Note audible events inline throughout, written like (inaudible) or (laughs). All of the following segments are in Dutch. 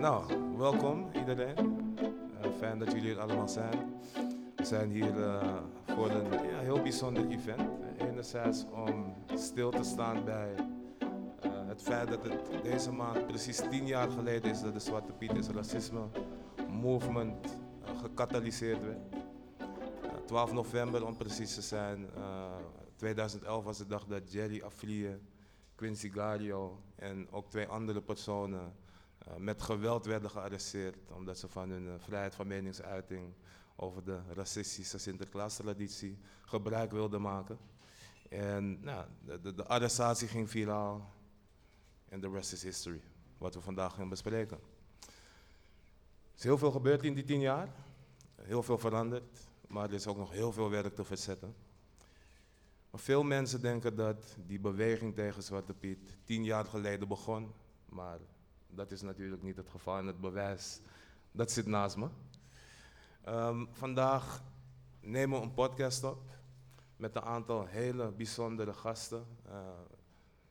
Nou, welkom iedereen. Uh, fijn dat jullie er allemaal zijn. We zijn hier uh, voor een ja, heel bijzonder event. Enerzijds om stil te staan bij uh, het feit dat het deze maand precies tien jaar geleden is dat de Zwarte Piet is racisme movement gecatalyseerd werd. 12 november om precies te zijn. 2011 was de dag dat Jerry Aflie, Quincy Gario en ook twee andere personen met geweld werden gearresteerd omdat ze van hun uh, vrijheid van meningsuiting over de racistische Sinterklaas-traditie gebruik wilden maken. En nou, de, arrestatie ging viraal en de rest is history, wat we vandaag gaan bespreken. Er is heel veel gebeurd in die tien jaar, heel veel veranderd, maar er is ook nog heel veel werk te verzetten. Maar veel mensen denken dat die beweging tegen Zwarte Piet tien jaar geleden begon, maar dat is natuurlijk niet het geval en het bewijs, dat zit naast me. Um, vandaag nemen we een podcast op met een aantal hele bijzondere gasten. Uh,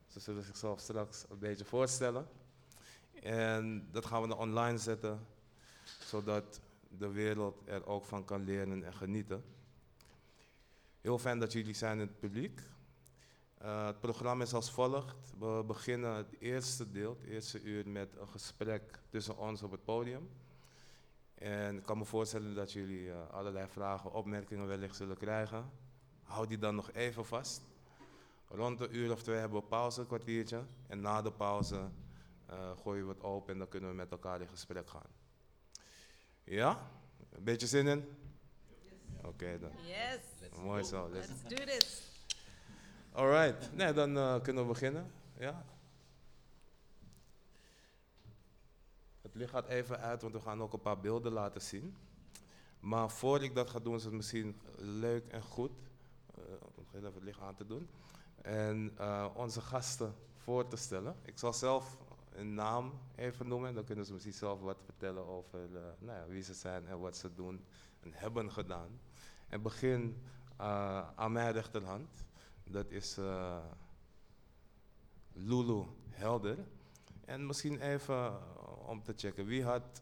ze zullen zichzelf straks een beetje voorstellen. En dat gaan we dan online zetten, zodat de wereld er ook van kan leren en genieten. Heel fijn dat jullie zijn in het publiek. Uh, het programma is als volgt. We beginnen het eerste deel, het eerste uur, met een gesprek tussen ons op het podium. En ik kan me voorstellen dat jullie uh, allerlei vragen, opmerkingen wellicht zullen krijgen. Hou die dan nog even vast. Rond een uur of twee hebben we pauze, een kwartiertje. En na de pauze uh, gooien we het open en dan kunnen we met elkaar in gesprek gaan. Ja? Een beetje zin in? Oké okay, dan. Yes. Mooi zo. Let's do this. Alright, nee, dan uh, kunnen we beginnen. Ja. Het licht gaat even uit, want we gaan ook een paar beelden laten zien. Maar voor ik dat ga doen, is het misschien leuk en goed uh, om even het licht aan te doen. En uh, onze gasten voor te stellen. Ik zal zelf een naam even noemen. Dan kunnen ze misschien zelf wat vertellen over nou ja, wie ze zijn en wat ze doen en hebben gedaan. En begin aan mijn rechterhand. Dat is uh, Lulu Helder. En misschien even om te checken, wie had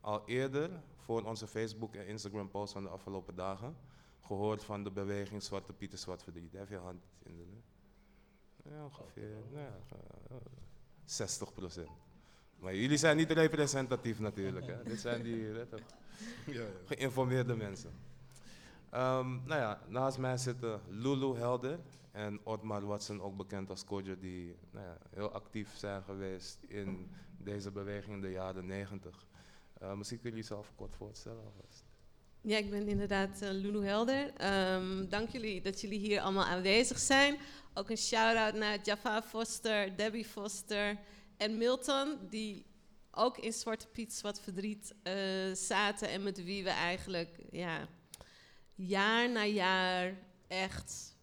al eerder voor onze Facebook en Instagram post van de afgelopen dagen gehoord van de beweging Zwarte Pieter Zwart Verdriet? Heb je hand in de ja, ongeveer nou ja, 60 procent. Maar jullie zijn niet representatief natuurlijk. Hè? (laughs) Dit zijn die ja, ja. geïnformeerde mensen. Um, nou ja, naast mij zitten Lulu Helder en Otmar Watson, ook bekend als coach, die nou ja, heel actief zijn geweest in deze beweging in de jaren 90. Uh, misschien kun je jezelf kort voorstellen alvast. Ja, ik ben inderdaad uh, Lulu Helder. Um, dank jullie dat jullie hier allemaal aanwezig zijn. Ook een shout-out naar Java Foster, Debbie Foster en Milton, die ook in Zwarte Piet wat verdriet uh, zaten en met wie we eigenlijk ja, jaar na jaar echt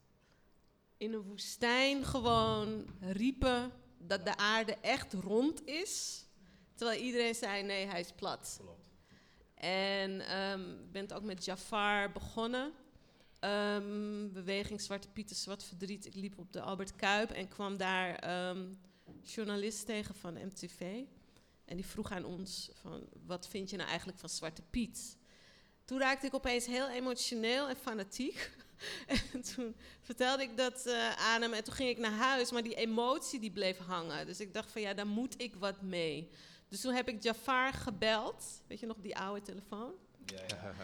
in een woestijn gewoon riepen dat de aarde echt rond is. Terwijl iedereen zei nee, hij is plat. Klopt. En um, ik ben ook met Jafar begonnen. Um, beweging Zwarte Pieten, Zwart Verdriet. Ik liep op de Albert Kuip en kwam daar um, journalist tegen van MTV. En die vroeg aan ons van, wat vind je nou eigenlijk van Zwarte Piet? Toen raakte ik opeens heel emotioneel en fanatiek. (laughs) en toen vertelde ik dat uh, aan hem en toen ging ik naar huis. Maar die emotie die bleef hangen. Dus ik dacht van ja, daar moet ik wat mee. Dus toen heb ik Jafar gebeld. Weet je nog, die oude telefoon? Ja, ja. (laughs)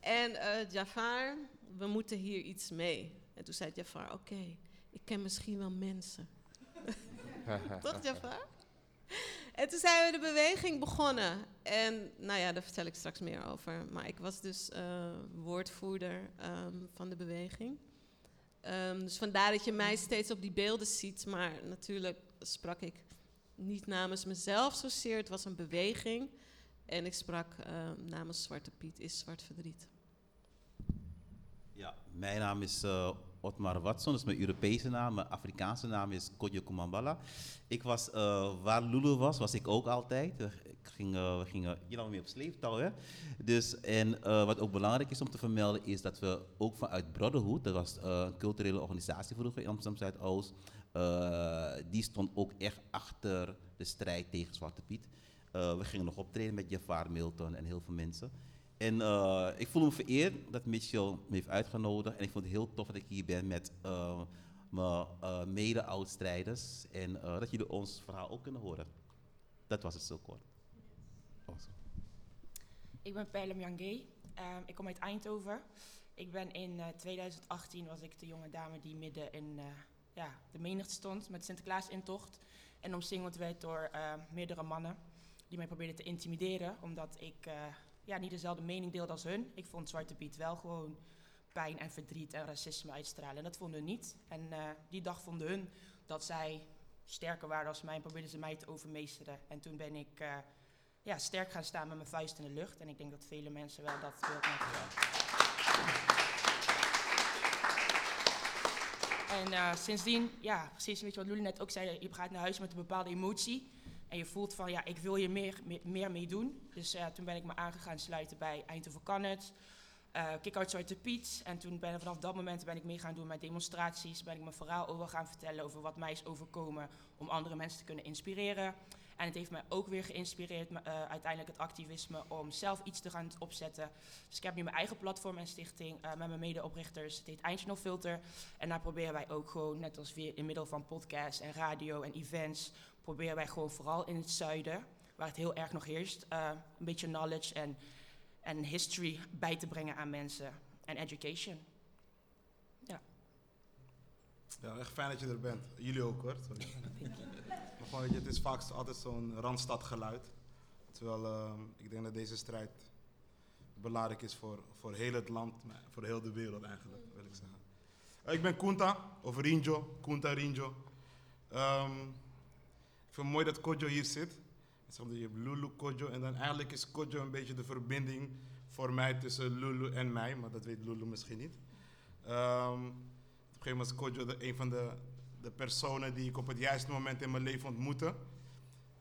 En uh, Jafar, we moeten hier iets mee. En toen zei Jafar, oké, okay, ik ken misschien wel mensen. (laughs) Toch Jafar? En toen zijn we de beweging begonnen. En nou ja, daar vertel ik straks meer over. Maar ik was dus uh, woordvoerder um, van de beweging. Um, dus vandaar dat je mij steeds op die beelden ziet. Maar natuurlijk sprak ik niet namens mezelf zozeer. Het was een beweging. En ik sprak uh, namens Zwarte Piet is Zwart Verdriet. Ja, mijn naam is uh, Otmar Watson, dat is mijn Europese naam. Mijn Afrikaanse naam is Kodjo Kumambala. Ik was, uh, waar Lulu was, was ik ook altijd. Ik ging, we gingen hier lang mee op sleeptouw. Hè? Dus, en uh, wat ook belangrijk is om te vermelden, is dat we ook vanuit Brotherhood, dat was een culturele organisatie vroeger in Amsterdam Zuidoost, die stond ook echt achter de strijd tegen Zwarte Piet. Eh, we gingen nog optreden met Jafar Milton en heel veel mensen. En eh, ik voel me vereerd dat Mitchell me heeft uitgenodigd. En ik vond het heel tof dat ik hier ben met eh, mijn eh, mede-oudstrijders. En dat jullie ons verhaal ook kunnen horen. Dat was het zo kort. Ik ben Pelem Yangé. Ehm ik kom uit Eindhoven. Ik ben in eh, 2018 was ik de jonge dame die midden in ja, de menigte stond met Sinterklaas-intocht. En omsingeld werd door meerdere mannen die mij probeerden te intimideren. Omdat ik ja, niet dezelfde mening deelde als hun. Ik vond Zwarte Piet wel gewoon pijn en verdriet en racisme uitstralen. En dat vonden hun niet. En eh, die dag vonden hun dat zij sterker waren als mij en probeerden ze mij te overmeesteren. En toen ben ik eh, ja, sterk gaan staan met mijn vuist in de lucht. En ik denk dat vele mensen wel dat beeld En eh, sindsdien, ja, precies weet je wat Luli net ook zei, je gaat naar huis met een bepaalde emotie. En je voelt van, ja, ik wil hier meer, meer, mee doen. Dus eh, toen ben ik me aangegaan sluiten bij Eindhoven Kan Het, uh, Kick-Out Zwarte Piet. En toen ben vanaf dat moment ben ik mee gaan doen met demonstraties. Ben ik mijn verhaal over gaan vertellen over wat mij is overkomen om andere mensen te kunnen inspireren. En het heeft mij ook weer geïnspireerd, eh, uiteindelijk het activisme, om zelf iets te gaan opzetten. Dus ik heb nu mijn eigen platform en stichting eh, met mijn medeoprichters. Het heet Filter. En daar proberen wij ook gewoon, net als weer in middel van podcasts en radio en events, proberen wij gewoon vooral in het zuiden, waar het heel erg nog heerst, eh, een beetje knowledge en, en history bij te brengen aan mensen. En education. Ja, echt fijn dat je er bent. Jullie ook hoor. Sorry. (laughs) Maar gewoon, je, het is vaak altijd zo'n randstadgeluid. Terwijl ehm, ik denk dat deze strijd belangrijk is voor, voor heel het land, maar voor heel de wereld eigenlijk, wil ik zeggen. Eh, ik ben Kunta, of Rinjo, Kunta Rinjo. Ehm, vind het mooi dat Kojo hier zit. Zeg, je hebt Lulu, Kojo en dan eigenlijk is Kojo een beetje de verbinding voor mij tussen Lulu en mij, maar dat weet Lulu misschien niet. Ehm, op een gegeven moment was Kojo de, een van de, de personen die ik op het juiste moment in mijn leven ontmoette.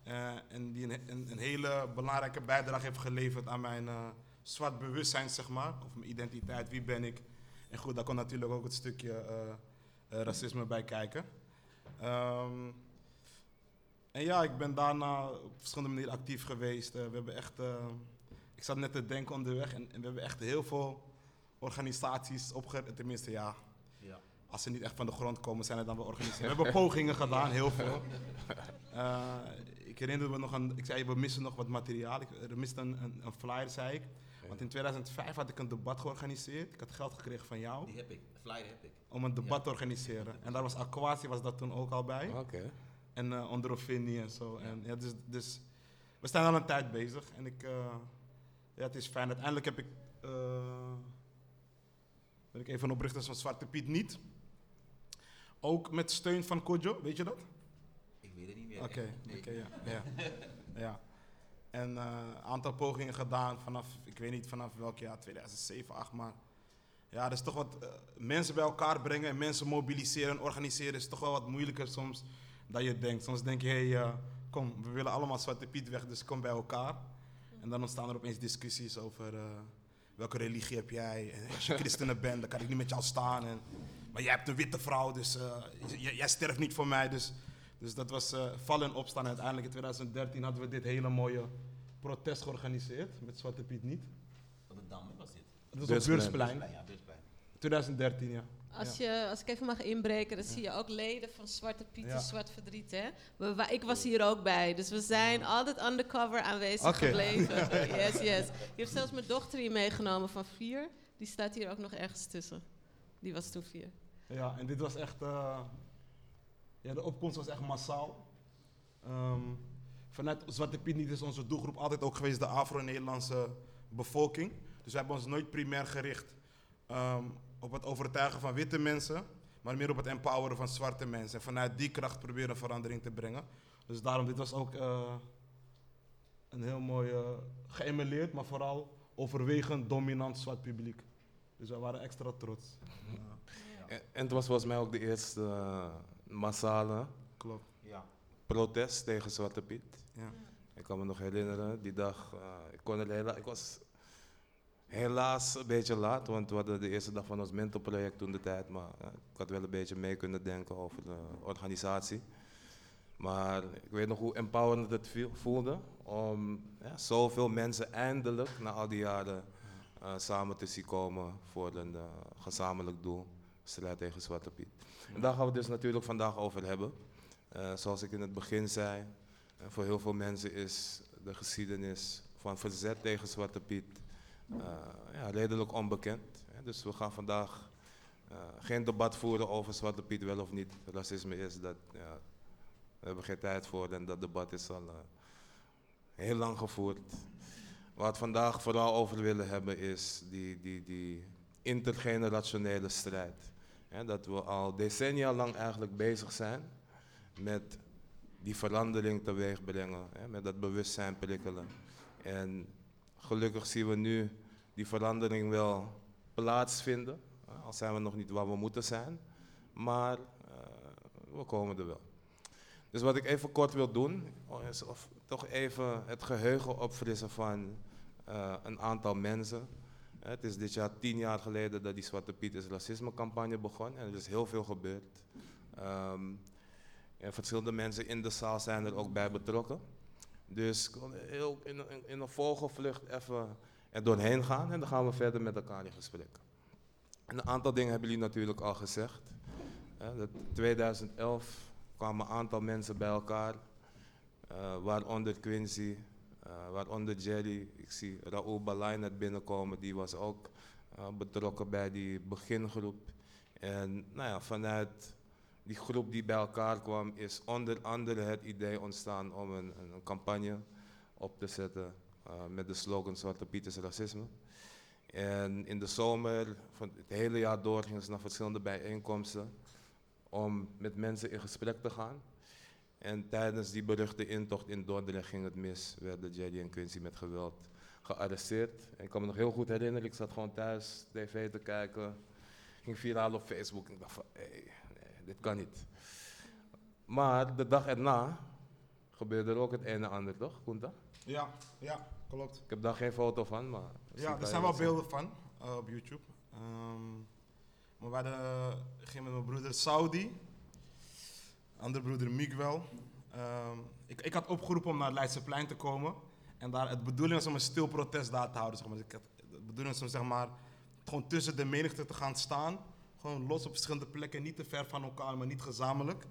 Eh, en die een, een, hele belangrijke bijdrage heeft geleverd aan mijn eh, zwart bewustzijn, zeg maar. Of mijn identiteit, wie ben ik. En goed, daar komt natuurlijk ook het stukje eh, racisme bij kijken. Ehm, en ja, ik ben daarna op verschillende manieren actief geweest. Eh, we hebben echt, eh, ik zat net te denken onderweg en, en we hebben echt heel veel organisaties opgericht. Tenminste, ja, Ja. als ze niet echt van de grond komen, zijn er dan wel organisaties. We hebben pogingen gedaan, heel veel. (laughs) Eh, ik herinner me nog aan, ik zei, we missen nog wat materiaal. Ik, er mist een, een, een flyer, zei ik. Want in 2005 had ik een debat georganiseerd. Ik had geld gekregen van jou Die heb ik, de flyer heb ik. om een debat te organiseren. En daar was Aquasi was dat toen ook al bij. Oké. En uh, Ondrofini en zo. En, ja, dus, dus we zijn al een tijd bezig. En ik, eh, ja, het is fijn. Uiteindelijk heb ik, eh, ben ik een van de oprichters van Zwarte Piet niet. Ook met steun van Kojo, weet je dat? Ik weet het niet meer. Oké. Nee. oké, ja. ja. ja. En een aantal pogingen gedaan vanaf, ik weet niet vanaf welk jaar, 2007, 2008, maar ja, dat is toch wat, mensen bij elkaar brengen en mensen mobiliseren en organiseren is toch wel wat moeilijker soms dan je denkt. Soms denk je, hé, hey, eh, kom, we willen allemaal Zwarte Piet weg, dus kom bij elkaar. En dan ontstaan er opeens discussies over eh, welke religie heb jij. En als je christenen bent, dan kan ik niet met jou staan. En, maar jij hebt een witte vrouw, dus eh, jij sterft niet voor mij. Dus, dus dat was eh, vallen en opstaan. En uiteindelijk in 2013 hadden we dit hele mooie protest georganiseerd met Zwarte Piet niet. Op de Dam was dit. Dat was op Beursplein. Beursplein. Ja, Beursplein. 2013, ja. Als, je, als ik even mag inbreken, dan zie je ook leden van Zwarte Piet en Ja. Zwart Verdriet. Hè? We, ik was hier ook bij, dus we zijn altijd undercover aanwezig gebleven. (laughs) yes, yes. Je hebt zelfs mijn dochter hier meegenomen van vier. Die staat hier ook nog ergens tussen. Die was toen vier. Ja, en dit was echt. eh, ja, de opkomst was echt massaal. Ehm, vanuit Zwarte Piet niet is onze doelgroep altijd ook geweest de Afro-Nederlandse bevolking. Dus we hebben ons nooit primair gericht ehm, op het overtuigen van witte mensen, maar meer op het empoweren van zwarte mensen. En vanuit die kracht proberen verandering te brengen. Dus daarom, dit was ook eh, een heel mooi, eh geëmuleerd, maar vooral overwegend dominant zwart publiek. Dus wij waren extra trots. Ja, En, en het was volgens mij ook de eerste eh, massale klopt. Ja. protest tegen Zwarte Piet. Ja. Ik kan me nog herinneren, die dag, eh, ik, kon er hela- ik was helaas een beetje laat, want we hadden de eerste dag van ons mentorproject toen de tijd, maar eh, ik had wel een beetje mee kunnen denken over de organisatie. Maar ik weet nog hoe empowerend het voelde om ja, zoveel mensen eindelijk na al die jaren eh, samen te zien komen voor een eh, gezamenlijk doel, strijd tegen Zwarte Piet. En daar gaan we het dus natuurlijk vandaag over hebben. Zoals ik in het begin zei, voor heel veel mensen is de geschiedenis van verzet tegen Zwarte Piet ja, redelijk onbekend. Hè. Dus we gaan vandaag eh, geen debat voeren over Zwarte Piet wel of niet racisme is. Dat, ja, we hebben geen tijd voor en dat debat is al eh, heel lang gevoerd. Waar we vandaag vooral over willen hebben is die, die, die intergenerationele strijd. Dat we al decennia lang eigenlijk bezig zijn met die verandering teweeg brengen, met dat bewustzijn prikkelen. En gelukkig zien we nu die verandering wel plaatsvinden. Al zijn we nog niet waar we moeten zijn, maar eh, we komen er wel. Dus wat ik even kort wil doen, is of toch even het geheugen opfrissen van eh, een aantal mensen. Het is dit jaar tien jaar geleden dat die Zwarte Piet is racisme campagne begon en er is heel veel gebeurd. Ehm, en verschillende mensen in de zaal zijn er ook bij betrokken. Dus wil heel in, in, in een vogelvlucht even er doorheen gaan en dan gaan we verder met elkaar in gesprek. En een aantal dingen hebben jullie natuurlijk al gezegd. Hè, dat 2011 kwamen een aantal mensen bij elkaar, eh, waaronder Quincy, eh, waaronder Jerry. Ik zie Raoul Balai net binnenkomen, die was ook eh, betrokken bij die begingroep. En nou ja, vanuit die groep die bij elkaar kwam, is onder andere het idee ontstaan om een, een campagne op te zetten eh, met de slogan Zwarte Piet is racisme. En in de zomer, van het hele jaar door, gingen ze naar verschillende bijeenkomsten om met mensen in gesprek te gaan. En tijdens die beruchte intocht in Dordrecht ging het mis, werden Jerry en Quincy met geweld gearresteerd. En ik kan me nog heel goed herinneren, ik zat gewoon thuis tv te kijken, ging viraal op Facebook en ik dacht van, hé, nee, dit kan niet. Maar de dag erna gebeurde er ook het een en ander, toch? Ja, ja, klopt. Ik heb daar geen foto van, maar... Ja, er zijn wel beelden van eh, op YouTube. Ehm, maar we hadden, eh, ik ging met mijn broeder Saudi, andere broeder Miguel. Ehm, ik, ik had opgeroepen om naar het Leidseplein te komen. En daar, het bedoeling was om een stil protest daar te houden. Zeg maar. Dus ik had, de bedoeling was om zeg maar, gewoon tussen de menigte te gaan staan. Gewoon los op verschillende plekken, niet te ver van elkaar, maar niet gezamenlijk.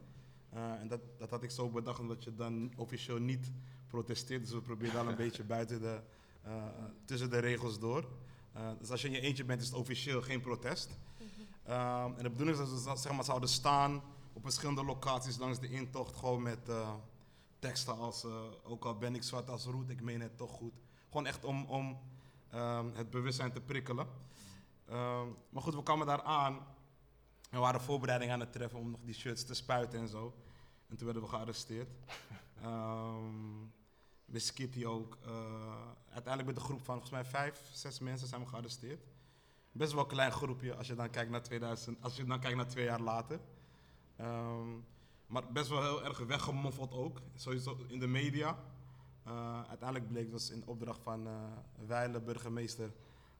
Eh, en dat, dat had ik zo bedacht, omdat je dan officieel niet protesteert. Dus we proberen dan een beetje buiten de, eh, tussen de regels door. Eh, dus als je in je eentje bent, is het officieel geen protest. Ehm, en de bedoeling is dat we zeg maar, zouden staan op verschillende locaties langs de intocht, gewoon met eh, teksten als, ook al ben ik zwart als roet, ik meen het toch goed. Gewoon echt om, om ehm, het bewustzijn te prikkelen. Ehm, maar goed, we kwamen daar aan en we waren voorbereidingen aan het treffen om nog die shirts te spuiten en zo. En toen werden we gearresteerd. (laughs) Ehm Miss Kitty ook. eh, uiteindelijk met een groep van volgens mij vijf, zes mensen zijn we gearresteerd. Best wel een klein groepje als je dan kijkt naar, 2000, als je dan kijkt naar twee jaar later. Ehm, maar best wel heel erg weggemoffeld ook, sowieso in de media. Eh, uiteindelijk bleek dat in opdracht van eh Weile, burgemeester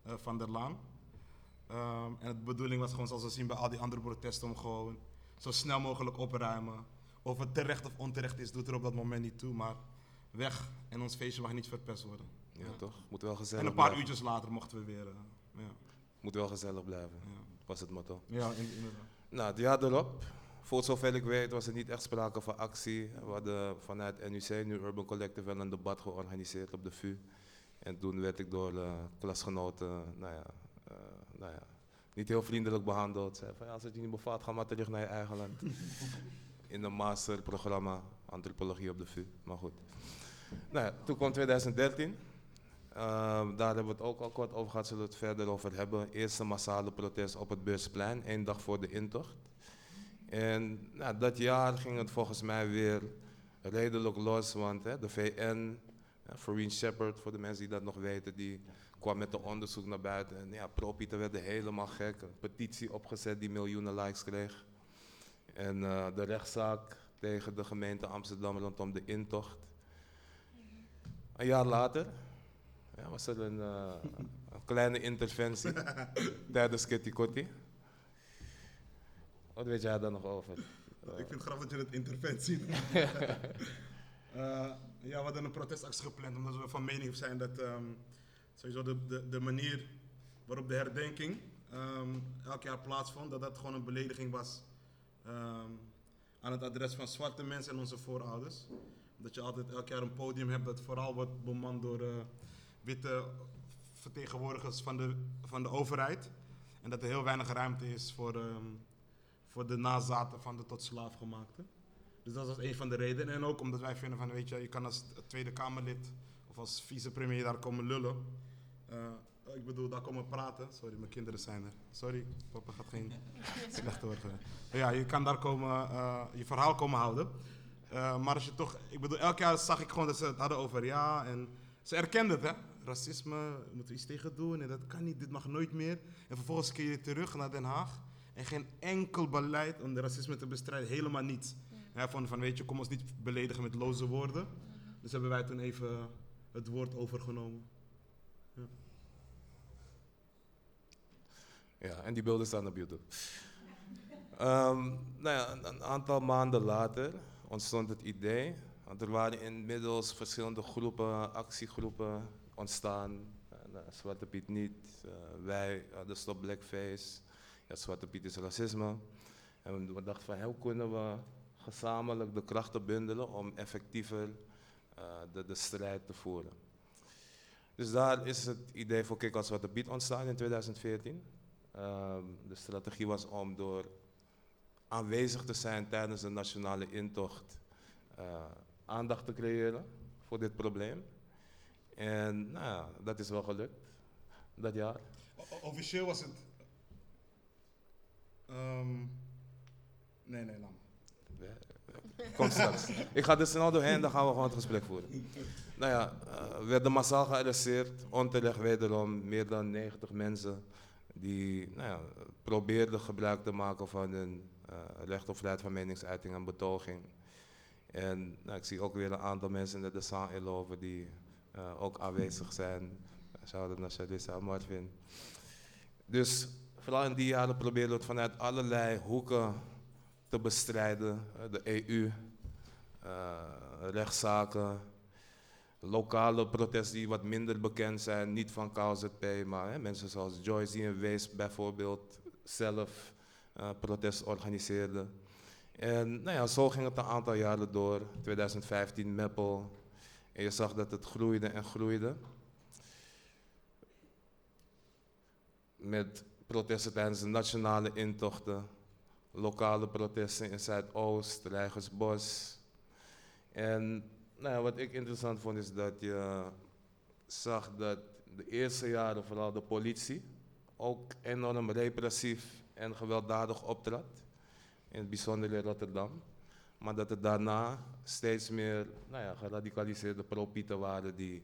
Van der Laan. Ehm, en de bedoeling was gewoon, zoals we zien bij al die andere protesten, om gewoon zo snel mogelijk opruimen. Of het terecht of onterecht is, doet er op dat moment niet toe. Maar weg en ons feestje mag niet verpest worden. Ja, toch? Moet wel gezellig En een paar blijven. uurtjes later mochten we weer. eh, ja, Moet wel gezellig blijven, was het motto. ja in- inderdaad. Nou, het jaar erop, voor zover ik weet, was er niet echt sprake van actie. We hadden vanuit NUC, nu Urban Collective, wel een debat georganiseerd op de VU. En toen werd ik door eh, klasgenoten, nou ja, eh, nou ja, niet heel vriendelijk behandeld. Zei van, ja, als het je niet bevalt, ga maar terug naar je eigen land. (laughs) In een masterprogramma antropologie op de VU, maar goed. Nou ja, toen kwam 2013. Ehm, daar hebben we het ook al kort over gehad, zullen we het verder over hebben. Eerste massale protest op het Beursplein, één dag voor de intocht. En nou, dat jaar ging het volgens mij weer redelijk los, want hè, de VN, uh, Farine Shepard, voor de mensen die dat nog weten, die kwam met een onderzoek naar buiten. En ja, pro-Pieter werd helemaal gek. Een petitie opgezet die miljoenen likes kreeg. En eh, de rechtszaak tegen de gemeente Amsterdam rondom de intocht. Een jaar later ja, was er een, eh, een kleine interventie (laughs) tijdens Kitty Kotti. Wat weet jij daar nog over? Ik vind het grappig dat je het interventie noemt. (laughs) Eh, ja, we hadden een protestactie gepland omdat we van mening zijn dat ehm, sowieso de, de, de manier waarop de herdenking ehm, elk jaar plaatsvond, dat dat gewoon een belediging was ehm, aan het adres van zwarte mensen en onze voorouders. Dat je altijd elk jaar een podium hebt dat vooral wordt bemand door eh, witte vertegenwoordigers van de, van de overheid. En dat er heel weinig ruimte is voor, ehm, voor de nazaten van de tot slaaf gemaakte. Dus dat was een van de redenen. En ook omdat wij vinden van, weet je, je kan als Tweede Kamerlid of als vicepremier daar komen lullen. Eh, ik bedoel, daar komen praten. Sorry, mijn kinderen zijn er. Sorry, papa gaat geen (laughs) slechte woord hebben. Maar Ja, je kan daar komen, eh, je verhaal komen houden. Eh, maar als je toch, ik bedoel, elk jaar zag ik gewoon dat ze het hadden over ja. En ze erkenden het, hè. Racisme, moeten we iets tegen doen en dat kan niet, dit mag nooit meer. En vervolgens keer je terug naar Den Haag. En geen enkel beleid om de racisme te bestrijden, helemaal niets. Ja, van, van weet je, kom ons niet beledigen met loze woorden. Dus hebben wij toen even het woord overgenomen. Ja, en die beelden staan op YouTube. Ehm, nou ja, een, aantal maanden later ontstond het idee. Want er waren inmiddels verschillende groepen, actiegroepen ontstaan. Nou, Zwarte Piet niet, eh, wij hadden Stop Blackface. Ja, Zwarte Piet is racisme. En we, we dachten van hoe kunnen we gezamenlijk de krachten bundelen om effectiever eh, de, de strijd te voeren. Dus daar is het idee voor Kick als Zwarte Piet ontstaan in 2014. Ehm, de strategie was om door aanwezig te zijn tijdens de nationale intocht eh, aandacht te creëren voor dit probleem. En nou ja, dat is wel gelukt, dat jaar. Officieel was het. ehm, nee, nee, laat maar. Kom straks. (laughs) Ik ga er snel doorheen, dan gaan we gewoon het gesprek voeren. Nou ja, eh, we werden massaal gearresteerd, onterecht wederom, meer dan 90 mensen die nou ja, probeerden gebruik te maken van hun eh, recht op vrijheid van meningsuiting en betoging. En nou, ik zie ook weer een aantal mensen in de zaal inlopen die eh, ook aanwezig zijn. Shout-out naar Charissa en Marvin. Dus vooral in die jaren probeerden we het vanuit allerlei hoeken te bestrijden. De EU, eh, rechtszaken, lokale protesten die wat minder bekend zijn, niet van KZP, maar hè, mensen zoals Joyce die in Wees bijvoorbeeld zelf eh, protest organiseerden. En nou ja, zo ging het een aantal jaren door. 2015 Meppel. En je zag dat het groeide en groeide. Met protesten tijdens de nationale intochten lokale protesten in Zuidoost, Rijgersbos. En nou wat ik interessant vond is dat je zag dat de eerste jaren vooral de politie ook enorm repressief en gewelddadig optrad. In het bijzonder in Rotterdam. Maar dat er daarna steeds meer nou ja, geradicaliseerde propieten waren die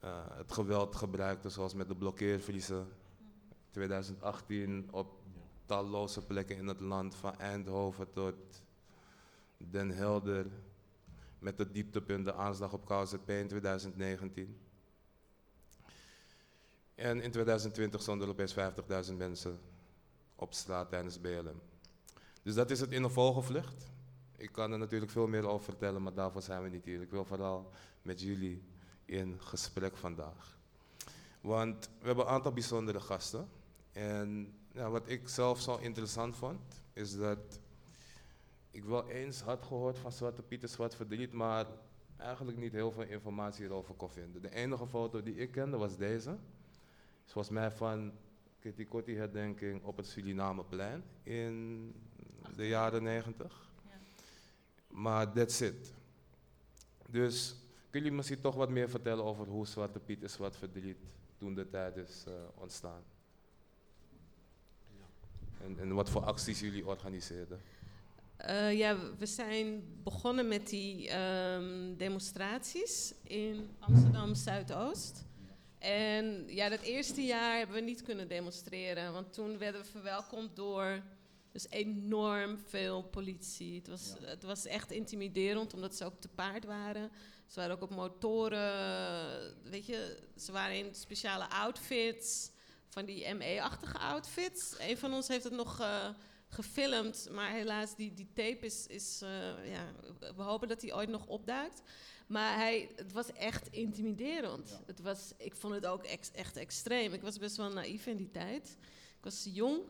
eh, het geweld gebruikten, zoals met de blokkeervriezen. 2018 op talloze plekken in het land, van Eindhoven tot Den Helder, met het dieptepunt de aanslag op KZP in 2019. En in 2020 stonden er opeens 50.000 mensen op straat tijdens BLM. Dus dat is het in een vogelvlucht. Ik kan er natuurlijk veel meer over vertellen, maar daarvoor zijn we niet hier. Ik wil vooral met jullie in gesprek vandaag. Want we hebben een aantal bijzondere gasten. En ja, wat ik zelf zo interessant vond, is dat ik wel eens had gehoord van Zwarte Piet is Zwart Verdriet, maar eigenlijk niet heel veel informatie hierover kon vinden. De enige foto die ik kende was deze. Is volgens mij van Kitty Kotti herdenking op het Surinameplein in de jaren 90. Maar that's it. Dus kun je misschien toch wat meer vertellen over hoe Zwarte Piet is Zwart Verdriet toen de tijd is eh, ontstaan? En, en wat voor acties jullie organiseerden? Eh, ja, we zijn begonnen met die ehm, demonstraties in Amsterdam Zuidoost. En ja, dat eerste jaar hebben we niet kunnen demonstreren, want toen werden we verwelkomd door dus enorm veel politie. Het was, het was echt intimiderend, omdat ze ook te paard waren. Ze waren ook op motoren, weet je, ze waren in speciale outfits, van die ME-achtige outfits. Een van ons heeft het nog, eh, gefilmd. Maar helaas, die, die tape is, is eh, ja, we hopen dat hij ooit nog opduikt. Maar hij, het was echt intimiderend. Het was, ik vond het ook ex- echt extreem. Ik was best wel naïef in die tijd. Ik was jong.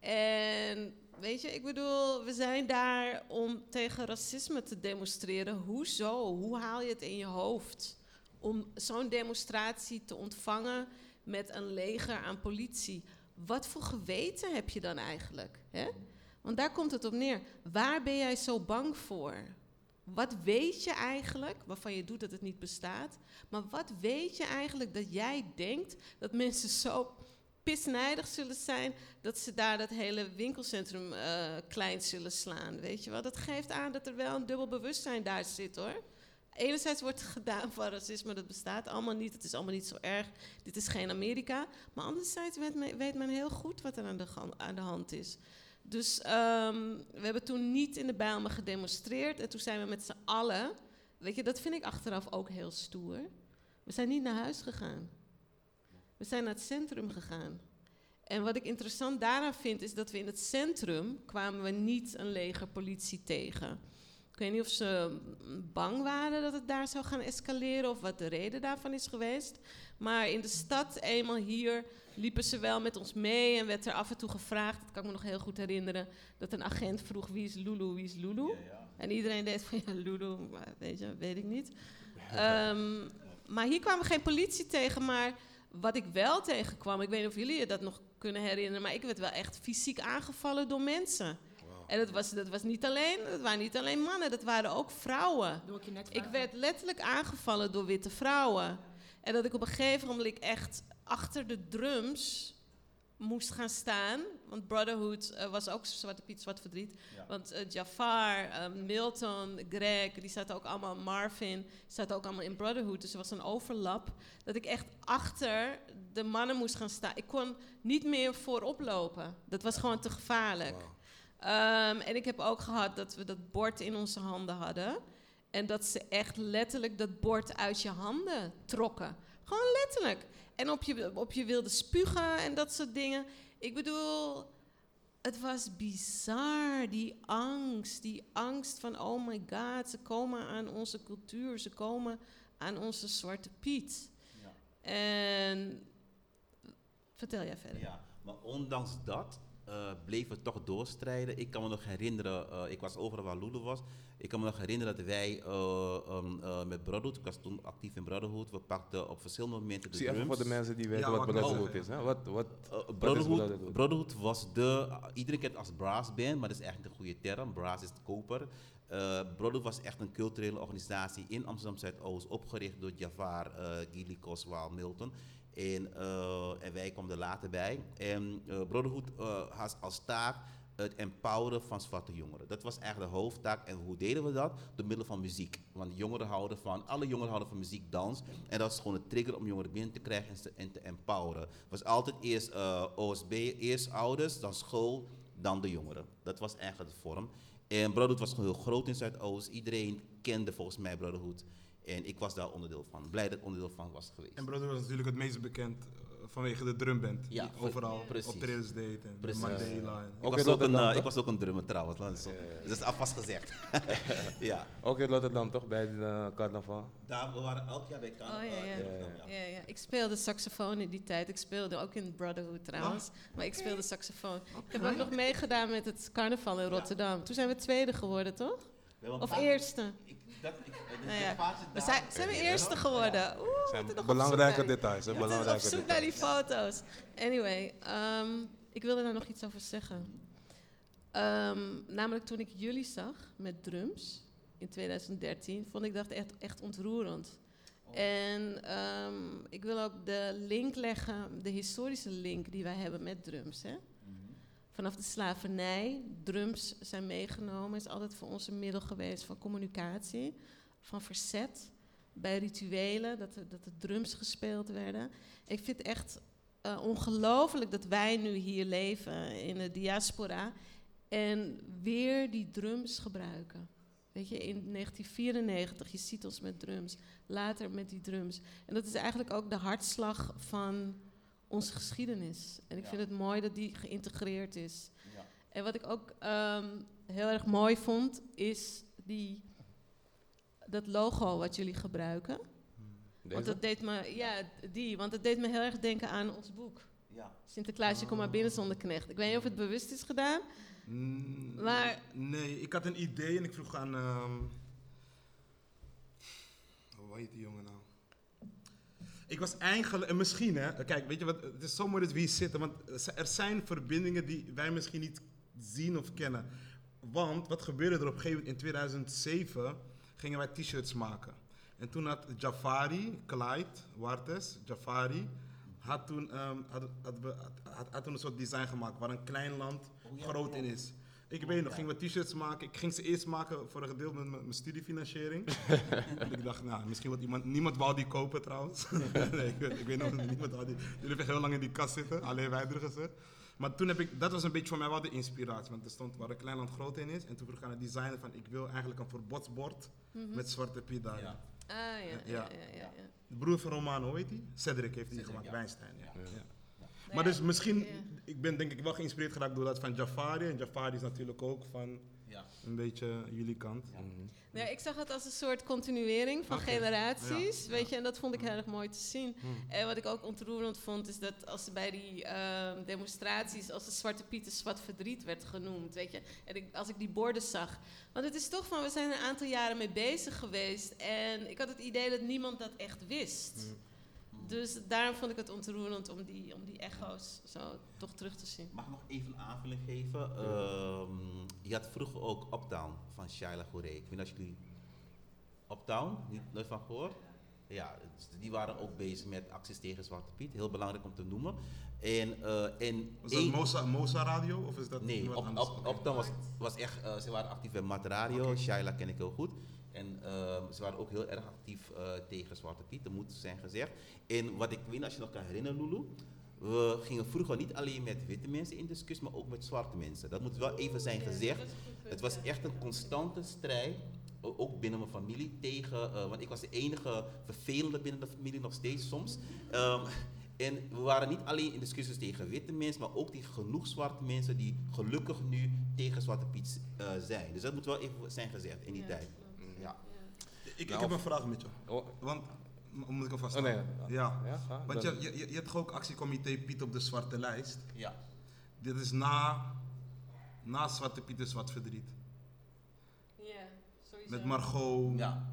En weet je, ik bedoel, we zijn daar om tegen racisme te demonstreren. Hoezo? Hoe haal je het in je hoofd? Om zo'n demonstratie te ontvangen met een leger aan politie. Wat voor geweten heb je dan eigenlijk? Hè? Want daar komt het op neer. Waar ben jij zo bang voor? Wat weet je eigenlijk, waarvan je doet dat het niet bestaat, maar wat weet je eigenlijk dat jij denkt dat mensen zo pisnijdig zullen zijn dat ze daar dat hele winkelcentrum eh, klein zullen slaan, weet je wel? Dat geeft aan dat er wel een dubbel bewustzijn daar zit, hoor. Enerzijds wordt gedaan van racisme, dat bestaat allemaal niet, het is allemaal niet zo erg, dit is geen Amerika. Maar anderzijds weet men, weet men heel goed wat er aan de, aan de hand is. Dus ehm, we hebben toen niet in de Bijlmer gedemonstreerd. En toen zijn we met z'n allen. Weet je, dat vind ik achteraf ook heel stoer. We zijn niet naar huis gegaan. We zijn naar het centrum gegaan. En wat ik interessant daaraan vind, is dat we in het centrum kwamen we niet een leger politie tegen. Ik weet niet of ze mm, bang waren dat het daar zou gaan escaleren of wat de reden daarvan is geweest. Maar in de stad, eenmaal hier, liepen ze wel met ons mee en werd er af en toe gevraagd, dat kan ik me nog heel goed herinneren, dat een agent vroeg wie is Lulu, wie is Lulu? En iedereen deed van (laughs) ja, Lulu, maar weet je, weet ik niet. Ehm, maar hier kwamen we geen politie tegen, maar wat ik wel tegenkwam, ik weet niet of jullie je dat nog kunnen herinneren, maar ik werd wel echt fysiek aangevallen door mensen. En dat was, dat was niet alleen, dat waren niet alleen mannen, dat waren ook vrouwen. Doe ik je net Ik vragen. werd letterlijk aangevallen door witte vrouwen. En dat ik op een gegeven moment echt achter de drums moest gaan staan. Want Brotherhood eh, was ook Zwarte Piet, Zwart Verdriet. Ja. Want eh, Jafar, eh, Milton, Greg, die zaten ook allemaal, Marvin, zaten ook allemaal in Brotherhood. Dus er was een overlap. Dat ik echt achter de mannen moest gaan staan. Ik kon niet meer voorop lopen. Dat was gewoon te gevaarlijk. Ehm, en ik heb ook gehad dat we dat bord in onze handen hadden. En dat ze echt letterlijk dat bord uit je handen trokken. Gewoon letterlijk. En op je, op je wilde spugen en dat soort dingen. Ik bedoel, het was bizar. Die angst. Die angst van, oh my god, ze komen aan onze cultuur. Ze komen aan onze Zwarte Piet. Ja. En vertel jij verder. Ja, maar ondanks dat eh bleven we toch doorstrijden. Ik kan me nog herinneren, eh, ik was overal waar Lulu was. Ik kan me nog herinneren dat wij eh, um, eh, met Brotherhood, ik was toen actief in Brotherhood, we pakten op verschillende momenten de Zie even drums. voor de mensen die weten Ja, wat wat Brotherhood is. Hè? Wat, wat, Uh, wat is Brotherhood, Brotherhood? Brotherhood was de, iedereen kent het als brass band, maar dat is eigenlijk een goede term. Brass is het koper. Eh Brotherhood was echt een culturele organisatie in Amsterdam Zuidoost, opgericht door Jafar, eh Gili Koswaal, Milton. En, eh, en wij kwamen er later bij. En eh Brotherhood eh, had als taak het empoweren van zwarte jongeren. Dat was eigenlijk de hoofdtaak. En hoe deden we dat? Door middel van muziek. Want jongeren houden van, alle jongeren houden van muziek, dans. En dat is gewoon een trigger om jongeren binnen te krijgen en te, en te empoweren. Het was altijd eerst eh, OSB, eerst ouders, dan school, dan de jongeren. Dat was eigenlijk de vorm. En Brotherhood was gewoon heel groot in Zuidoost. Iedereen kende volgens mij Brotherhood. En ik was daar onderdeel van. Blij dat ik onderdeel van was geweest. En Brother was natuurlijk het meest bekend eh, vanwege de drumband. Ja, die overal precies. optredens deed. En Precies. Mandela. en- Ik was, ook een, eh, ik was ook een drummer trouwens. Dat is, dat is alvast gezegd. (laughs) ja. Ook in Rotterdam toch, bij de eh, carnaval? Daar, we waren elk jaar bij carnaval. Oh, ja, ja. in Rotterdam, Ja, ja. Ik speelde saxofoon in die tijd. Ik speelde ook in Brotherhood trouwens. Maar ik speelde saxofoon. Ik heb ook nog meegedaan met het carnaval in Rotterdam. Toen zijn we tweede geworden, toch? Of eerste? Ik, dat, ik, Nou ja, We zijn, zijn we eerste geworden. Oeh, we zijn belangrijke op zoek naar die- details. Hè? op zoek naar die foto's. Anyway, ehm, ik wilde daar nog iets over zeggen. Ehm, namelijk toen ik jullie zag met drums in 2013, vond ik dat echt, echt ontroerend. En ehm, ik wil ook de link leggen, de historische link die wij hebben met drums. Hè? Vanaf de slavernij, drums zijn meegenomen, is altijd voor ons een middel geweest van communicatie, van verzet. Bij rituelen, dat er, dat drums gespeeld werden. Ik vind echt eh, ongelooflijk dat wij nu hier leven in de diaspora en weer die drums gebruiken. Weet je, in 1994, je ziet ons met drums, later met die drums. En dat is eigenlijk ook de hartslag van onze geschiedenis. En ik Ja. vind het mooi dat die geïntegreerd is. Ja. En wat ik ook ehm, heel erg mooi vond, is die, dat logo wat jullie gebruiken. Want Deze? dat deed me, ja, die, want het deed me heel erg denken aan ons boek. Ja. Sinterklaasje, kom maar binnen zonder knecht. Ik weet niet of het bewust is gedaan. Mm, Maar- Nee, ik had een idee en ik vroeg aan... ehm hoe heet die jongen nou? Ik was eigenlijk... en Misschien, hè. Kijk, weet je wat? Het is zo mooi dat we hier zitten. Want er zijn verbindingen die wij misschien niet zien of kennen. Want, wat gebeurde er op een gegeven moment? In 2007 gingen wij t-shirts maken. En toen had Jafari, Clyde, Wartes, Jafari... Had toen, ehm, had, had, had, had- toen een soort design gemaakt waar een klein land Oh ja, groot in is. Ik weet nog, gingen we t-shirts maken. Ik ging ze eerst maken voor een gedeelte met mijn studiefinanciering. (laughs) en ik dacht, nou, misschien wat iemand... Niemand wou die kopen trouwens. (laughs) nee, ik, weet- ik weet nog, niemand wou die... Die hebben heel lang in die kast zitten, alleen wij er gezet. Maar toen heb ik... Dat was een beetje voor mij wel de inspiratie. Want er stond waar een klein land groot in is. En toen vroeg ik aan het designer van... Ik wil eigenlijk een verbodsbord met Zwarte Piet daarin. Ja. Ah, ja, ja, ja. ja, ja. De broer van Romano, hoe heet die? Cedric heeft die Cedric, gemaakt, ja. Weinstein. Ja. Nou Maar dus misschien... Ik ben denk ik wel geïnspireerd geraakt door dat van Jafari. En Jafari is natuurlijk ook van Ja. een beetje jullie kant. Ja. Mhm. Ja, ik zag het als een soort continuering van generaties, ja, weet ja. je, en dat vond ik heel erg mooi te zien. Hmm. En wat ik ook ontroerend vond, is dat als bij die ehm, demonstraties, als de Zwarte Piet een zwart verdriet werd genoemd, weet je, en ik, als ik die borden zag. Want het is toch van, we zijn er een aantal jaren mee bezig geweest en ik had het idee dat niemand dat echt wist. Dus daarom vond ik het ontroerend om die, om die echo's zo toch terug te zien. Mag ik nog even een aanvulling geven? Ehm, je had vroeger ook Uptown van Shaila Gouré. Ik weet niet of jullie Uptown, niet nooit van gehoord? Ja, dus die waren ook bezig met acties tegen Zwarte Piet. Heel belangrijk om te noemen. En, eh en Was dat één- Mosa, Mosa Radio of is dat Nee, op. Uptown was, was echt, eh, ze waren actief bij Mat Radio, Oké. Shaila ken ik heel goed. En ehm, ze waren ook heel erg actief eh, tegen Zwarte Piet, dat moet zijn gezegd. En wat ik weet, als je nog kan herinneren, Lulu, we gingen vroeger niet alleen met witte mensen in discussie, maar ook met zwarte mensen. Dat moet wel even zijn gezegd. Het was echt een constante strijd, ook binnen mijn familie, tegen, eh, want ik was de enige vervelende binnen de familie nog steeds soms. Ehm, en we waren niet alleen in discussies tegen witte mensen, maar ook tegen genoeg zwarte mensen die gelukkig nu tegen Zwarte Piet eh, zijn. Dus dat moet wel even zijn gezegd in die Ja, tijd. Ik, Nou, heb een vraag met je. Oh, Want, moet ik alvast oh nee. Ja. Ja, ga. Want Dan- je, je, je hebt toch ook actiecomité Piet op de Zwarte Lijst. ja. Dit is na, na Zwarte Piet is Zwart Verdriet. Ja, sowieso. Met Margot. Ja,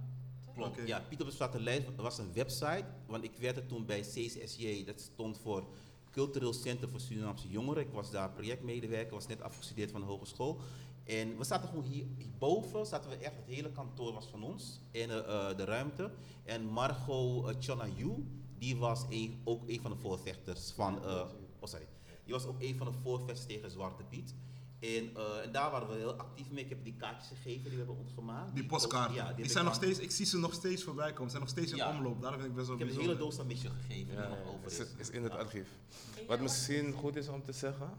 klopt. Ja, Piet op de Zwarte Lijst was een website, want ik werkte toen bij CCSJ, dat stond voor Cultureel Centrum voor Surinaamse Jongeren. Ik was daar projectmedewerker, was net afgestudeerd van de hogeschool. En we zaten gewoon hier, hierboven, zaten we echt, het hele kantoor was van ons, en eh, eh, de ruimte. En Margot uh, Chonayu, die was een, ook een van de voorvechters van, eh, oh sorry, die was ook een van de voorvechters tegen Zwarte Piet. En, eh, en daar waren we heel actief mee. Ik heb die kaartjes gegeven die we hebben ons gemaakt. Die postkaarten. Ja, die ik zijn nog aan- steeds, ik zie ze nog steeds voorbij komen. Ze zijn nog steeds in Ja. omloop. Daarom vind ik best wel Ik heb een hele doos aan Michel gegeven Ja, die nog over is, is. is in het archief. Wat misschien goed is om te zeggen,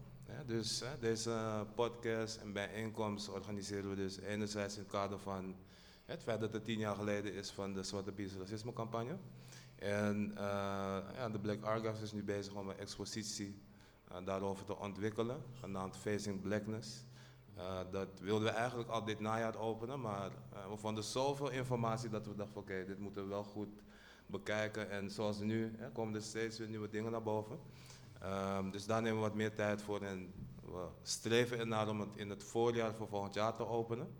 dus deze podcast en bijeenkomst organiseren we dus enerzijds in het kader van het feit dat het tien jaar geleden is van de Zwarte Piet racisme campagne. En eh, de Black Archives is nu bezig om een expositie eh, daarover te ontwikkelen, genaamd Facing Blackness. Eh, dat wilden we eigenlijk al dit najaar openen, maar eh, we vonden zoveel informatie dat we dachten, oké, dit moeten we wel goed bekijken. En zoals nu hè, komen er steeds weer nieuwe dingen naar boven. Ehm, dus daar nemen we wat meer tijd voor en we streven ernaar om het in het voorjaar voor volgend jaar te openen.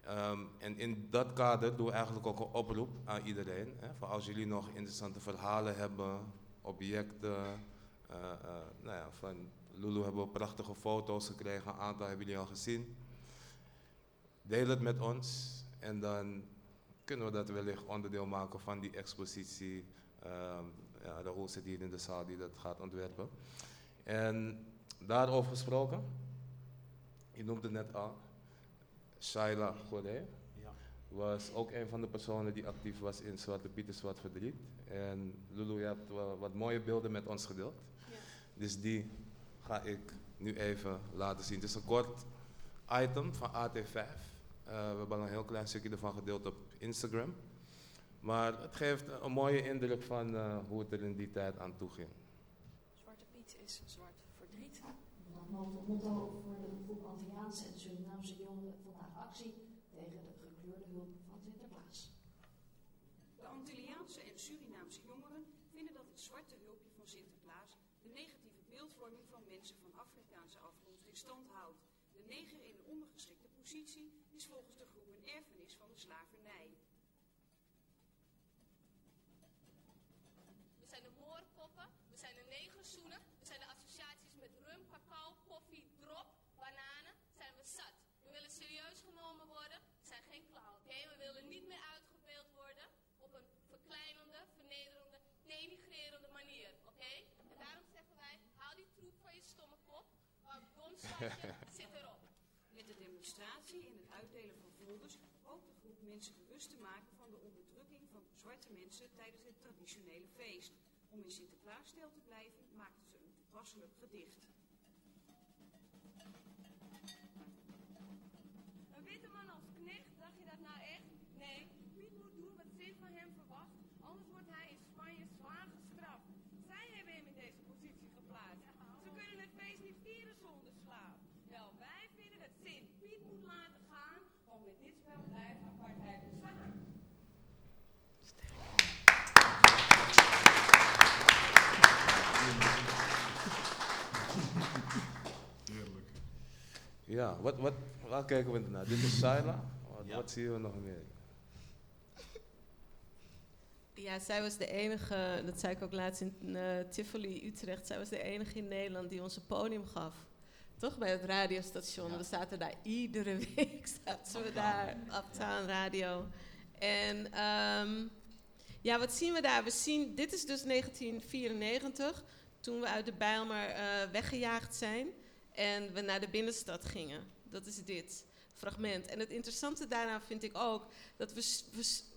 Ehm, en in dat kader doen we eigenlijk ook een oproep aan iedereen. Hè, voor als jullie nog interessante verhalen hebben, objecten. eh, eh, nou ja, van Lulu hebben we prachtige foto's gekregen, een aantal hebben jullie al gezien. Deel het met ons en dan kunnen we dat wellicht onderdeel maken van die expositie. Ehm ja, Raoul zit hier in de zaal die dat gaat ontwerpen. En daarover gesproken, je noemde het net al, Shaila Goré Ja. was ook een van de personen die actief was in Zwarte Piet Zwart Verdriet. En Lulu, je hebt wel wat mooie beelden met ons gedeeld. Ja. Dus die ga ik nu even laten zien. Het is een kort item van AT5. Eh, we hebben al een heel klein stukje ervan gedeeld op Instagram. Maar het geeft een mooie indruk van eh, hoe het er in die tijd aan toe ging. Zwarte Piet is zwart verdriet. Dat motto, motto voor de groep Antilliaanse en Surinaamse jongeren vandaag actie tegen de gekleurde hulp van Sinterklaas. De Antilliaanse en Surinaamse jongeren vinden dat het zwarte hulpje van Sinterklaas de negatieve beeldvorming van mensen van Afrikaanse afkomst in stand houdt. De neger in een ondergeschikte positie is volgens de groep een erfenis van de slavernij. We zijn de moorpoppen, we zijn de negerzoenen, we zijn de associaties met rum, cacao, koffie, drop, bananen. Zijn we zat. We willen serieus genomen worden, we zijn geen clown. Oké, we willen niet meer uitgebeeld worden op een verkleinende, vernederende, denigrerende manier. Oké? En daarom zeggen wij, haal die troep van je stomme kop, maar (laughs) Met de demonstratie en het uitdelen van folders hoopt de groep mensen bewust te maken van de onderdrukking van zwarte mensen tijdens het traditionele feest. Om in Sinterklaasstijl te blijven maakten ze een toepasselijk gedicht. Een witte man als knecht, dacht je dat nou echt? Nee, Piet moet doen wat Sint van hem verwacht, anders wordt hij in Spanje zwaar gestraft. Zij hebben hem in deze positie geplaatst. Ze kunnen het feest niet vieren zonder slaap. Wel, wij vinden dat Sint Piet moet laten gaan, om met dit spel blijft apartheid bestaan. Heerlijk. Ja, wat, wat, waar kijken we naar? Dit is Saila. Wat, Ja. wat zien we nog meer? Ja, zij was de enige, dat zei ik ook laatst in eh, Tivoli, Utrecht. Zij was de enige in Nederland die ons een podium gaf. Toch bij het radiostation. Ja. We zaten daar iedere (laughs) week, zaten we daar, Uptown Radio. En ehm, ja, wat zien we daar? We zien, dit is dus 1994, toen we uit de Bijlmer eh, weggejaagd zijn. En we naar de binnenstad gingen. Dat is dit fragment. En het interessante daaraan vind ik ook dat we,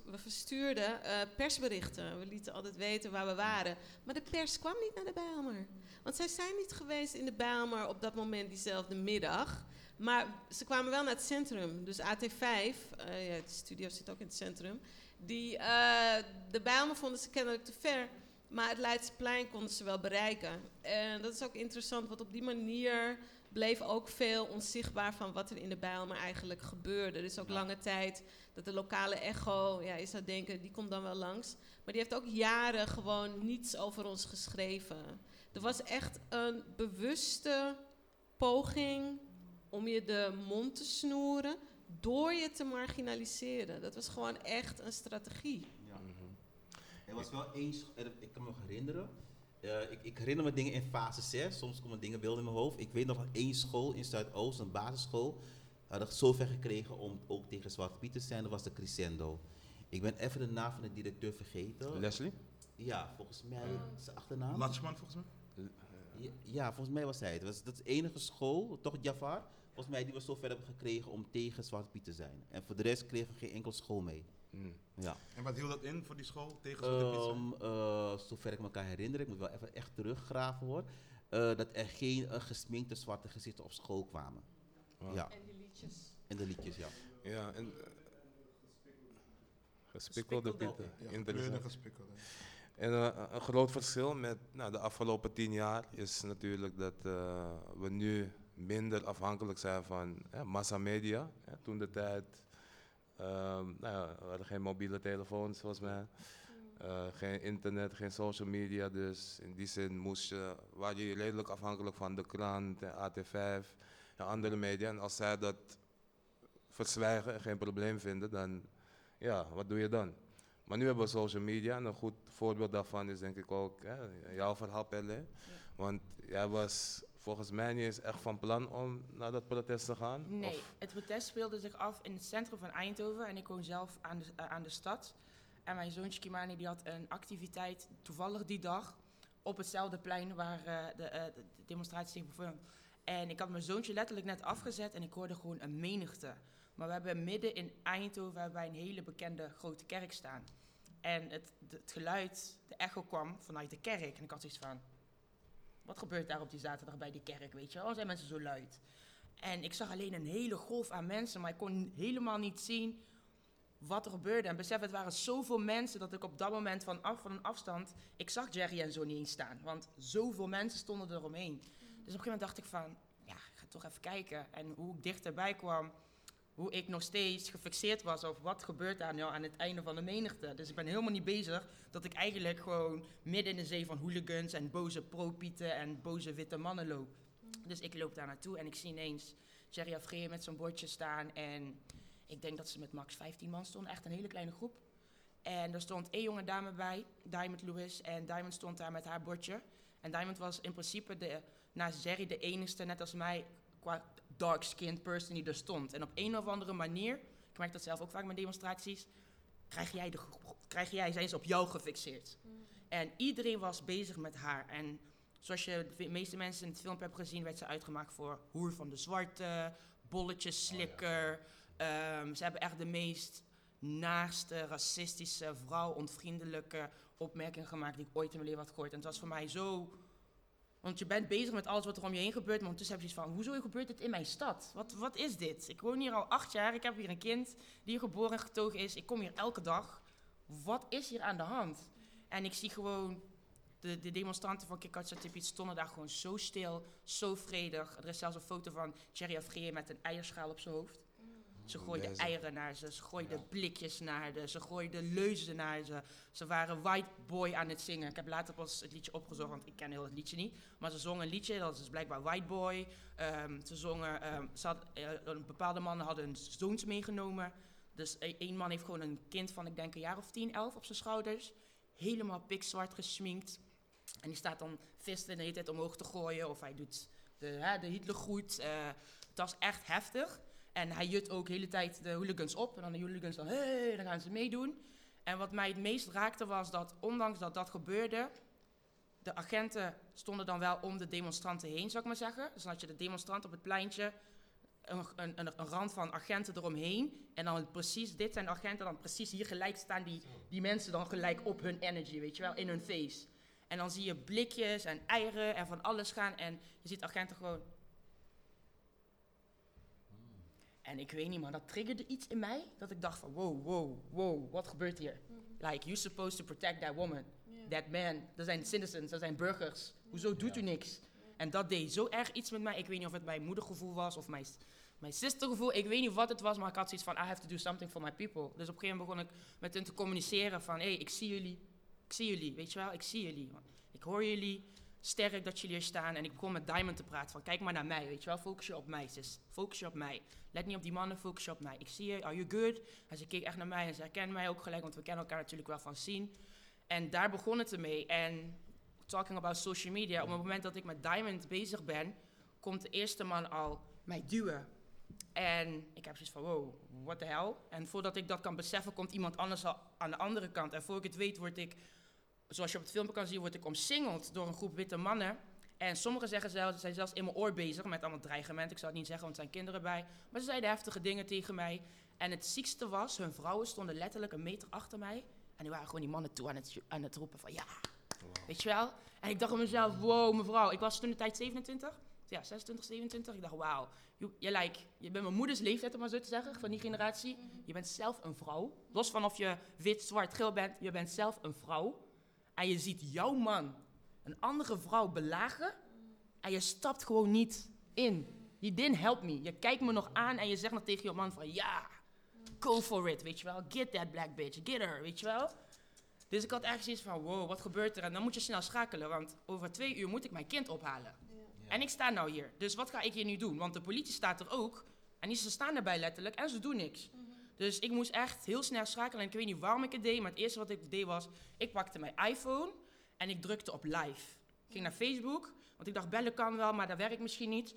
we, verstuurden eh, persberichten. We lieten altijd weten waar we waren. Maar de pers kwam niet naar de Bijlmer. Want zij zijn niet geweest in de Bijlmer op dat moment diezelfde middag. Maar ze kwamen wel naar het centrum. Dus AT5, eh, ja, de studio zit ook in het centrum. Die, eh, de Bijlmer vonden ze kennelijk te ver. Maar het Leidseplein konden ze wel bereiken. En dat is ook interessant, want op die manier bleef ook veel onzichtbaar van wat er in de Bijlmer eigenlijk gebeurde. Er is ook lange tijd dat de lokale echo, ja, je zou denken, die komt dan wel langs. Maar die heeft ook jaren gewoon niets over ons geschreven. Er was echt een bewuste poging om je de mond te snoeren door je te marginaliseren. Dat was gewoon echt een strategie. Er was wel één, er- ik kan me nog herinneren. eh, ik, ik herinner me dingen in fase 6, soms komen dingen beelden in mijn hoofd. Ik weet nog van één school in Zuidoost, een basisschool, hadden zover gekregen om ook tegen Zwarte Piet te zijn. Dat was de Crescendo. Ik ben even de naam van de directeur vergeten. Leslie? Ja, volgens mij is zijn achternaam. Latschman volgens mij? Ja, ja, volgens mij was hij het. Dat, was, dat is de enige school, toch Jafar, volgens mij die we zover hebben gekregen om tegen Zwarte Piet te zijn. En voor de rest kregen we geen enkel school mee. Mm. Ja. En wat hield dat in voor die school? Tegen? Ehm, eh, zover ik me kan herinneren, ik moet wel even echt teruggraven hoor, eh, dat er geen eh, gesminkte zwarte gezichten op school kwamen. Wow. Ja, En die liedjes. en de liedjes, ja. Ja, en gespikkelde pieten. Ja, Interessant. gespikkelde. En een groot verschil met nou, de afgelopen tien jaar is natuurlijk dat eh, we nu minder afhankelijk zijn van massamedia. Hè, toen de tijd, ehm, nou ja, we hadden geen mobiele telefoons volgens mij, Eh, geen internet, geen social media. Dus in die zin moest je, waar je redelijk afhankelijk van de krant, en AT5 en andere media. En als zij dat verzwijgen en geen probleem vinden, dan ja, wat doe je dan? Maar nu hebben we social media en een goed voorbeeld daarvan is denk ik ook hè, jouw verhaal Pelle. Want jij was volgens mij niet eens echt van plan om naar dat protest te gaan. Nee, Of- het protest speelde zich af in het centrum van Eindhoven en ik woon zelf aan de, eh, aan de stad. En mijn zoontje Kimani die had een activiteit toevallig die dag op hetzelfde plein waar eh, de, eh, de de demonstratie zich bevond. En ik had mijn zoontje letterlijk net afgezet en ik hoorde gewoon een menigte. Maar we hebben midden in Eindhoven hebben wij een hele bekende grote kerk staan. En het, het geluid, de echo kwam vanuit de kerk. En ik had zoiets van, wat gebeurt daar op die zaterdag bij die kerk, weet je wel? Zijn mensen zo luid? En ik zag alleen een hele golf aan mensen, maar ik kon helemaal niet zien wat er gebeurde. En besef, het waren zoveel mensen dat ik op dat moment van, af, van een afstand... Ik zag Jerry en zo niet staan, want zoveel mensen stonden eromheen. Dus op een gegeven moment dacht ik van, ja, ik ga toch even kijken. En hoe ik dichterbij kwam, hoe ik nog steeds gefixeerd was op wat gebeurt daar nou aan het einde van de menigte. Dus ik ben helemaal niet bezig dat ik eigenlijk gewoon midden in de zee van hooligans en boze pro-pieten en boze witte mannen loop. Dus ik loop daar naartoe en ik zie ineens Jerry Afrië met zo'n bordje staan. En ik denk dat ze met max 15 man stonden, echt een hele kleine groep. En er stond één jonge dame bij, Diamond Lewis. En Diamond stond daar met haar bordje. En Diamond was in principe de, naast Jerry de enigste, net als mij, qua dark-skinned person die er stond. En op een of andere manier, ik merk dat zelf ook vaak met demonstraties, krijg jij, de, krijg jij zijn ze op jou gefixeerd. En iedereen was bezig met haar. En zoals je de meeste mensen in het filmpje hebt gezien, werd ze uitgemaakt voor hoer van de zwarte, bolletjes slikker. Ehm, ze hebben echt de meest naaste, racistische, vrouwonvriendelijke opmerkingen gemaakt die ik ooit in mijn leven had gehoord. En het was voor mij zo... Want je bent bezig met alles wat er om je heen gebeurt, maar ondertussen heb je zoiets van, hoezo gebeurt dit in mijn stad? Wat, wat is dit? Ik woon hier al acht jaar, ik heb hier een kind die hier geboren en getogen is. Ik kom hier elke dag. Wat is hier aan de hand? En ik zie gewoon de, de demonstranten van Kikatsa-Tipit stonden daar gewoon zo stil, zo vredig. Er is zelfs een foto van Thierry Afrié met een eierschaal op zijn hoofd. Ze gooiden eieren naar ze, ze gooiden blikjes naar ze, ze gooiden leuzen naar ze. Ze waren White Boy aan het zingen. Ik heb later pas het liedje opgezocht, want ik ken heel het liedje niet. Maar ze zongen een liedje, dat is dus blijkbaar White Boy. Ehm, ze zongen, ze had, een bepaalde mannen hadden hun zoons meegenomen. Dus e- één man heeft gewoon een kind van, ik denk, een jaar of 10, 11 op zijn schouders. Helemaal pikzwart gesminkt. En die staat dan visten de hele tijd omhoog te gooien. Of hij doet de, hè, de Hitlergroet. Eh, het was echt heftig. En hij jut ook de hele tijd de hooligans op. En dan de hooligans dan, hey, dan gaan ze meedoen. En wat mij het meest raakte was dat, ondanks dat dat gebeurde... de agenten stonden dan wel om de demonstranten heen, zou ik maar zeggen. Dus dan had je de demonstrant op het pleintje... Een, een, een, een rand van agenten eromheen. En dan precies, dit zijn de agenten, dan precies hier gelijk staan die, die mensen dan gelijk op hun energy, weet je wel, in hun face. En dan zie je blikjes en eieren en van alles gaan. En je ziet agenten gewoon. En ik weet niet, maar dat triggerde iets in mij. Dat ik dacht van, wow, wow, wow, wat gebeurt hier? Like, you're supposed to protect that woman. That man. Dat zijn citizens, dat zijn burgers. Hoezo doet u niks? En dat deed zo erg iets met mij. Ik weet niet of het mijn moedergevoel was of mijn, mijn sistergevoel. Ik weet niet wat het was, maar ik had zoiets van, I have to do something for my people. Dus op een gegeven moment begon ik met hen te communiceren van, hé, hey, ik zie jullie. Ik zie jullie, weet je wel, ik zie jullie. Ik hoor jullie, sterk dat jullie hier staan. En ik begon met Diamond te praten van, kijk maar naar mij, weet je wel. Focus je op mij, sis. Focus je op mij. Let niet op die mannen, focus je op mij. Ik zie je, are you good? En ze keek echt naar mij en ze herkende mij ook gelijk, want we kennen elkaar natuurlijk wel van zien. En daar begon het ermee. En talking about social media, op het moment dat ik met Diamond bezig ben, komt de eerste man al mij duwen. En ik heb zoiets van, wow, what the hell? En voordat ik dat kan beseffen, komt iemand anders al aan de andere kant. En voor ik het weet, word ik, zoals je op het filmpje kan zien, word ik omsingeld door een groep witte mannen. En sommigen zeggen zelfs, zijn zelfs in mijn oor bezig met allemaal dreigementen. Ik zou het niet zeggen, want er zijn kinderen bij. Maar ze zeiden heftige dingen tegen mij. En het ziekste was, hun vrouwen stonden letterlijk een meter achter mij. En die waren gewoon die mannen toe aan het, aan het roepen van, ja, weet je wel? En ik dacht aan mezelf, wow, mevrouw. Ik was toen de tijd 27. Ja, 26, 27. Ik dacht, wauw. Je, like, je bent mijn moeders leeftijd, om maar zo te zeggen, van die generatie. Je bent zelf een vrouw. Los van of je wit, zwart, geel bent, je bent zelf een vrouw. En je ziet jouw man een andere vrouw belagen. En je stapt gewoon niet in. You didn't help me. Je kijkt me nog aan en je zegt nog tegen je man van, ja, go for it, weet je wel. Get that black bitch, get her, weet je wel. Dus ik had echt zoiets van, wow, wat gebeurt er? En dan moet je snel schakelen, want over twee uur moet ik mijn kind ophalen. En ik sta nou hier. Dus wat ga ik hier nu doen? Want de politie staat er ook. En die, ze staan erbij letterlijk en ze doen niks. Dus ik moest echt heel snel schakelen. En ik weet niet waarom ik het deed, maar het eerste wat ik deed was... Ik pakte mijn iPhone en ik drukte op live. Ik ging naar Facebook, want ik dacht bellen kan wel, maar dat werkt misschien niet.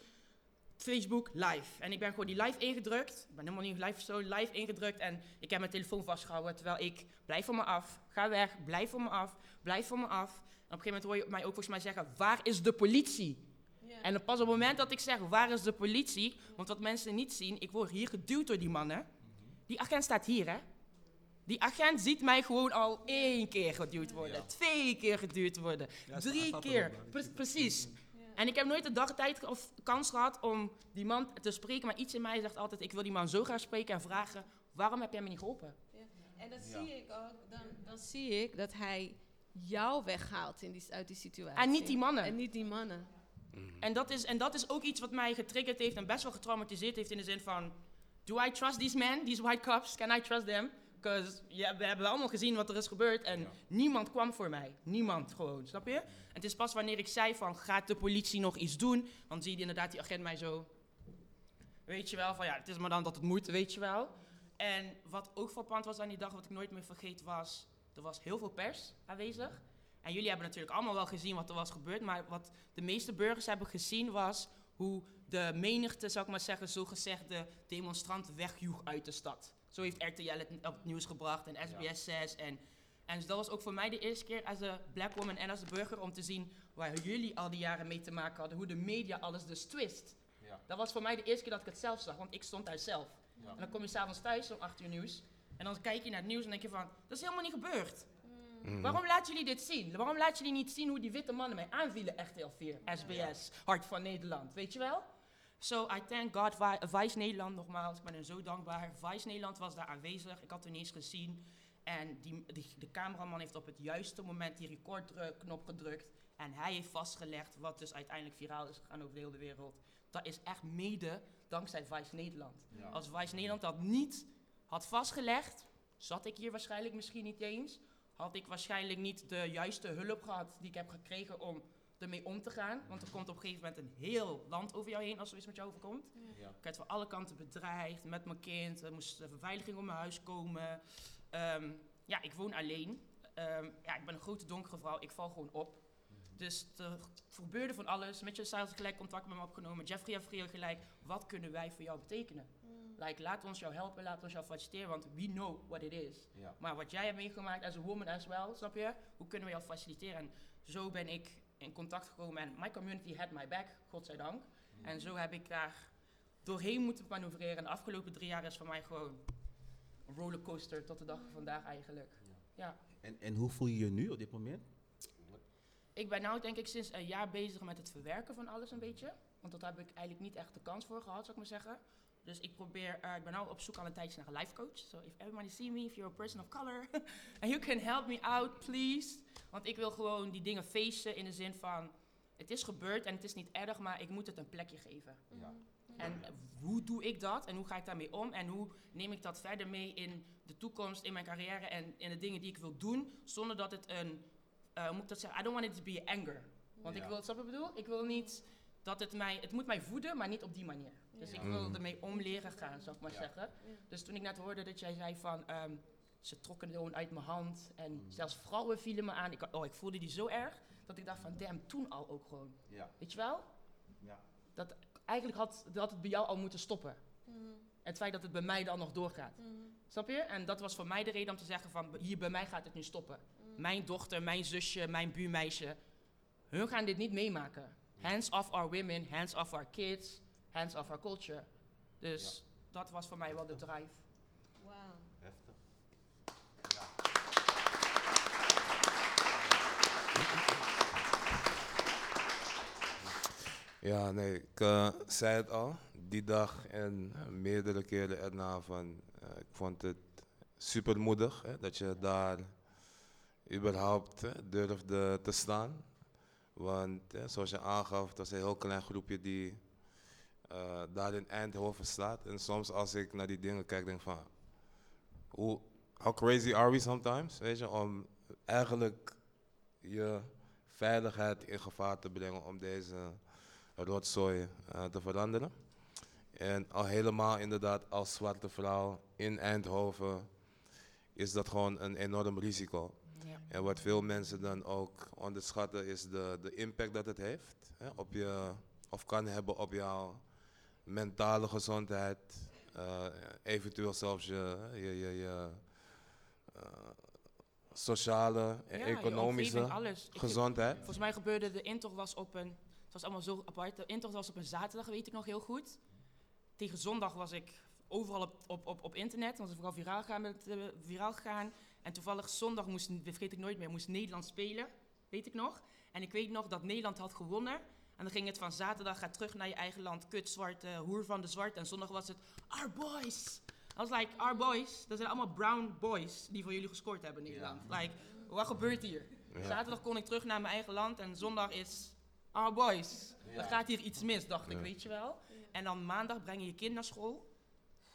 Facebook live. En ik ben gewoon die live ingedrukt. Ik ben helemaal niet live zo live ingedrukt. En ik heb mijn telefoon vastgehouden. Terwijl ik, blijf van me af. Ga weg, blijf van me af. Blijf van me af. En op een gegeven moment hoor je mij ook volgens mij zeggen, waar is de politie? En dan pas op het moment dat ik zeg, waar is de politie? Want wat mensen niet zien, ik word hier geduwd door die mannen. Die agent staat hier, hè? Die agent ziet mij gewoon al één keer geduwd worden. Twee keer geduwd worden. Ja, drie keer. Pre- precies. En ik heb nooit de dag tijd of kans gehad om die man te spreken. Maar iets in mij zegt altijd, ik wil die man zo graag spreken en vragen... waarom heb jij me niet geholpen? En dat zie ik ook. Dan, dan zie ik dat hij jou weghaalt in die, uit die situatie. En niet die mannen. En niet die mannen. En, dat is, en dat is ook iets wat mij getriggerd heeft en best wel getraumatiseerd heeft in de zin van... Do I trust these men, these white cops? Can I trust them? Because ja, we hebben allemaal gezien wat er is gebeurd en niemand kwam voor mij. Niemand gewoon, snap je? En het is pas wanneer ik zei van, gaat de politie nog iets doen? Dan zie je inderdaad die agent mij zo... Weet je wel, van ja, het is maar dan dat het moet, weet je wel. En wat ook frappant was aan die dag, wat ik nooit meer vergeet, was... Er was heel veel pers aanwezig. En jullie hebben natuurlijk allemaal wel gezien wat er was gebeurd. Maar wat de meeste burgers hebben gezien was hoe de menigte, zou ik maar zeggen, zogezegd de demonstranten wegjoeg uit de stad. Zo heeft RTL het op het nieuws gebracht en SBS 6. En, en dus dat was ook voor mij de eerste keer als een black woman en als een burger om te zien waar jullie al die jaren mee te maken hadden. Hoe de media alles dus twist. Ja. Dat was voor mij de eerste keer dat ik het zelf zag, want ik stond daar zelf. En dan kom je s'avonds thuis om 8 uur nieuws. En dan kijk je naar het nieuws en denk je van, dat is helemaal niet gebeurd. Waarom laten jullie dit zien? Waarom laten jullie niet zien hoe die witte mannen mij aanvielen? Echt heel veel. SBS, Hart van Nederland, weet je wel? So I thank God, Vi- Vice Nederland nogmaals. Ik ben er zo dankbaar. Vice Nederland was daar aanwezig. Ik had het ineens gezien. En die, die, de cameraman heeft op het juiste moment die recordknop gedrukt. En hij heeft vastgelegd wat dus uiteindelijk viraal is gegaan over de hele wereld. Dat is echt mede dankzij Vice Nederland. Als Vice Nederland dat niet had vastgelegd, zat ik hier waarschijnlijk misschien niet eens. Had ik waarschijnlijk niet de juiste hulp gehad die ik heb gekregen om ermee om te gaan. Want er komt op een gegeven moment een heel land over jou heen als zoiets met jou overkomt. Ja. Ik werd van alle kanten bedreigd met mijn kind. Er moest de beveiliging om mijn huis komen. Ehm, ja, ik woon alleen. Ehm, ja, ik ben een grote donkere vrouw. Ik val gewoon op. Dus er gebeurde van alles. Met je gelijk contact met me opgenomen. Jeffrey heeft gelijk. Wat kunnen wij voor jou betekenen? Like, laat ons jou helpen, laat ons jou faciliteren, want we know what it is. Ja. Maar wat jij hebt meegemaakt as a woman as well, snap je? Hoe kunnen we jou faciliteren? En zo ben ik in contact gekomen en my community had my back, godzijdank. En zo heb ik daar doorheen moeten manoeuvreren. En de afgelopen drie jaar is voor mij gewoon een rollercoaster tot de dag van vandaag eigenlijk. Ja. En, en hoe voel je je nu op dit moment? Ik ben nou denk ik sinds een jaar bezig met het verwerken van alles een beetje. Want dat heb ik eigenlijk niet echt de kans voor gehad, zou ik maar zeggen. Dus ik probeer, eh, ik ben nou op zoek al een tijdje naar een life coach. So if everybody see me, if you're a person of color, (laughs) and you can help me out, please. Want ik wil gewoon die dingen feesten in de zin van, het is gebeurd en het is niet erg, maar ik moet het een plekje geven. Ja. En hoe doe ik dat en hoe ga ik daarmee om en hoe neem ik dat verder mee in de toekomst, in mijn carrière en in de dingen die ik wil doen, zonder dat het een, eh, hoe moet ik dat zeggen, I don't want it to be anger. Want ik wil, snap je wat ik bedoel? Ik wil niet dat het mij, het moet mij voeden, maar niet op die manier. Dus ik wil Mhm. ermee om leren gaan, zou ik maar Ja. zeggen. Dus toen ik net hoorde dat jij zei van, ehm, ze trokken het gewoon uit mijn hand en zelfs vrouwen vielen me aan. Ik, oh, ik voelde die zo erg dat ik dacht van, damn, toen al ook gewoon. Ja. Weet je wel? Ja. Dat eigenlijk had, dat het bij jou al moeten stoppen. Het feit dat het bij mij dan nog doorgaat. Snap je? En dat was voor mij de reden om te zeggen van, hier bij mij gaat het nu stoppen. Mijn dochter, mijn zusje, mijn buurmeisje, hun gaan dit niet meemaken. Hands off our women, hands off our kids, hands off our culture. Dus dat was voor mij wel de drive. Wauw. Heftig. Ja, nee, ik eh, zei het al, die dag en meerdere keren erna van, eh, ik vond het super moedig hè, dat je daar überhaupt hè, durfde te staan. Want zoals je aangaf, het was een heel klein groepje die eh, daar in Eindhoven staat. En soms als ik naar die dingen kijk, denk ik van, hoe, how crazy are we sometimes? Weet je, om eigenlijk je veiligheid in gevaar te brengen om deze rotzooi eh, te veranderen. En al helemaal inderdaad als zwarte vrouw in Eindhoven is dat gewoon een enorm risico. En wat veel mensen dan ook onderschatten is de, de impact dat het heeft hè, op je, of kan hebben op jouw mentale gezondheid, eh, eventueel zelfs je, je, je, je eh, sociale en Ja, economische. Ik- gezondheid. Volgens mij gebeurde de intocht was op een. Het was allemaal zo apart. De intocht was op een zaterdag, weet ik nog heel goed. Tegen zondag was ik overal op, op, op, op internet. Want het vooral viraal gegaan, met, eh, viraal gegaan. En toevallig zondag moest, vergeet ik nooit meer, moest Nederland spelen. Weet ik nog. En ik weet nog dat Nederland had gewonnen. En dan ging het van zaterdag, ga terug naar je eigen land. Kut, zwart, eh, hoer van de zwart. En zondag was het, our boys. I was like, our boys, dat zijn allemaal brown boys die voor jullie gescoord hebben in Nederland. Like, wat gebeurt hier? Ja. Zaterdag kon ik terug naar mijn eigen land en zondag is ah boys, er gaat hier iets mis, dacht ik, weet je wel. En dan maandag breng je je kind naar school.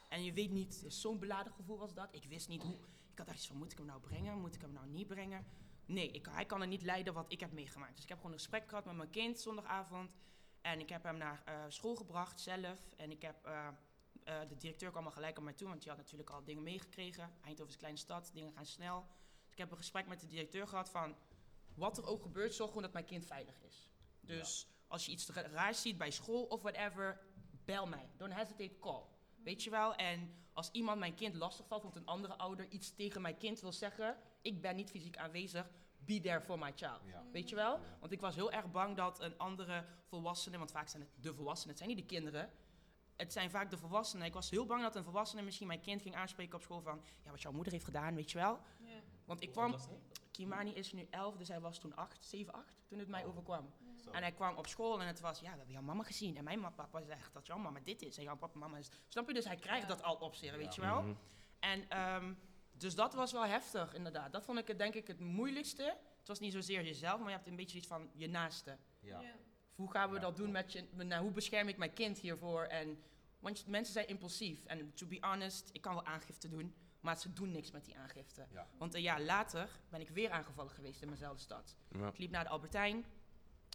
En je weet niet, zo'n beladen gevoel was dat. Ik wist niet hoe. Ik had echt iets van, moet ik hem nou brengen? Moet ik hem nou niet brengen? Nee, ik, hij kan er niet leiden wat ik heb meegemaakt. Dus ik heb gewoon een gesprek gehad met mijn kind zondagavond. En ik heb hem naar eh, school gebracht zelf. En ik heb, eh, eh, de directeur kwam al gelijk aan mij toe, want die had natuurlijk al dingen meegekregen. Eindhoven is een kleine stad, dingen gaan snel. Dus ik heb een gesprek met de directeur gehad van, wat er ook gebeurt, zorg gewoon dat mijn kind veilig is. Dus als je iets ra- raars ziet bij school of whatever, bel mij. Don't hesitate, call. Weet je wel? En als iemand mijn kind lastig valt, of een andere ouder iets tegen mijn kind wil zeggen, ik ben niet fysiek aanwezig, be there for my child. Ja. Weet je wel? Want ik was heel erg bang dat een andere volwassene, want vaak zijn het de volwassenen, het zijn niet de kinderen. Het zijn vaak de volwassenen. Ik was heel bang dat een volwassene misschien mijn kind ging aanspreken op school van, ja, wat jouw moeder heeft gedaan, weet je wel? Want ik kwam, Kimani is nu 11, dus hij was toen 8, 7, 8, toen het mij overkwam. En hij kwam op school en het was, ja, we hebben jouw mama gezien. En mijn papa zegt dat jouw mama dit is en jouw papa mama is. Snap je? Dus hij krijgt dat al op zich, weet je wel? Mhm. En ehm, dus dat was wel heftig, inderdaad. Dat vond ik het, denk ik het moeilijkste. Het was niet zozeer jezelf, maar je hebt een beetje iets van je naaste. Ja. Hoe gaan we Ja, dat doen met je, nou, hoe bescherm ik mijn kind hiervoor? En, want mensen zijn impulsief. En to be honest, ik kan wel aangifte doen, maar ze doen niks met die aangifte. Ja. Want een jaar later ben ik weer aangevallen geweest in mijnzelfde stad. Ja. Ik liep naar de Albertijn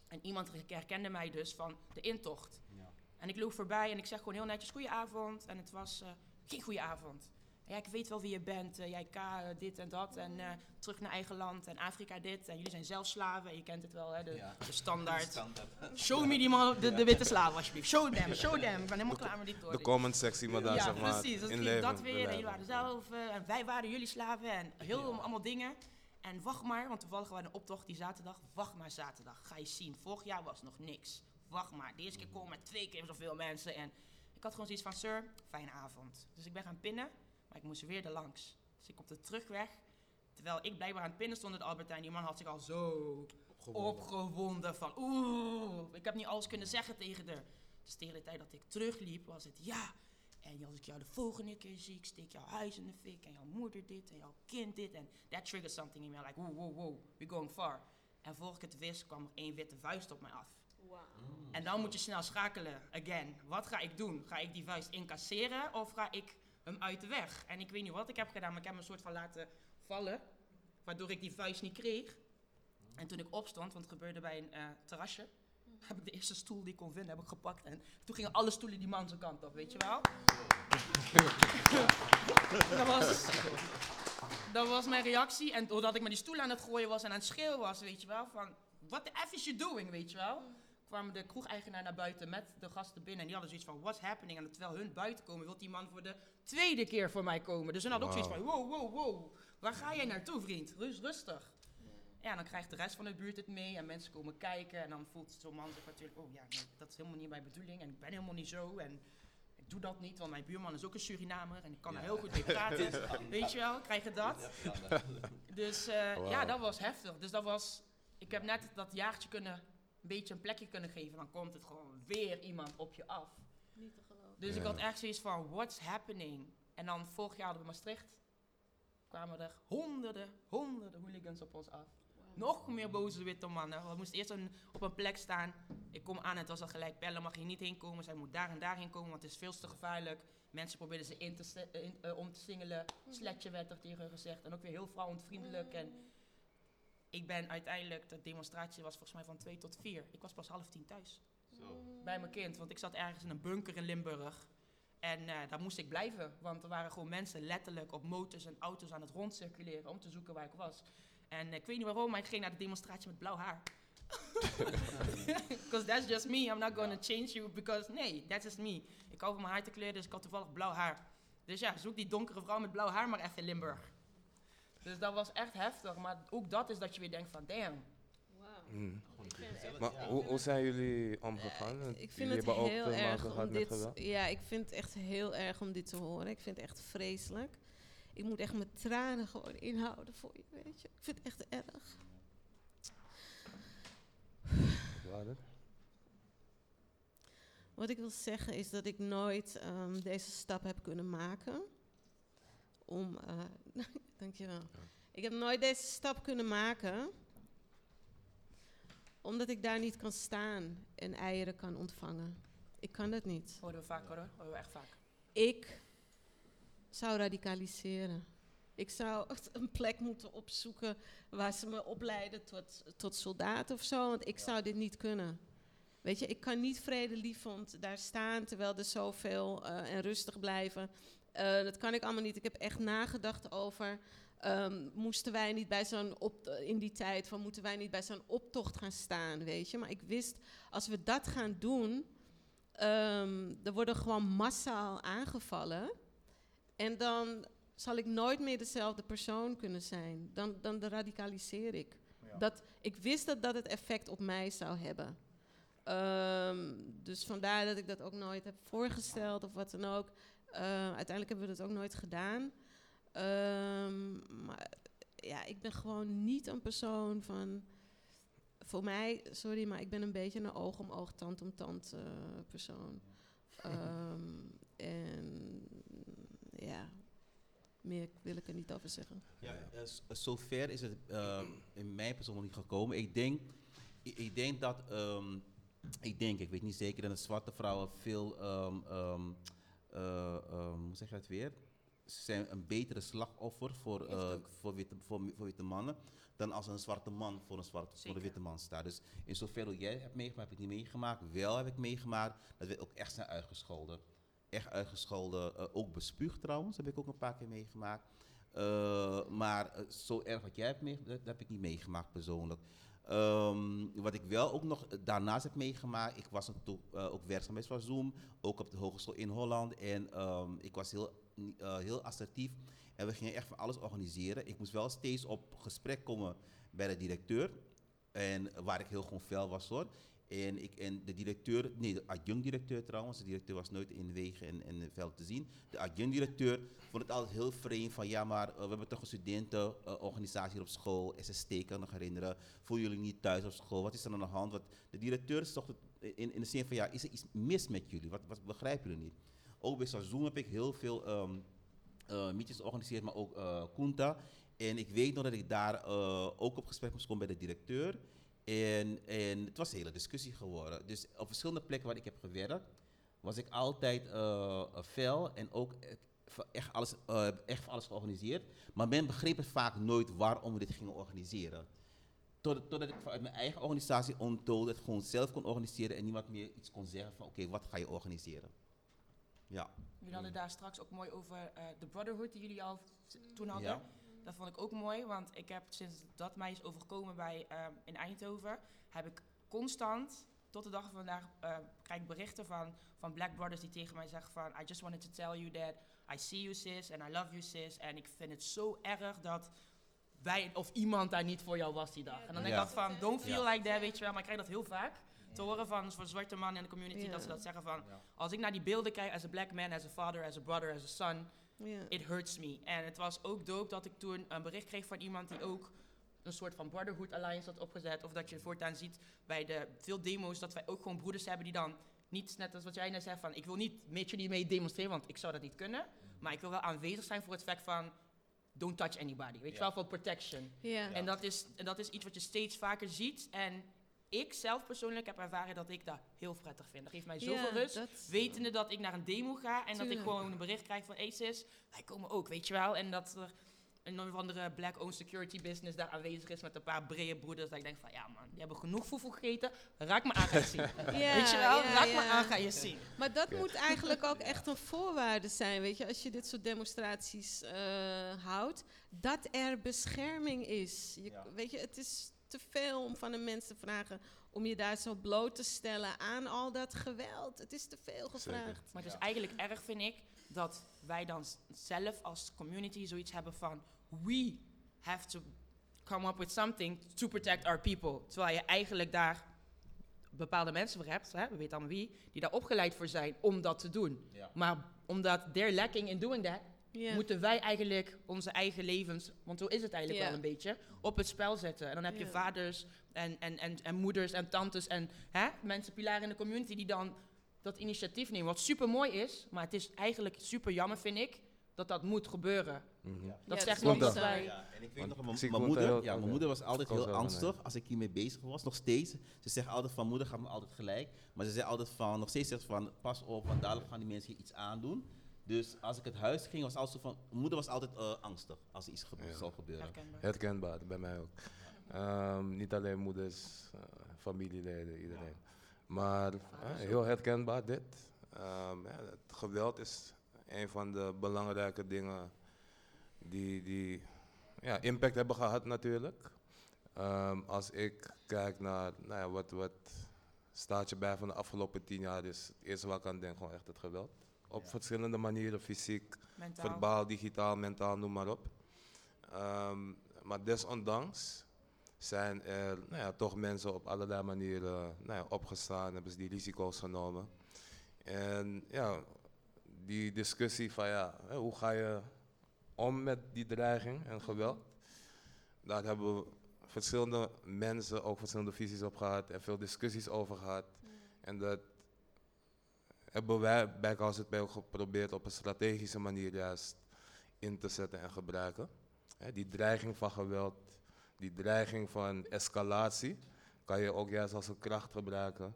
en iemand herkende mij dus van de intocht. Ja. En ik loop voorbij en ik zeg gewoon heel netjes goedenavond. En het was eh, geen goede avond. Ja, ik weet wel wie je bent. eh, jij K, eh, dit en dat. En eh, terug naar eigen land. En Afrika dit. En jullie zijn zelf slaven. Je kent het wel, hè? De, Ja. de standaard. Standaard. Show me die man, de, de witte slaven alsjeblieft. Show them, show them. Ik ben helemaal klaar met dit hoor. De comment sectie, maar daar ja, zeg maar precies. Dat, inleven. dat weer. En jullie waren zelf. eh, en wij waren jullie slaven. En heel Ja. allemaal dingen. En wacht maar, want toevallig waren een optocht die zaterdag. Wacht maar zaterdag. Ga je zien. Vorig jaar was nog niks. Wacht maar. De eerste keer komen met twee keer zoveel mensen. En ik had gewoon zoiets van, sir, fijne avond. Dus ik ben gaan pinnen, maar ik moest weer er langs. Dus ik op de terugweg, terwijl ik blijkbaar aan het pinnen stond in de Albertijn, die man had zich al zo opgewonden van, oeh, ik heb niet alles kunnen zeggen tegen haar. Dus tegen de tijd dat ik terugliep, was het ja. En als ik jou de volgende keer zie, ik steek jouw huis in de fik en jouw moeder dit en jouw kind dit. En that triggered something in me. Like, wow, wow, wow, we're going far. En voor ik het wist, kwam er één witte vuist op mij af. En dan moet je snel schakelen. Again, wat ga ik doen? Ga ik die vuist incasseren of ga ik hem uit de weg? En ik weet niet wat ik heb gedaan, maar ik heb hem een soort van laten vallen. Waardoor ik die vuist niet kreeg. En toen ik opstond, want het gebeurde bij een eh, terrasje, heb ik de eerste stoel die ik kon vinden, heb ik gepakt. En toen gingen alle stoelen die man zijn kant op, weet je wel? (laughs) dat, was, dat was mijn reactie. En doordat ik met die stoel aan het gooien was en aan het schreeuwen was, weet je wel, van, what the F is you doing, weet je wel? Kwam de kroegeigenaar naar buiten met de gasten binnen. En die hadden zoiets van, what's happening? En terwijl hun buiten komen, wil die man voor de tweede keer voor mij komen. Dus hun hadden ook zoiets van, wow, wow, wow. Waar ga jij naartoe, vriend? Rust, rustig. Ja, dan krijgt de rest van de buurt het mee en mensen komen kijken. En dan voelt zo'n man zich natuurlijk, oh ja, nee, dat is helemaal niet mijn bedoeling. En ik ben helemaal niet zo. En ik doe dat niet, want mijn buurman is ook een Surinamer. En ik kan er heel goed mee praten. (laughs) Weet je wel, krijg je dat? Dus eh, ja, dat was heftig. Dus dat was, ik heb net dat jaartje kunnen, beetje een plekje kunnen geven. Dan komt het gewoon weer iemand op je af. Niet te geloven. Dus ik had echt zoiets van, what's happening? En dan vorig jaar hadden we Maastricht. Kwamen er honderden, honderden hooligans op ons af. Nog meer boze witte mannen. We moesten eerst een, op een plek staan. Ik kom aan, het was al gelijk bellen, mag je niet heen komen. Zij moet daar en daarheen komen, want het is veel te gevaarlijk. Mensen probeerden ze in te, eh, in- om te singelen. Sletje werd er tegen hun gezegd. En ook weer heel vrouwontvriendelijk. En ik ben uiteindelijk, de demonstratie was volgens mij van twee tot vier. Ik was pas half tien thuis Zo. bij mijn kind. Want ik zat ergens in een bunker in Limburg. En eh, daar moest ik blijven. Want er waren gewoon mensen letterlijk op motors en auto's aan het rondcirculeren om te zoeken waar ik was. En eh, ik weet niet waarom, maar ik ging naar de demonstratie met blauw haar. (laughs) Because that's just me. I'm not going to change you. Because nee, that's just me. Ik hou van mijn haar te kleuren, dus ik had toevallig blauw haar. Dus ja, zoek die donkere vrouw met blauw haar maar even in Limburg. Dus dat was echt heftig. Maar ook dat is dat je weer denkt van, damn. Wauw. Mm. Maar hoe, hoe zijn jullie omgegaan? Want Ik vind jullie het ook heel erg om dit. geweld. Ja, ik vind het echt heel erg om dit te horen. Ik vind het echt vreselijk. Ik moet echt mijn tranen gewoon inhouden voor je, weet je. Ik vind het echt erg. Wat ik wil zeggen is dat ik nooit ehm, deze stap heb kunnen maken. Om. eh (laughs) dankjewel. Ik heb nooit deze stap kunnen maken. omdat ik daar niet kan staan en eieren kan ontvangen. Ik kan dat niet. Horen we vaak hoor, horen we echt vaak. Ik zou radicaliseren. Ik zou echt een plek moeten opzoeken waar ze me opleiden tot, tot soldaat of zo, want ik zou dit niet kunnen. Weet je, ik kan niet vredelievend daar staan terwijl er zoveel eh, en rustig blijven. Eh, dat kan ik allemaal niet. Ik heb echt nagedacht over. ehm, moesten wij niet bij zo'n op in die tijd van moeten wij niet bij zo'n optocht gaan staan, weet je? Maar ik wist als we dat gaan doen, er worden gewoon massaal aangevallen. En dan zal ik nooit meer dezelfde persoon kunnen zijn. Dan, dan radicaliseer ik. Dat, ik wist dat dat het effect op mij zou hebben. Ehm, dus vandaar dat ik dat ook nooit heb voorgesteld of wat dan ook. Eh, uiteindelijk hebben we dat ook nooit gedaan. Ehm, maar ja, ik ben gewoon niet een persoon van. Voor mij, sorry, maar ik ben een beetje een oog om oog, tand om tand eh, persoon. (laughs) Ehm, en ja, meer wil ik er niet over zeggen. Ja, eh, s- zover is het eh, in mijn persoon niet gekomen. Ik denk, ik, ik denk dat, ehm, ik denk, ik weet niet zeker, dat de zwarte vrouwen veel, ehm, ehm, eh, ehm, hoe zeg je dat weer? Ze zijn een betere slachtoffer voor, eh, voor, witte, voor, voor witte mannen dan als een zwarte man voor een, zwarte, voor een witte man staat. Dus in zoverre jij hebt meegemaakt, heb ik niet meegemaakt. Wel heb ik meegemaakt dat we ook echt zijn uitgescholden. Echt uitgescholden, eh, ook bespuugd trouwens, heb ik ook een paar keer meegemaakt. Uh, maar zo erg wat jij hebt meegemaakt, dat, dat heb ik niet meegemaakt persoonlijk. Um, wat ik wel ook nog daarnaast heb meegemaakt, ik was natuurlijk uh, ook werkzaam bij Zoom, ook op de hogeschool in Holland. En um, ik was heel, uh, heel assertief en we gingen echt van alles organiseren. Ik moest wel steeds op gesprek komen bij de directeur. En waar ik heel gewoon fel was hoor. En, ik, en de directeur, nee, de adjunct-directeur trouwens, de directeur was nooit in wegen en, en veld te zien. De adjunct-directeur vond het altijd heel vreemd van, ja maar uh, we hebben toch een studentenorganisatie hier op school, SST kan nog herinneren. Voelen jullie niet thuis op school? Wat is er aan de hand? Wat, de directeur zocht het in, in de zin van, ja, is er iets mis met jullie? Wat, wat begrijpen jullie niet? Ook bij Zoom heb ik heel veel um, uh, meetings georganiseerd, maar ook uh, Kunta. En ik weet nog dat ik daar ook op gesprek moest komen bij de directeur. En, en het was een hele discussie geworden. Dus op verschillende plekken waar ik heb gewerkt, was ik altijd uh, fel en ook echt alles, uh, echt voor alles georganiseerd. Maar men begreep het vaak nooit waarom we dit gingen organiseren. Totdat, totdat ik vanuit mijn eigen organisatie ontold het gewoon zelf kon organiseren en niemand meer iets kon zeggen van oké, okay, wat ga je organiseren? Ja. Jullie hadden daar straks ook mooi over uh, de brotherhood die jullie al toen hadden. Ja. Dat vond ik ook mooi, want ik heb sinds dat mij is overgekomen bij, uh, in Eindhoven, heb ik constant, tot de dag van vandaag, uh, krijg ik berichten van, van black brothers die tegen mij zeggen van I just wanted to tell you that I see you sis and I love you sis. En ik vind het zo erg dat wij of iemand daar niet voor jou was die dag. En dan denk Ja. ik van don't feel Ja. like that, weet je wel. Maar ik krijg dat heel vaak te horen van, van zwarte mannen in de community, Ja. dat ze dat zeggen van als ik naar die beelden kijk, as a black man, as a father, as a brother, as a son, Ja. it hurts me. En het was ook dope dat ik toen een bericht kreeg van iemand die ook een soort van Brotherhood Alliance had opgezet. Of dat je voortaan ziet bij de veel demo's dat wij ook gewoon broeders hebben die dan niet, net als wat jij net zei, van ik wil niet met jullie mee demonstreren, want ik zou dat niet kunnen. Maar ik wil wel aanwezig zijn voor het feit van don't touch anybody. Weet je wel, voor protection. Ja. En dat is, en dat is iets wat je steeds vaker ziet. En ik zelf persoonlijk heb ervaren dat ik dat heel prettig vind. Dat geeft mij zoveel Ja, rust. dat- Wetende dat ik naar een demo ga en dat ik gewoon een bericht krijg van ACES. Wij komen ook, weet je wel. En dat er een of andere black-owned security business daar aanwezig is met een paar brede broeders. Dat ik denk van ja man, die hebben genoeg voedsel gegeten. Raak me aan, ga je zien. (laughs) Ja, weet je wel, ja, raak me aan, ga je zien. Maar dat moet eigenlijk ook (laughs) echt een voorwaarde zijn, weet je, als je dit soort demonstraties eh, houdt, dat er bescherming is. Je, Ja. Weet je, het is te veel om van de mensen te vragen om je daar zo bloot te stellen aan al dat geweld. Het is te veel gevraagd. Maar het is eigenlijk erg, vind ik, dat wij dan zelf als community zoiets hebben van... We have to come up with something to protect our people. Terwijl je eigenlijk daar bepaalde mensen voor hebt, hè, we weten allemaal wie, die daar opgeleid voor zijn om dat te doen. Ja. Maar omdat they're lacking in doing that, Moeten wij eigenlijk onze eigen levens, want zo is het eigenlijk wel een beetje, op het spel zetten. En dan heb je vaders en, en, en, en moeders en tantes en hè, mensen, pilaren in de community, die dan dat initiatief nemen. Wat super mooi is, maar het is eigenlijk super jammer, vind ik, dat dat moet gebeuren. Mhm. Dat Ja, zegt niet dat wij... Ja, en ik weet Want nog, mijn- moeder, ja, mijn ja. moeder was altijd heel angstig als ik hiermee bezig was, nog steeds. Ze zegt altijd van, moeder gaat me altijd gelijk. Maar ze zei altijd van, nog steeds zegt ze van, pas op, want dadelijk gaan die mensen hier iets aandoen. Dus als ik het huis ging, was zo van, mijn moeder was altijd eh, angstig als er iets gebe- Ja. zou gebeuren. Herkenbaar. Herkenbaar, bij mij ook. Ehm, niet alleen moeders, eh, familieleden, iedereen. Maar eh, heel herkenbaar dit. Ehm, ja, het geweld is een van de belangrijke dingen die, die ja, impact hebben gehad natuurlijk. Ehm, als ik kijk naar nou ja, wat, wat staat je bij van de afgelopen tien jaar, is het eerste waar ik aan denk gewoon echt het geweld. Op Ja. verschillende manieren, fysiek, Mentaal. verbaal, digitaal, mentaal, noem maar op. Ehm, maar desondanks zijn er nou ja, toch mensen op allerlei manieren nou ja, opgestaan, hebben ze die risico's genomen. En ja, die discussie van ja, hoe ga je om met die dreiging en geweld? Daar hebben we verschillende mensen ook verschillende visies op gehad en veel discussies over gehad. En dat hebben wij bij ook geprobeerd op een strategische manier juist in te zetten en gebruiken. Die dreiging van geweld, die dreiging van escalatie, kan je ook juist als een kracht gebruiken.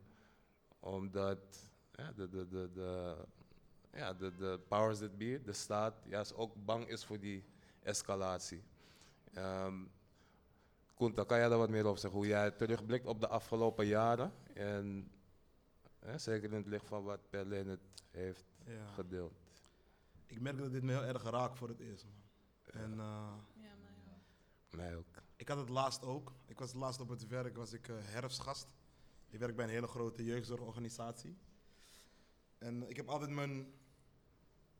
Omdat hè, de, de, de, ja, de, de powers that be, de staat, juist ook bang is voor die escalatie. Ehm Kunta, kan jij daar wat meer over zeggen? Hoe jij terugblikt op de afgelopen jaren en hè, zeker in het licht van wat Berlin het heeft Ja. gedeeld. Ik merk dat dit me heel erg raakt voor het eerst, man. En eh, Ja, maar ja. Mij ook. ik had het laatst ook. Ik was laatst op het werk, was ik eh, herfstgast. Ik werk bij een hele grote jeugdzorgorganisatie. En ik heb altijd mijn,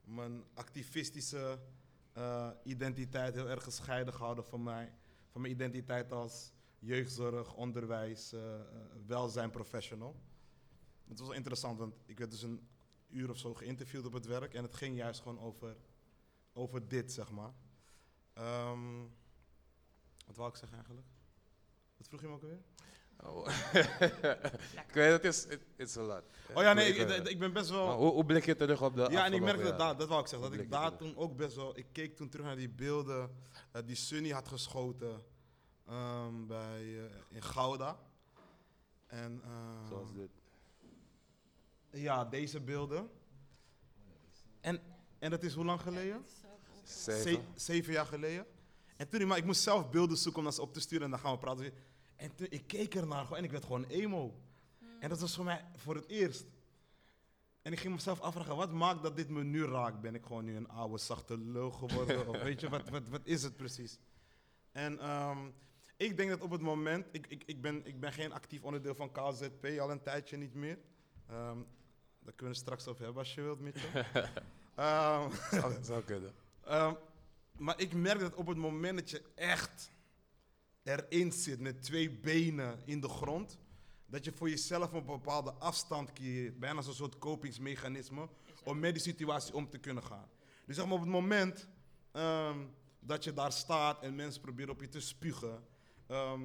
mijn activistische eh, identiteit heel erg gescheiden gehouden van, mij, van mijn identiteit als jeugdzorg, onderwijs, welzijn professional. Het was wel interessant, want ik werd dus een uur of zo geïnterviewd op het werk en het ging juist gewoon over, over dit, zeg maar. Ehm, wat wou ik zeggen eigenlijk? Wat vroeg je me ook alweer? Oh. (laughs) ik weet het, is, it- it's a lot. Oh ja, nee, Ik ben best wel... Maar hoe, hoe blik je terug op de Ja, en ik merkte dat, dat wou ik zeggen, dat ik daar toen ook best wel... Ik keek toen terug naar die beelden eh, die Sunny had geschoten ehm, bij, eh, in Gouda. En, eh, Zoals dit. Ja, deze beelden. En, en dat is hoe lang geleden? Zeven. Ze- zeven jaar geleden. En toen, maar ik moest zelf beelden zoeken om dat ze op te sturen en dan gaan we praten. En toen, ik keek ernaar gewoon en ik werd gewoon emo. En dat was voor mij voor het eerst. En ik ging mezelf afvragen, wat maakt dat dit me nu raakt? Ben ik gewoon nu een oude, zachte lul geworden? of weet je, wat, wat, wat is het precies? En ehm, ik denk dat op het moment, ik, ik, ik, ben, ik ben geen actief onderdeel van KZP, al een tijdje niet meer. Ehm, daar kunnen we straks over hebben als je wilt, Mitchell. (laughs) Ehm, Zou, zou kunnen. Ehm, maar ik merk dat op het moment dat je echt erin zit met twee benen in de grond, dat je voor jezelf een bepaalde afstand creëert, bijna als een soort kopingsmechanisme, om met die situatie om te kunnen gaan. Dus zeg maar op het moment ehm, dat je daar staat en mensen proberen op je te spugen. ehm,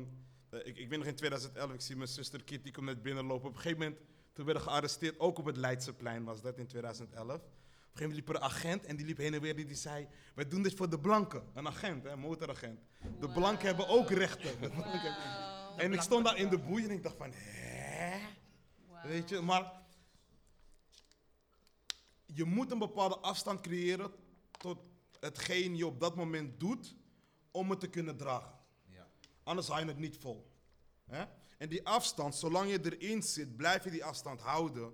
eh, ik, ik weet nog in 2011, ik zie mijn zuster Kitty komt net binnenlopen. Op een gegeven moment, toen werden we gearresteerd, ook op het Leidseplein was dat in 2011. Op een gegeven moment liep er een agent en die liep heen en weer. Die, die zei, wij doen dit voor de blanken. Een agent, hè, een motoragent. De blanken hebben ook rechten. En ik stond daar in de boei en ik dacht van, hè? Weet je, maar je moet een bepaalde afstand creëren tot hetgeen je op dat moment doet om het te kunnen dragen. Ja. Anders hou je het niet vol. Hè? En die afstand, zolang je erin zit, blijf je die afstand houden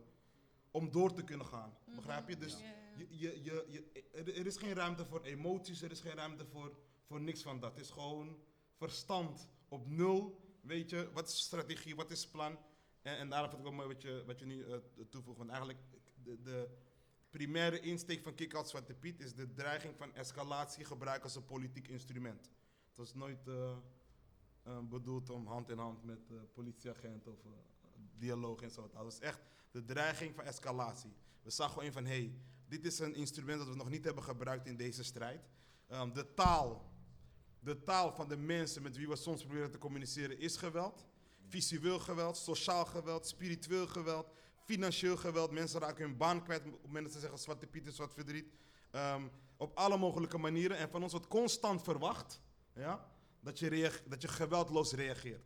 om door te kunnen gaan. Begrijp je? Dus je, je, je, je- er, is geen ruimte voor emoties, er is geen ruimte voor, voor niks van dat. Het is gewoon verstand op nul. Weet je, wat is strategie, wat is plan? En, en daarom vind ik wel mooi wat je, wat je nu eh, toevoegt. Want eigenlijk, de, de primaire insteek van Kick Out Zwarte Piet is de dreiging van escalatie gebruiken als een politiek instrument. Het was nooit eh, bedoeld om hand in hand met eh politieagenten of eh, dialoog en zo. Het was echt de dreiging van escalatie. We zagen gewoon van, hé, hey, dit is een instrument dat we nog niet hebben gebruikt in deze strijd. Ehm, de taal, de taal van de mensen met wie we soms proberen te communiceren is geweld. Visueel geweld, sociaal geweld, spiritueel geweld, financieel geweld. Mensen raken hun baan kwijt op het moment dat ze zeggen Zwarte Piet is wat verdriet. Ehm, op alle mogelijke manieren. En van ons wordt constant verwacht ja, dat, je reage- dat je geweldloos reageert.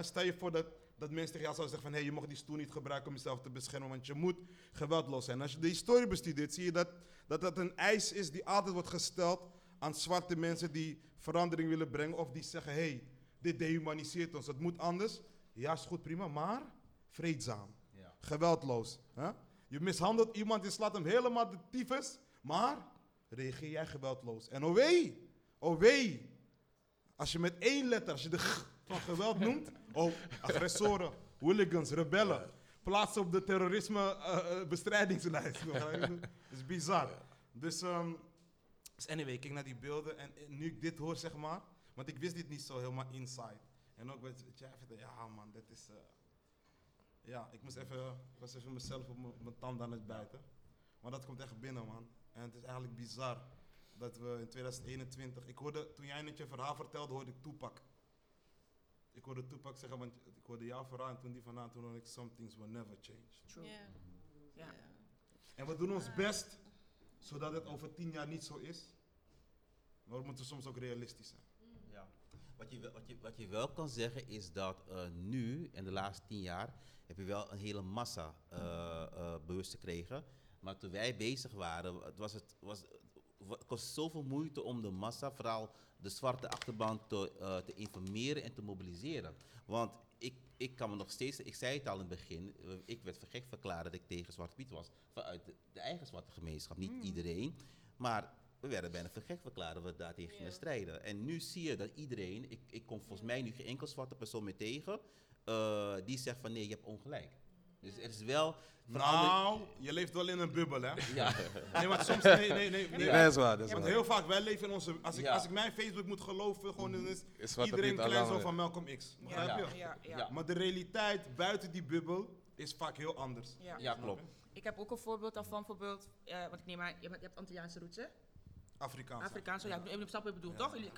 Stel je voor dat, dat mensen tegen jou zouden zeggen van... Hey, je mag die stoel niet gebruiken om jezelf te beschermen, want je moet geweldloos zijn. Als je de historie bestudeert, zie je dat dat, dat een eis is die altijd wordt gesteld aan zwarte mensen die verandering willen brengen. Of die zeggen, hey, dit dehumaniseert ons, het moet anders. Ja, is goed, prima, maar vreedzaam. Ja. Geweldloos. Hè? Je mishandelt iemand, je slaat hem helemaal de tyfus, maar reageer jij geweldloos. En oh wee, oh wee, als je met één letter, als je de g van geweld noemt, oh, agressoren, hooligans, rebellen, plaats op de terrorisme-bestrijdingslijst. Dat is bizar. Dus, dus anyway, ik kijk naar die beelden en, nu ik dit hoor, zeg maar, want ik wist dit niet zo helemaal inside. En ook, je, even, ja man, dit is... eh, ja, ik moest even, was even mezelf op mijn- tanden aan het bijten. Maar dat komt echt binnen, man. En het is eigenlijk bizar dat we in 2021... Ik hoorde, toen jij net je verhaal vertelde, hoorde ik Tupac. Ik hoorde Tupac zeggen, want ik hoorde jouw verhaal en toen die vandaan, toen hoorde ik Some things will never change. True. Ja. Ja. En we doen ons best, zodat het over tien jaar niet zo is. Maar we moeten soms ook realistisch zijn. Ja. Wat, je, wel- wat, je, wat je wel kan zeggen is dat eh, nu, in de laatste tien jaar, heb je wel een hele massa eh, eh, bewust gekregen. Maar toen wij bezig waren, het was het, was, het kost zoveel moeite om de massa, vooral de zwarte achterban, te, eh, te informeren en te mobiliseren. Want ik, ik kan me nog steeds, ik zei het al in het begin, eh, ik werd voor gek verklaard dat ik tegen Zwarte Piet was. Vanuit de, de eigen zwarte gemeenschap, niet iedereen. Maar we werden bijna voor gek verklaard dat we daar tegen gingen strijden. En nu zie je dat iedereen, ik, ik kom volgens mij nu geen enkel zwarte persoon meer tegen, eh, die zegt van nee, je hebt ongelijk. Dus er is wel. Nou, je leeft wel in een bubbel, hè? Ja. Nee, maar soms, nee, nee, nee. nee. (laughs) Dat is waar, dat is Want waar. heel vaak, wij leven in onze... Als ik, Ja. als ik mijn Facebook moet geloven, gewoon dan is iedereen klein zo van Malcolm X. Begrijp Ja. je? Ja, ja. Ja. Maar de realiteit buiten die bubbel is vaak heel anders. Ja. Ja, klopt. Ik heb ook een voorbeeld daarvan, bijvoorbeeld, eh, want ik neem aan, je hebt Antilliaanse roots, hè? Afrikaans. Afrikaans, ja, ik bedoel- ik snap wat je bedoelt, toch? Jullie-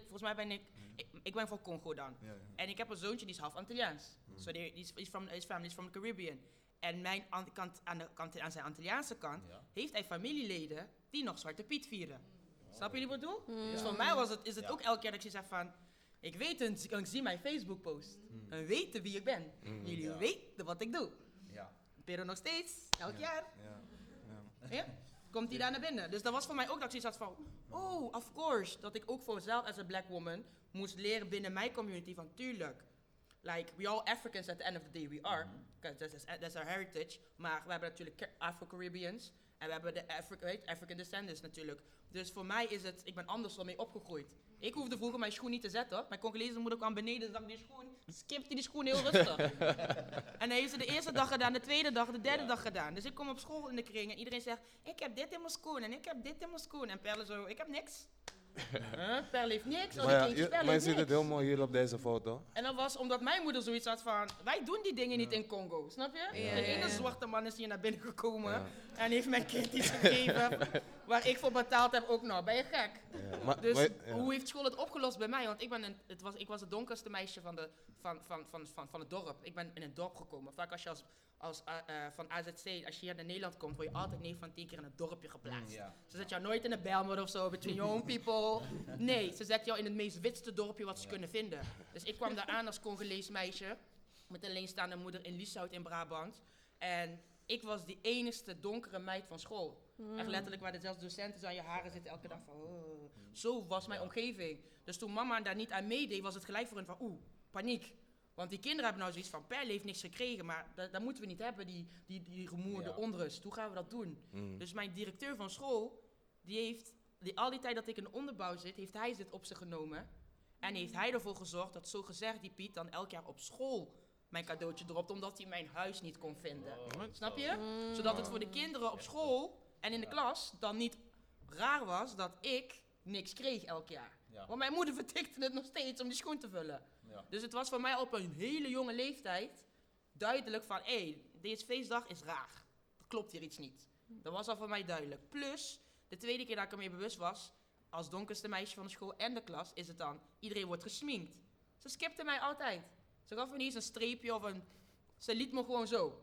volgens mij ben ik, ik, ik ben van Congo dan. Ja, ja. En ik heb een zoontje die is half Antilliaans. So die die is, is from, his family is from the Caribbean. En mijn an- kant, aan, de kant, aan zijn Antilliaanse kant Ja. heeft hij familieleden die nog Zwarte Piet vieren. Snap je wat ik bedoel? Dus voor mij was het, is het Ja. ook elke keer dat ik zeg van... Ik weet het, ik zie mijn Facebook post. En weten wie ik ben. Jullie Ja. weten wat ik doe. Ja. Pero nog steeds, elk jaar. Ja. Ja. Komt hij daar naar binnen. Dus dat was voor mij ook dat ik zoiets had van... Oh, of course. Dat ik ook voor mezelf als een black woman moest leren binnen mijn community van... Tuurlijk. Like, we all Africans at the end of the day, we are. Because that's, that's our heritage. Maar we hebben natuurlijk Ca- Afro-Caribbeans. En we hebben de Afri weet, African descendants natuurlijk. Dus voor mij is het... Ik ben anders wel mee opgegroeid. Ik hoefde vroeger mijn schoen niet te zetten. Mijn Congolese moeder kwam beneden, zag die schoen. Skipte die schoen heel rustig. (laughs) En hij heeft ze de eerste dag gedaan, de tweede dag, de derde dag gedaan. Dus ik kom op school in de kring en iedereen zegt: Ik heb dit in mijn schoen en ik heb dit in mijn schoen. En Perle zo: Ik heb niks. Huh? Perle heeft niks. Oh, Maar, ja, die kindjes, je, maar je ziet het heel mooi hier op deze foto. En dat was omdat mijn moeder zoiets had van: Wij doen die dingen niet in Congo, snap je? Ja, ja, ene ja. zwarte man is hier naar binnen gekomen Ja. en heeft mijn kind iets gegeven (laughs) waar ik voor betaald heb ook nog. Ben je gek? Ja. Maar, Dus maar- ja. hoe heeft school het opgelost bij mij? Want ik, ben een, het was, ik was het donkerste meisje van, de, van, van, van, van, van het dorp. Ik ben in het dorp gekomen. Vaak als je als, als, eh, eh, van AZC, als je hier naar Nederland komt, word je altijd 9 van 10 keer in het dorpje geplaatst. Ja. Ze zetten jou nooit in een Belmer of zo, between your own Nee, ze zetten jou in het meest witste dorpje wat ze kunnen vinden. Dus ik kwam daar aan als Congolees meisje, met een alleenstaande moeder in Lieshout in Brabant. En ik was die enigste donkere meid van school. Echt letterlijk, waar de zelfs docenten aan je haren zitten elke dag van... "Oh." Zo was mijn omgeving. Dus toen mama daar niet aan meedeed, was het gelijk voor hen van... Oeh, paniek. Want die kinderen hebben nou zoiets van... Perle heeft niks gekregen, maar dat, dat moeten we niet hebben, die, die, die gemoerde Ja. onrust. Hoe gaan we dat doen? Mm. Dus mijn directeur van school, die heeft... Die, al die tijd dat ik in de onderbouw zit, heeft hij dit op zich genomen. En heeft hij ervoor gezorgd dat zo gezegd die Piet dan elk jaar op school mijn cadeautje dropt, omdat hij mijn huis niet kon vinden. Snap je? Zodat het voor de kinderen op school en in de klas dan niet raar was dat ik niks kreeg elk jaar. Ja. Want mijn moeder (laughs) vertikte het nog steeds om die schoen te vullen. Ja. Dus het was voor mij op een hele jonge leeftijd duidelijk van, hé, hey, deze feestdag is raar. Er klopt hier iets niet. Dat was al voor mij duidelijk. Plus, de tweede keer dat ik ermee bewust was, als donkerste meisje van de school en de klas, is het dan, iedereen wordt gesminkt. Ze skipte mij altijd. Ze gaf me niet eens een streepje of een... Ze liet me gewoon zo.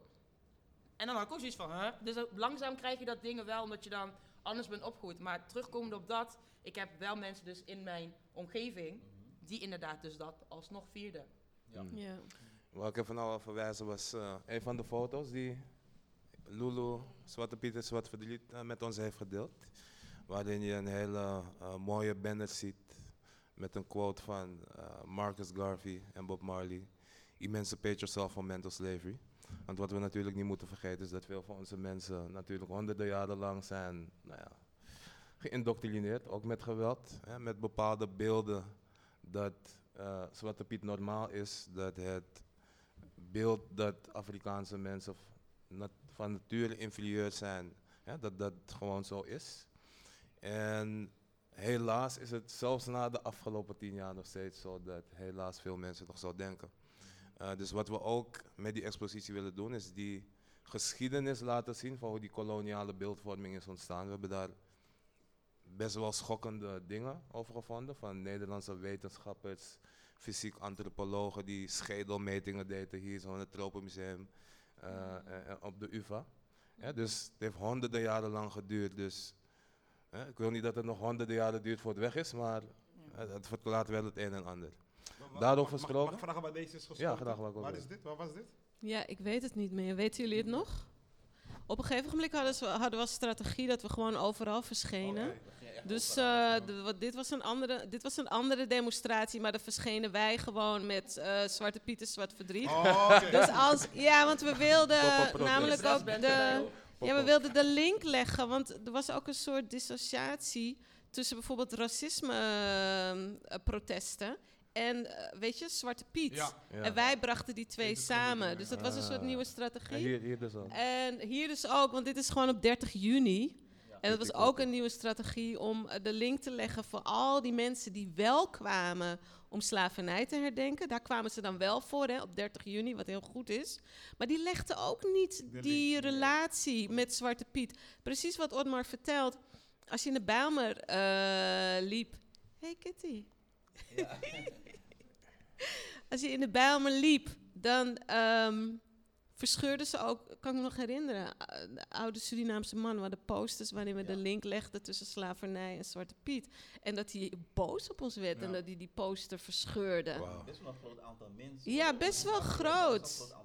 En dan had ik ook zoiets van, hè? Dus langzaam krijg je dat dingen wel, omdat je dan anders ben opgegroeid. Maar terugkomend op dat, ik heb wel mensen dus in mijn omgeving die inderdaad dus dat alsnog vierden. Ja. Waar ik even nou al verwijzen was eh, een van de foto's die Lulu Zwarte Piet en Zwart Verdriet eh, met ons heeft gedeeld. Waarin je een hele eh, mooie banner ziet met een quote van eh, Marcus Garvey en Bob Marley. Emancipate yourself from mental slavery. Want wat we natuurlijk niet moeten vergeten is dat veel van onze mensen natuurlijk honderden jaren lang zijn nou ja, geïndoctrineerd, ook met geweld, hè, met bepaalde beelden dat Zwarte Piet normaal is, dat het beeld dat Afrikaanse mensen nat- van nature inferieur zijn, dat dat gewoon zo is. En helaas is het zelfs na de afgelopen tien jaar nog steeds zo dat helaas veel mensen nog zo denken. Eh, dus wat we ook met die expositie willen doen, is die geschiedenis laten zien van hoe die koloniale beeldvorming is ontstaan. We hebben daar best wel schokkende dingen over gevonden van Nederlandse wetenschappers, fysiek antropologen die schedelmetingen deden hier zo in het Tropenmuseum op de UvA. Ja, dus het heeft honderden jaren lang geduurd. Dus hè, ik wil niet dat het nog honderden jaren duurt voor het weg is, maar eh, het verklaart wel het een en ander. Daarover mag- mag- gesproken? Mag ik vragen waar deze is geschoten? Ja, graag ook Waar is dit? Waar was dit? Ja, ik weet het niet meer. Weten jullie het nog? Op een gegeven moment hadden, ze, hadden we als strategie dat we gewoon overal verschenen. Dus eh, de- dit, was een andere, dit was een andere demonstratie, maar dan verschenen wij gewoon met eh, Zwarte Pieten, Zwart Verdriet. Oh. (laughs) Dus als, ja, want we wilden namelijk ook de, ja, we wilden de link leggen, want er was ook een soort dissociatie tussen bijvoorbeeld racisme-protesten en, eh, weet je, Zwarte Piet. Ja. Ja. En wij brachten die twee samen. Dus dat was een soort Ah. nieuwe En strategie. hier, hier dus ook. En hier dus ook, want dit is gewoon op 30 juni. En dat was ook een nieuwe strategie om eh, de link te leggen voor al die mensen die wel kwamen om slavernij te herdenken. Daar kwamen ze dan wel voor, hè, op 30 juni, wat heel goed is. Maar die legden ook niet die relatie met Zwarte Piet. Precies wat Otmar vertelt. Als je in de Bijlmer eh, liep... Hey Kitty. (laughs) Als je in de Bijlmer liep, dan ehm, verscheurden ze ook, kan ik me nog herinneren, eh, de oude Surinaamse man, waar de posters waarin we de link legden tussen slavernij en Zwarte Piet. En dat hij boos op ons werd en dat hij die poster verscheurde. Wauw. Best wel een groot aantal mensen. Ja, best wel groot.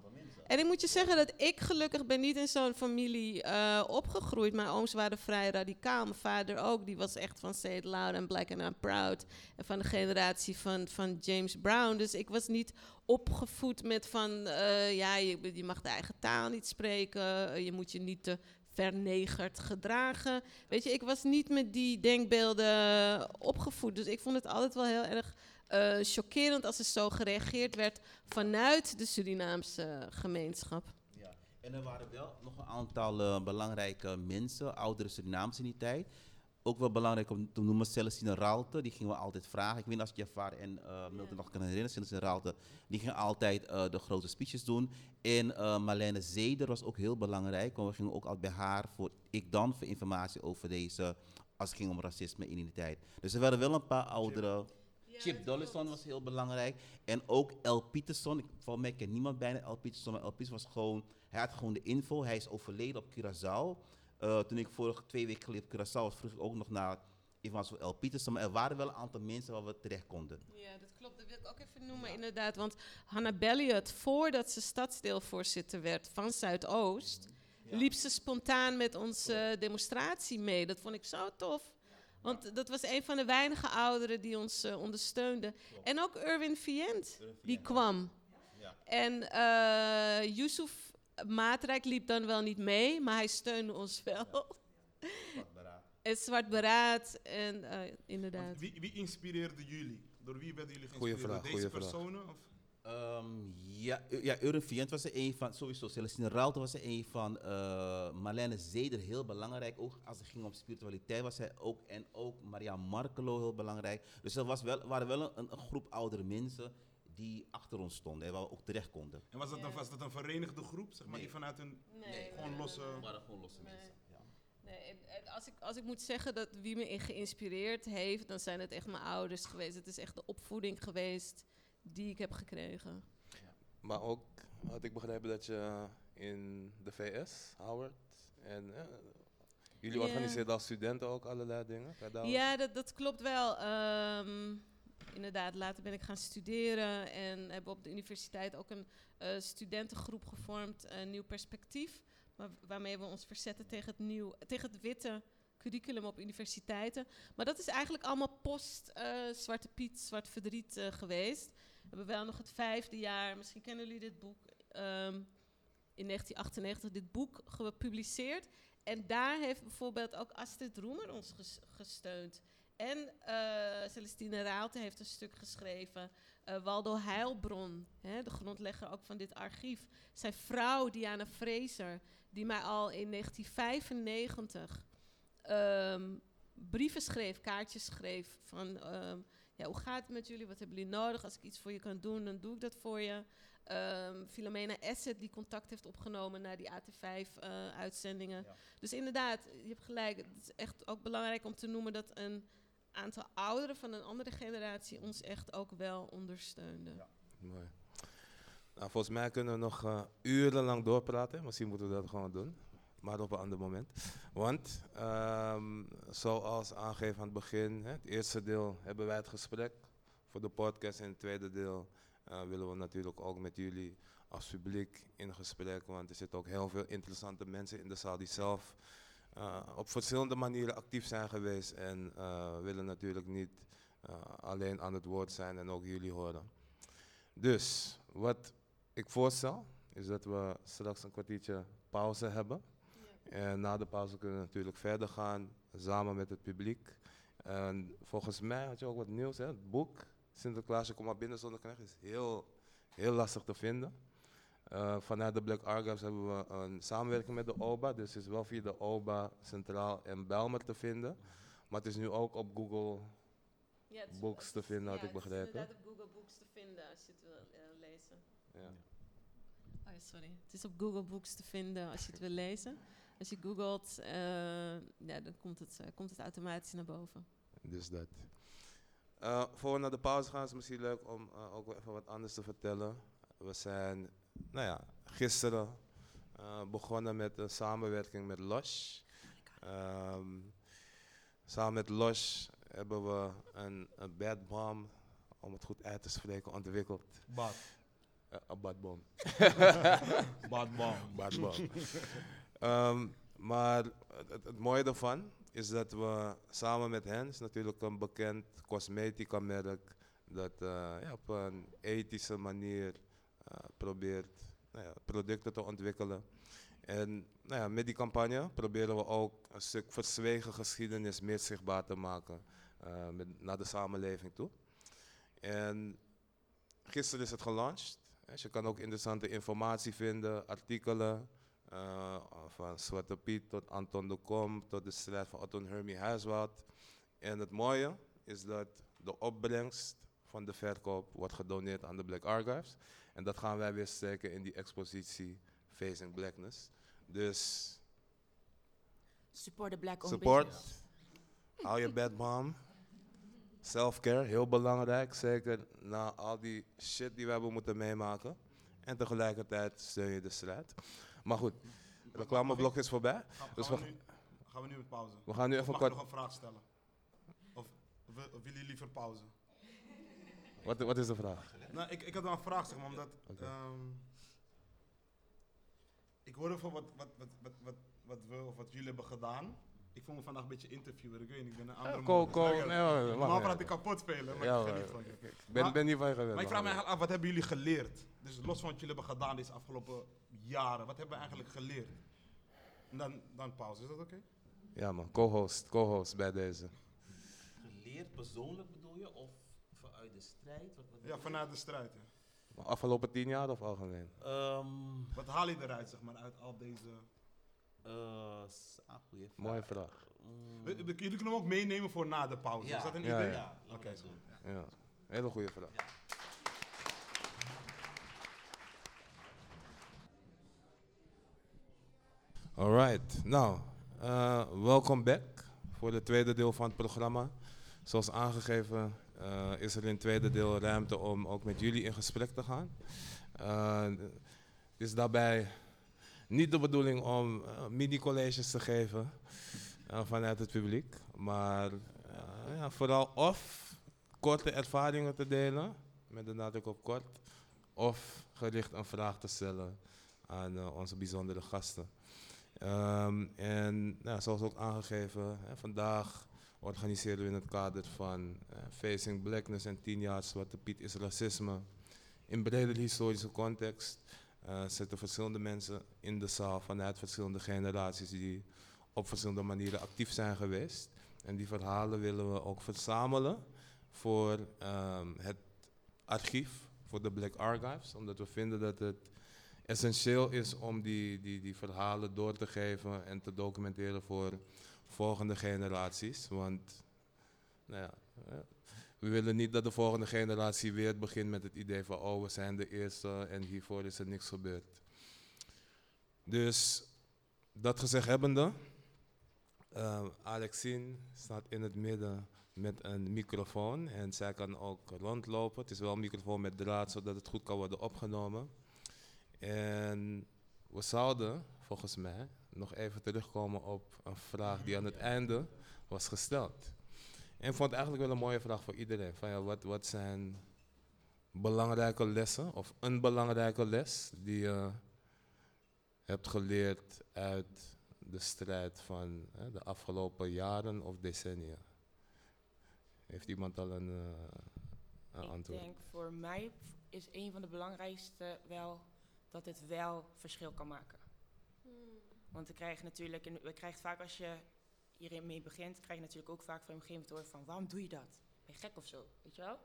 En ik moet je zeggen dat ik gelukkig ben niet in zo'n familie eh, opgegroeid. Mijn ooms waren vrij radicaal. Mijn vader ook. Die was echt van Say It Loud and Black and I'm Proud. En van de generatie van, van James Brown. Dus ik was niet opgevoed met van... eh, ja, je, je mag de eigen taal niet spreken. eh, je moet je niet te vernegerd gedragen. Weet je, ik was niet met die denkbeelden opgevoed. Dus ik vond het altijd wel heel erg chockerend als er zo gereageerd werd vanuit de Surinaamse gemeenschap. Ja. En er waren wel nog een aantal eh, belangrijke mensen, oudere Surinaamse in die tijd. Ook wel belangrijk om te noemen, Celestine Raalte, die gingen we altijd vragen. Ik weet niet als Jafar en eh Milton nog kunnen herinneren, Celestine Raalte, die ging altijd eh, de grote speeches doen. En eh Marlene Zeder was ook heel belangrijk, want we gingen ook altijd bij haar, voor ik dan, voor informatie over deze, als het ging om racisme in die tijd. Dus er waren wel een paar oudere... Chip Dollison was heel belangrijk. En ook El Peterson. Ik, volgens mij kent niemand bijna El Peterson. Maar El Peterson was gewoon... Hij had gewoon de info. Hij is overleden op Curaçao. Eh, toen ik vorige twee weken geleden op Curaçao was, vroeg ik ook nog naar van El Peterson. Maar er waren wel een aantal mensen waar we terecht konden. Ja, dat klopt. Dat wil ik ook even noemen, inderdaad. Want Hannah Belliot, voordat ze stadsdeelvoorzitter werd van Zuidoost, liep ze spontaan met onze demonstratie mee. Dat vond ik zo tof. Want dat was een van de weinige ouderen die ons eh, ondersteunde. En ook Erwin Vient, die kwam. Ja. En eh Yusuf Maatrijk liep dan wel niet mee, maar hij steunde ons wel. (laughs) En Zwart Beraad en eh, inderdaad. Wie, wie inspireerde jullie? Door wie werden jullie Goeie geïnspireerd? vraag, Door deze goeie vraag. personen? Of? Ehm, ja, ja was er een van, sowieso. Celestine Raalte was er een van. eh Marlene Zeder, heel belangrijk. Ook als het ging om spiritualiteit was hij ook. En ook Maria Markelo, heel belangrijk. Dus er was wel, waren wel een, een groep oudere mensen die achter ons stonden. En waar we ook terecht konden. En was dat, Ja. een, was dat een verenigde groep? Zeg maar, Nee. die vanuit een... Nee, gewoon losse- Het waren gewoon losse Nee. mensen. Ja. Nee, als, ik, als ik moet zeggen dat wie me in geïnspireerd heeft, dan zijn het echt mijn ouders geweest. Het is echt de opvoeding geweest die ik heb gekregen. Maar ook had ik begrepen dat je in de VS, Howard, en eh, Jullie Ja. organiseren als studenten ook allerlei dingen? Ja, dat, dat klopt wel. Ehm, inderdaad, later ben ik gaan studeren en hebben op de universiteit ook een eh, studentengroep gevormd, eh, Nieuw Perspectief, waar- waarmee we ons verzetten tegen het, nieuw, tegen het witte curriculum op universiteiten. Maar dat is eigenlijk allemaal post eh, Zwarte Piet, Zwart Verdriet geweest. We hebben wel nog het vijfde jaar, misschien kennen jullie dit boek, ehm, in 1998 dit boek gepubliceerd. En daar heeft bijvoorbeeld ook Astrid Roemer ons ges- gesteund. En eh, Celestine Raalte heeft een stuk geschreven. Eh, Waldo Heilbron, hè, de grondlegger ook van dit archief. Zijn vrouw, Diana Fraser, die mij al in 1995 ehm, brieven schreef, kaartjes schreef. Van ehm, ja, hoe gaat het met jullie? Wat hebben jullie nodig? Als ik iets voor je kan doen, dan doe ik dat voor je. Ehm Filomena Asset, die contact heeft opgenomen naar die AT5-uitzendingen. Ja. Dus inderdaad, je hebt gelijk. Het is echt ook belangrijk om te noemen dat een aantal ouderen van een andere generatie ons echt ook wel ondersteunde. Ja. Mooi. Nou, volgens mij kunnen we nog eh, urenlang doorpraten. Misschien moeten we dat gewoon doen. Maar op een ander moment. Want, ehm, zoals aangegeven aan het begin, hè, het eerste deel hebben wij het gesprek voor de podcast. En het tweede deel eh, willen we natuurlijk ook met jullie als publiek in gesprek. Want er zitten ook heel veel interessante mensen in de zaal die zelf eh, op verschillende manieren actief zijn geweest. En eh, willen natuurlijk niet alleen aan het woord zijn en ook jullie horen. Dus wat ik voorstel is dat we straks een kwartiertje pauze hebben. En na de pauze kunnen we natuurlijk verder gaan samen met het publiek. En volgens mij had je ook wat nieuws, hè? Het boek Sinterklaasje kom maar binnen zonder knecht is heel, heel lastig te vinden. Eh, vanuit de Black Archives hebben we een samenwerking met de OBA, dus het is wel via de OBA Centraal en Belmer te vinden. Maar het is nu ook op Google Ja, het is- Books te vinden, had ja, ik het is begrepen. inderdaad op Google Books te vinden als je het wil eh, lezen. Ja. Oh, ja, sorry. Het is op Google Books te vinden als je het wil lezen. Als je googelt, eh, ja, dan komt het, eh, komt het automatisch naar boven. Dus dat. Eh voor we naar de pauze gaan is het misschien leuk om eh, ook wel even wat anders te vertellen. We zijn, nou ja, gisteren eh, begonnen met een samenwerking met Losh. Ehm, samen met Losh hebben we een, een bad bomb, om het goed uit te spreken, ontwikkeld. Bad. Eh, een badbom. (laughs) Bad bom. Badbom. Ehm, maar het, mooie daarvan is dat we samen met hen, is natuurlijk een bekend cosmetica merk, dat eh, ja, op een ethische manier eh, probeert nou ja, producten te ontwikkelen. En nou ja, met die campagne proberen we ook een stuk verzwegen geschiedenis meer zichtbaar te maken eh, met, naar de samenleving toe. En gisteren is het gelanceerd. Dus je kan ook interessante informatie vinden, artikelen. Eh, van Zwarte Piet tot Anton de Kom, tot de strijd van Otto en Hermie Huiswoud. En het mooie is dat de opbrengst van de verkoop wordt gedoneerd aan de Black Archives. En dat gaan wij weer steken in die expositie Facing Blackness. Dus Support the black support, business. (laughs) hou je bed mom. Self-care, heel belangrijk. Zeker na al die shit die we hebben moeten meemaken. En tegelijkertijd steun je de strijd. Maar goed, het reclameblok is voorbij. Gaan, Dus we, we- nu, gaan we nu met pauze? We gaan nu even mag ik kort. nog een vraag stellen? Of, of, wil- of willen jullie liever pauze? Wat, wat is de vraag? Nou, ik, ik had wel een vraag, zeg maar, omdat... Ehm, ik hoorde van wat, wat, wat, wat, wat, wat we of wat jullie hebben gedaan. Ik voel me vandaag een beetje interviewer, ik weet niet, ik ben een andere modus. ko, Nou, ja, nee, Normaal praat ik kapot spelen, maar Ja, ik geniet van je. Ik ben, Maar- ben niet van je gewend. Maar ik vraag me man. eigenlijk af, wat hebben jullie geleerd? Dus los van wat jullie hebben gedaan deze afgelopen jaren, wat hebben we eigenlijk geleerd? En dan, dan pauze, is dat oké? Ja man, co-host, co-host bij deze. Geleerd persoonlijk bedoel je? Of vanuit de strijd? Wat, wat Ja, vanuit de strijd. hè. Afgelopen tien jaar of algemeen? Ehm, Wat haal je eruit, zeg maar, uit al deze... goeie vraag. Mooie vraag. Mm, We- we- Jullie kunnen hem ook meenemen voor na de pauze. Ja. Is dat een Ja, idee? ja. Oké, doen. Ja, hele goede vraag. Alright, nou, eh, welkom back voor het tweede deel van het programma. Zoals aangegeven eh, is er in het tweede deel ruimte om ook met jullie in gesprek te gaan. Eh, het is daarbij niet de bedoeling om eh, mini-colleges te geven. eh, vanuit het publiek. Maar eh, ja, vooral of korte ervaringen te delen, met de nadruk op kort, of gericht een vraag te stellen aan eh, onze bijzondere gasten. Ehm, en nou, zoals ook aangegeven, hè, vandaag organiseren we in het kader van eh, Facing Blackness en 10 jaar Zwarte Piet is racisme. In breder historische context eh, zitten verschillende mensen in de zaal vanuit verschillende generaties die op verschillende manieren actief zijn geweest. En die verhalen willen we ook verzamelen voor ehm, het archief, voor de Black Archives, omdat we vinden dat het essentieel is om die, die, die verhalen door te geven en te documenteren voor volgende generaties. Want nou ja, eh, we willen niet dat de volgende generatie weer begint met het idee van oh, we zijn de eerste en hiervoor is er niks gebeurd. Dus dat gezegd hebbende, uh, Alexine staat in het midden met een microfoon en zij kan ook rondlopen. Het is wel een microfoon met draad, zodat het goed kan worden opgenomen. En we zouden, volgens mij, nog even terugkomen op een vraag die aan het einde was gesteld. En ik vond het eigenlijk wel een mooie vraag voor iedereen. Van ja, wat, wat zijn belangrijke lessen of een belangrijke les die je hebt geleerd uit de strijd van hè, de afgelopen jaren of decennia? Heeft iemand al een, uh, een antwoord? Ik denk voor mij is een van de belangrijkste wel dat het wel verschil kan maken. Want we krijgen natuurlijk, en we krijgen vaak als je hiermee begint, krijg je natuurlijk ook vaak van je omgeving te horen van waarom doe je dat? Ben je gek of zo? Weet je wel?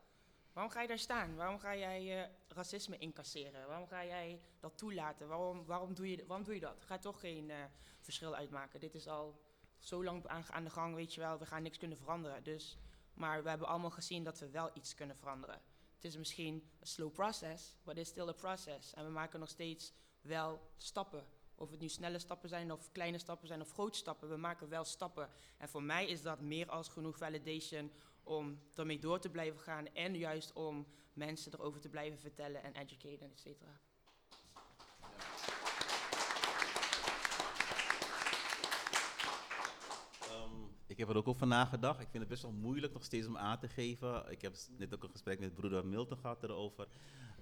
Waarom ga je daar staan? Waarom ga jij uh, racisme incasseren? Waarom ga jij dat toelaten? Waarom, waarom, doe, je, waarom doe je dat? Gaat toch geen uh, verschil uitmaken. Dit is al zo lang aan, aan, de gang, weet je wel. We gaan niks kunnen veranderen. Dus, maar we hebben allemaal gezien dat we wel iets kunnen veranderen. Het is misschien een slow process, but it's still a process. En we maken nog steeds wel stappen. Of het nu snelle stappen zijn of kleine stappen zijn of grote stappen, we maken wel stappen. En voor mij is dat meer als genoeg validation om ermee door te blijven gaan en juist om mensen erover te blijven vertellen en educaten, et cetera. Um, ik heb er ook over nagedacht. Ik vind het best wel moeilijk nog steeds om aan te geven. Ik heb net ook een gesprek met broeder Milton gehad erover.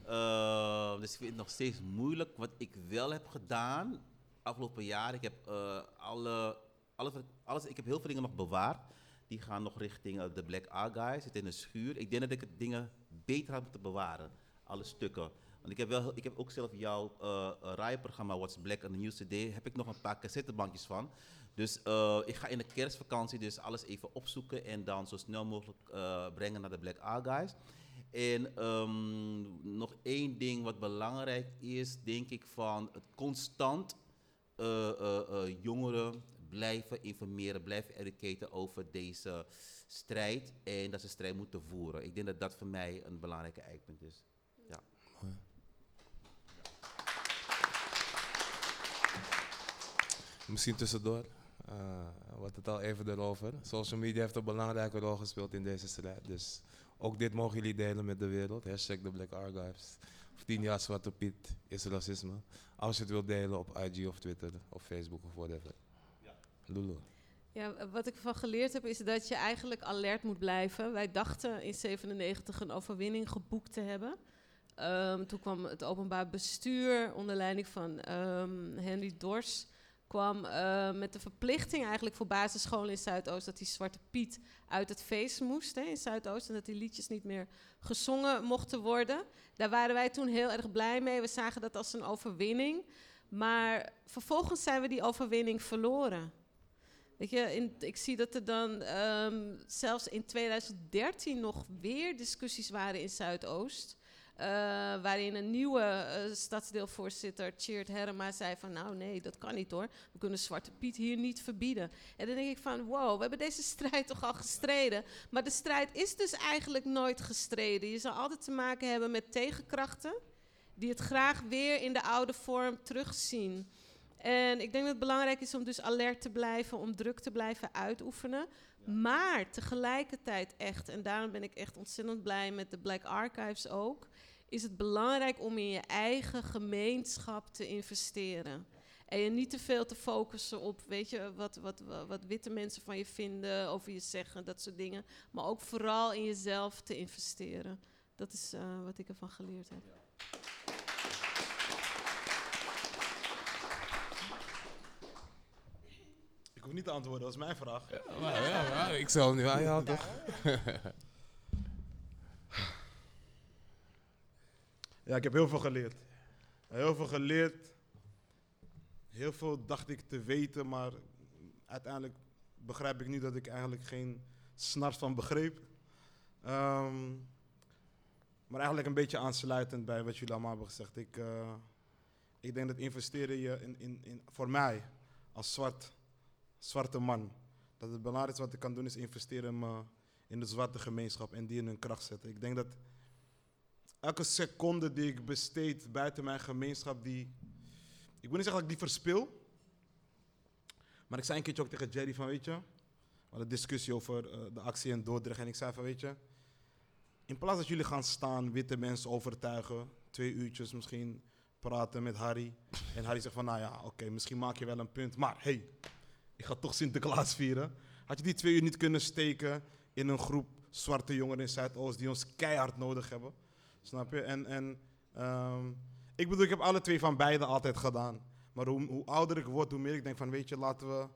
Uh, dus ik vind het nog steeds moeilijk. Wat ik wel heb gedaan afgelopen jaar, ik heb uh, alle, alle, alles, ik heb heel veel dingen nog bewaard. Die gaan nog richting uh, de Black Archives, zit in de schuur. Ik denk dat ik dingen beter had moeten bewaren, alle stukken. Want ik heb, wel, ik heb ook zelf jouw uh, rijprogramma What's Black on the News Today, heb ik nog een paar cassettebankjes van. Dus uh, ik ga in de kerstvakantie dus alles even opzoeken en dan zo snel mogelijk uh, brengen naar de Black Archives. En um, nog één ding wat belangrijk is, denk ik van het constant uh, jongeren blijven informeren, blijven educaten over deze strijd en dat ze strijd moeten voeren. Ik denk dat dat voor mij een belangrijke eikpunt is. Ja. Misschien tussendoor. Uh, wat het al even erover. Social media heeft een belangrijke rol gespeeld in deze strijd. Dus ook dit mogen jullie delen met de wereld. Hashtag de Black Archives. Of 10 jaar Zwarte Piet is racisme. Als je het wilt delen op IG of Twitter of Facebook of whatever. Ja. Lulu. Ja, wat ik ervan geleerd heb is dat je eigenlijk alert moet blijven. Wij dachten in 97 een overwinning geboekt te hebben. Um, toen kwam het openbaar bestuur onder leiding van um, Henry Dors kwam uh, met de verplichting eigenlijk voor basisscholen in Zuidoost dat die Zwarte Piet uit het feest moest hè, in Zuidoost en dat die liedjes niet meer gezongen mochten worden. Daar waren wij toen heel erg blij mee. We zagen dat als een overwinning. Maar vervolgens zijn we die overwinning verloren. Weet je, in, ik zie dat er dan um, zelfs in 2013 nog weer discussies waren in Zuidoost. Uh, waarin een nieuwe uh, stadsdeelvoorzitter, Cheert Herma, zei van... nou nee, dat kan niet hoor. We kunnen Zwarte Piet hier niet verbieden. En dan denk ik van, wow, we hebben deze (laughs) strijd toch al gestreden. Maar de strijd is dus eigenlijk nooit gestreden. Je zal altijd te maken hebben met tegenkrachten... die het graag weer in de oude vorm terugzien. En ik denk dat het belangrijk is om dus alert te blijven... om druk te blijven uitoefenen... Maar tegelijkertijd echt, en daarom ben ik echt ontzettend blij met de Black Archives ook, is het belangrijk om in je eigen gemeenschap te investeren. En je niet te veel te focussen op, weet je, wat, wat, wat, wat witte mensen van je vinden, over je zeggen, dat soort dingen. Maar ook vooral in jezelf te investeren. Dat is eh, wat ik ervan geleerd heb. Ik hoef niet te antwoorden, dat is mijn vraag. Maar ja, maar ik zal nu aan jou toch? (laughs) Ja, ik heb heel veel geleerd. Heel veel geleerd. Heel veel dacht ik te weten, maar uiteindelijk begrijp ik nu dat ik eigenlijk geen snars van begreep. Ehm, maar eigenlijk een beetje aansluitend bij wat jullie allemaal hebben gezegd. Ik, eh, ik denk dat investeren je in, in, in, voor mij als zwart, zwarte man, dat het belangrijkste wat ik kan doen is investeren in, in de zwarte gemeenschap en die in hun kracht zetten. Ik denk dat elke seconde die ik besteed buiten mijn gemeenschap, die. Ik wil niet zeggen dat ik die verspil. Maar ik zei een keertje ook tegen Jerry van, weet je. We hadden discussie over eh, de actie in Dordrecht. En ik zei van, weet je. In plaats dat jullie gaan staan, witte mensen overtuigen. Twee uurtjes misschien praten met Harry. En Harry zegt van, nou ja, oké, misschien maak je wel een punt. Maar hey, ik ga toch Sinterklaas vieren. Had je die twee uur niet kunnen steken in een groep zwarte jongeren in Zuidoost die ons keihard nodig hebben? Snap je? En, en ehm, ik bedoel, ik heb alle twee van beide altijd gedaan. Maar hoe, hoe ouder ik word, hoe meer ik denk van, weet je, laten we...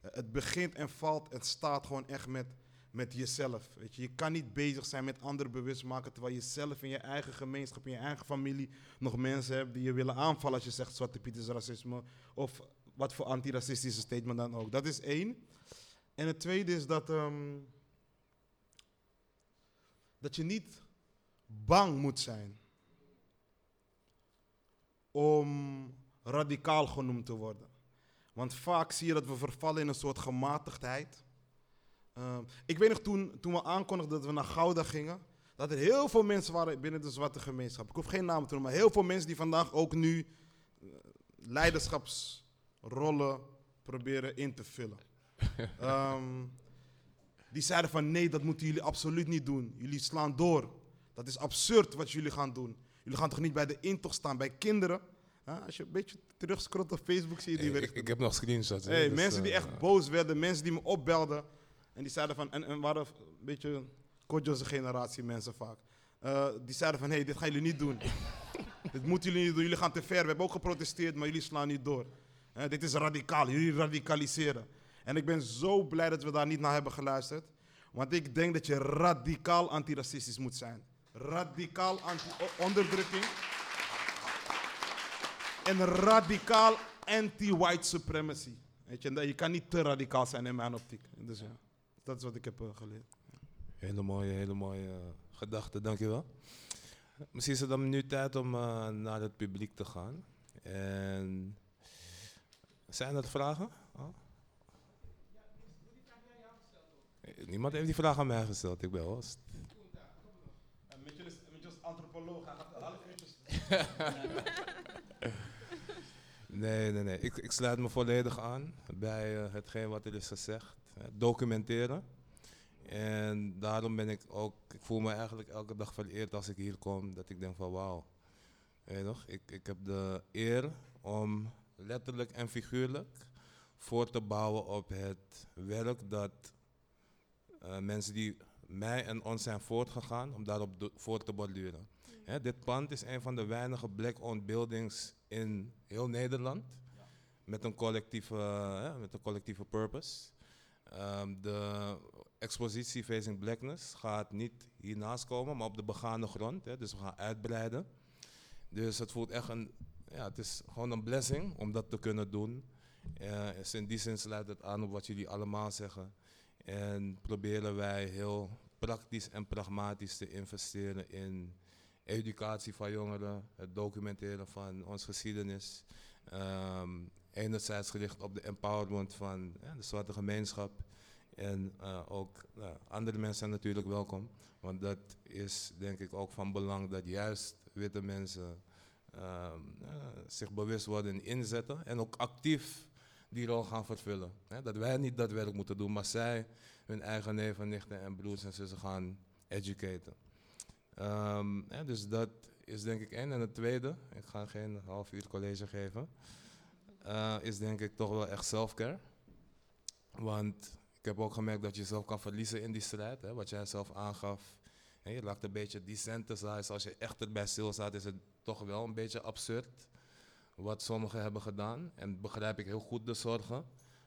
eh, Het begint en valt, het staat gewoon echt met, met jezelf. Weet je. je kan niet bezig zijn met anderen bewust maken, terwijl je zelf in je eigen gemeenschap, in je eigen familie, nog mensen hebt die je willen aanvallen als je zegt Zwarte Piet is racisme. Of wat voor antiracistische statement dan ook. Dat is één. En het tweede is dat, ehm, dat je niet bang moet zijn om radicaal genoemd te worden. Want vaak zie je dat we vervallen in een soort gematigdheid. Ehm, ik weet nog toen, toen we aankondigden dat we naar Gouda gingen, dat er heel veel mensen waren binnen de zwarte gemeenschap. Ik hoef geen namen te noemen, maar heel veel mensen die vandaag ook nu eh, leiderschapsrollen proberen in te vullen. (laughs) Ehm, die zeiden van nee, dat moeten jullie absoluut niet doen. Jullie slaan door. Dat is absurd wat jullie gaan doen. Jullie gaan toch niet bij de intocht staan bij kinderen? Huh? Als je een beetje terugscrollt op Facebook zie je die ik, weer. ik heb nog screenshots. Hey, dus, mensen die eh, echt boos werden, mensen die me opbelden. En die zeiden van, en, en waren een beetje Kodjo's generatie mensen vaak. Eh, die zeiden van, hé, hey, dit gaan jullie niet doen. (laughs) dit moeten jullie niet doen, jullie gaan te ver. We hebben ook geprotesteerd, maar jullie slaan niet door. Eh, dit is radicaal, jullie radicaliseren. En ik ben zo blij dat we daar niet naar hebben geluisterd. Want ik denk dat je radicaal antiracistisch moet zijn. Radicaal anti-onderdrukking. En radicaal anti-white supremacy. Weet je, je kan niet te radicaal zijn in mijn optiek. Dus ja, dat is wat ik heb eh, geleerd. Hele mooie, hele mooie eh, gedachte, dankjewel. Misschien is het dan nu tijd om eh, naar het publiek te gaan. En zijn er vragen? Oh? Niemand heeft die vraag aan mij gesteld, ik ben host. Mitchell is, Mitchell is antropoloog, hij gaat half uurtjes. Nee, nee, nee. Ik, ik sluit me volledig aan bij eh, hetgeen wat er is gezegd. Eh, documenteren. En daarom ben ik ook, ik voel me eigenlijk elke dag vereerd als ik hier kom, dat ik denk van wauw. Weet nog, ik, ik heb de eer om letterlijk en figuurlijk voor te bouwen op het werk dat eh, mensen die mij en ons zijn voortgegaan, om daarop voor te borduren. Hè, dit pand is een van de weinige black-owned buildings in heel Nederland. Met, een collectieve, hè, met een collectieve purpose. Ehm, de expositie Facing Blackness gaat niet hiernaast komen, maar op de begane grond. Hè, dus we gaan uitbreiden. Dus het voelt echt een, ja, het is gewoon een blessing om dat te kunnen doen. Dus in die zin sluit het aan op wat jullie allemaal zeggen. En proberen wij heel praktisch en pragmatisch te investeren in educatie van jongeren, het documenteren van onze geschiedenis. Ehm, enerzijds gericht op de empowerment van de zwarte gemeenschap. En eh, ook nou, andere mensen zijn natuurlijk welkom. Want dat is denk ik ook van belang dat juist witte mensen ehm, ja, zich bewust worden en inzetten. En ook actief die rol gaan vervullen. Dat wij niet dat werk moeten doen, maar zij hun eigen neven, nichten en broers en zussen gaan educaten. Ehm, ja, dus dat is denk ik één. En het tweede, ik ga geen half uur college geven. eh, is denk ik toch wel echt selfcare. Want ik heb ook gemerkt dat je jezelf kan verliezen in die strijd. Hè, wat jij zelf aangaf. Hè, je laat een beetje desensitize. Als je echt erbij stilstaat, is het toch wel een beetje absurd. Wat sommigen hebben gedaan. En begrijp ik heel goed de zorgen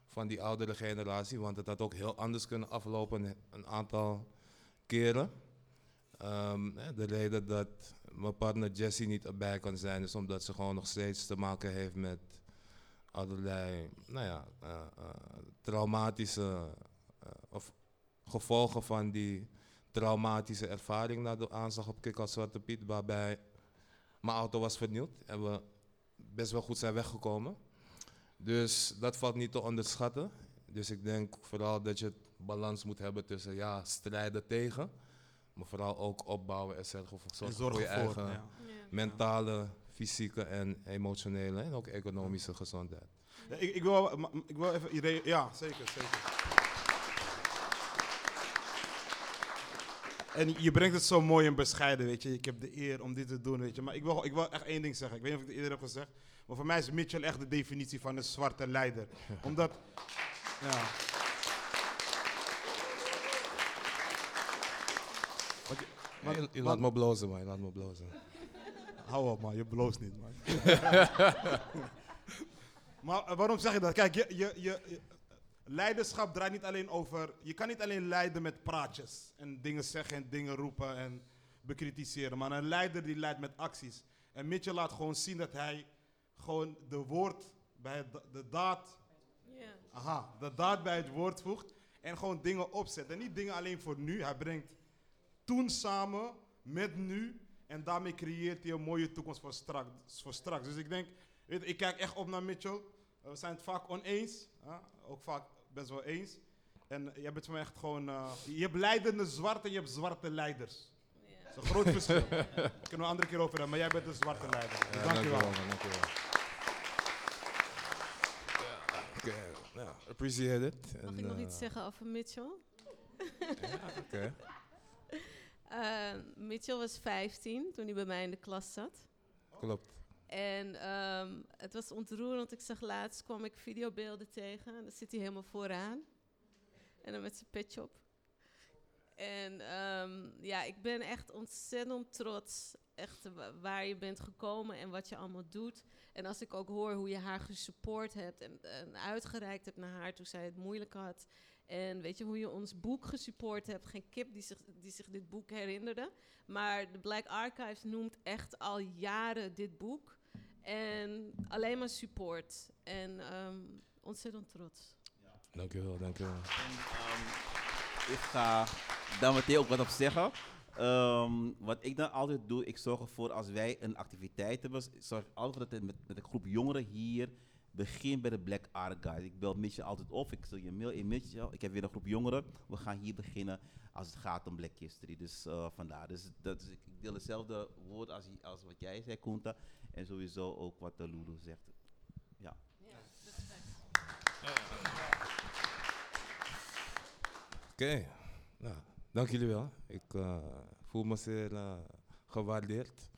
van die oudere generatie. Want het had ook heel anders kunnen aflopen een aantal keren. Ehm, de reden dat mijn partner Jessie niet erbij kan zijn, is omdat ze gewoon nog steeds te maken heeft met allerlei nou ja, eh, eh, traumatische eh, of gevolgen van die traumatische ervaring na de aanslag op Kik als Zwarte Piet, waarbij mijn auto was vernield en we best wel goed zijn weggekomen. Dus dat valt niet te onderschatten. Dus ik denk vooral dat je het balans moet hebben tussen ja, strijden tegen, maar vooral ook opbouwen en zorgen voor, En zorgen voor zorgen je voor. eigen ja. mentale, fysieke en emotionele en ook economische gezondheid. Ja, ik, ik, wil, ik wil even iedereen. Ja, zeker, zeker. En je brengt het zo mooi en bescheiden, weet je. Ik heb de eer om dit te doen, weet je. Maar ik wil, ik wil echt één ding zeggen. Ik weet niet of ik het eerder heb gezegd. Maar voor mij is Mitchell echt de definitie van een zwarte leider. (laughs) Omdat. Ja. Wat je- laat me blozen, man. Je laat me blozen. Hou op man, je bloost niet man. (laughs) maar eh, waarom zeg je dat? Kijk, je, je, je, leiderschap draait niet alleen over... Je kan niet alleen leiden met praatjes. En dingen zeggen en dingen roepen en bekritiseren. Maar een leider die leidt met acties. En Mitchell laat gewoon zien dat hij gewoon de woord bij het, de daad... Ja. Aha, de daad bij het woord voegt. En gewoon dingen opzet. En niet dingen alleen voor nu. Hij brengt toen samen met nu. En daarmee creëert hij een mooie toekomst voor straks. Voor straks. Dus ik denk, weet, je, ik kijk echt op naar Mitchell. Uh, we zijn het vaak oneens. hè, ook vaak best wel eens. En jij bent voor mij echt gewoon... eh, je hebt leidende zwarte en je hebt zwarte leiders. Dat is een groot verschil. (laughs) Daar kunnen we een andere keer over hebben. Maar jij bent een zwarte leider. Dus Ja, dankjewel. dankjewel, nou, appreciate it. Mag En, ik nog eh, iets zeggen over Mitchell? Ja, oké. (laughs) Eh, Mitchell was 15 toen hij bij mij in de klas zat. Klopt. En ehm, het was ontroerend, want ik zag laatst kwam ik videobeelden tegen. En dan zit hij helemaal vooraan. En dan met zijn petje op. En ehm, ja, ik ben echt ontzettend trots echt wa- waar je bent gekomen en wat je allemaal doet. En als ik ook hoor hoe je haar gesupport hebt en, en uitgereikt hebt naar haar toen zij het moeilijk had. En weet je hoe je ons boek gesupport hebt. Geen kip die zich, die zich dit boek herinnerde. Maar de Black Archives noemt echt al jaren dit boek. En alleen maar support. En ehm, ontzettend trots. Dankjewel, dankjewel. En, ehm, ik ga daar meteen ook wat op zeggen. Ehm, wat ik dan altijd doe, ik zorg ervoor als wij een activiteit hebben, ik zorg altijd voor dat het met, met een groep jongeren hier begint bij de Black Art Guide. Ik bel Mitchell altijd op, ik stuur je mail in Mitchell, ik heb weer een groep jongeren, we gaan hier beginnen als het gaat om Black History. Dus eh, vandaar, dus, dat is, ik deel hetzelfde woord als, als wat jij zei, Kunta, en sowieso ook wat de Lulu zegt. Ja. Oké, nou, dank jullie wel. Ik eh, voel me zeer eh, gewaardeerd.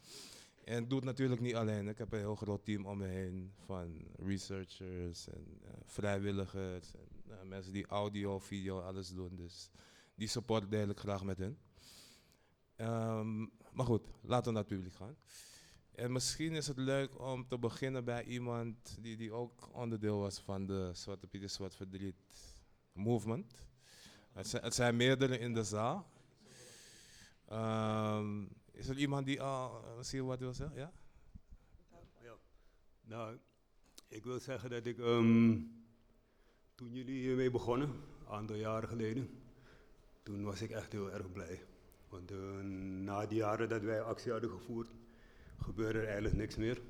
En doe het natuurlijk niet alleen. Ik heb een heel groot team om me heen van researchers en eh, vrijwilligers en eh, mensen die audio, video, alles doen. Dus die support deel ik graag met hen. Ehm, maar goed, laten we naar het publiek gaan. En misschien is het leuk om te beginnen bij iemand die, die ook onderdeel was van de Zwarte Pieter Zwart Verdriet movement. Het zijn, meerdere in de zaal. Ehm, is er iemand die al je wat wil zeggen? Ja? Ja. Nou, ik wil zeggen dat ik ehm, toen jullie hiermee begonnen, een aantal jaren geleden, toen was ik echt heel erg blij. Want eh, na die jaren dat wij actie hadden gevoerd, gebeurde er eigenlijk niks meer.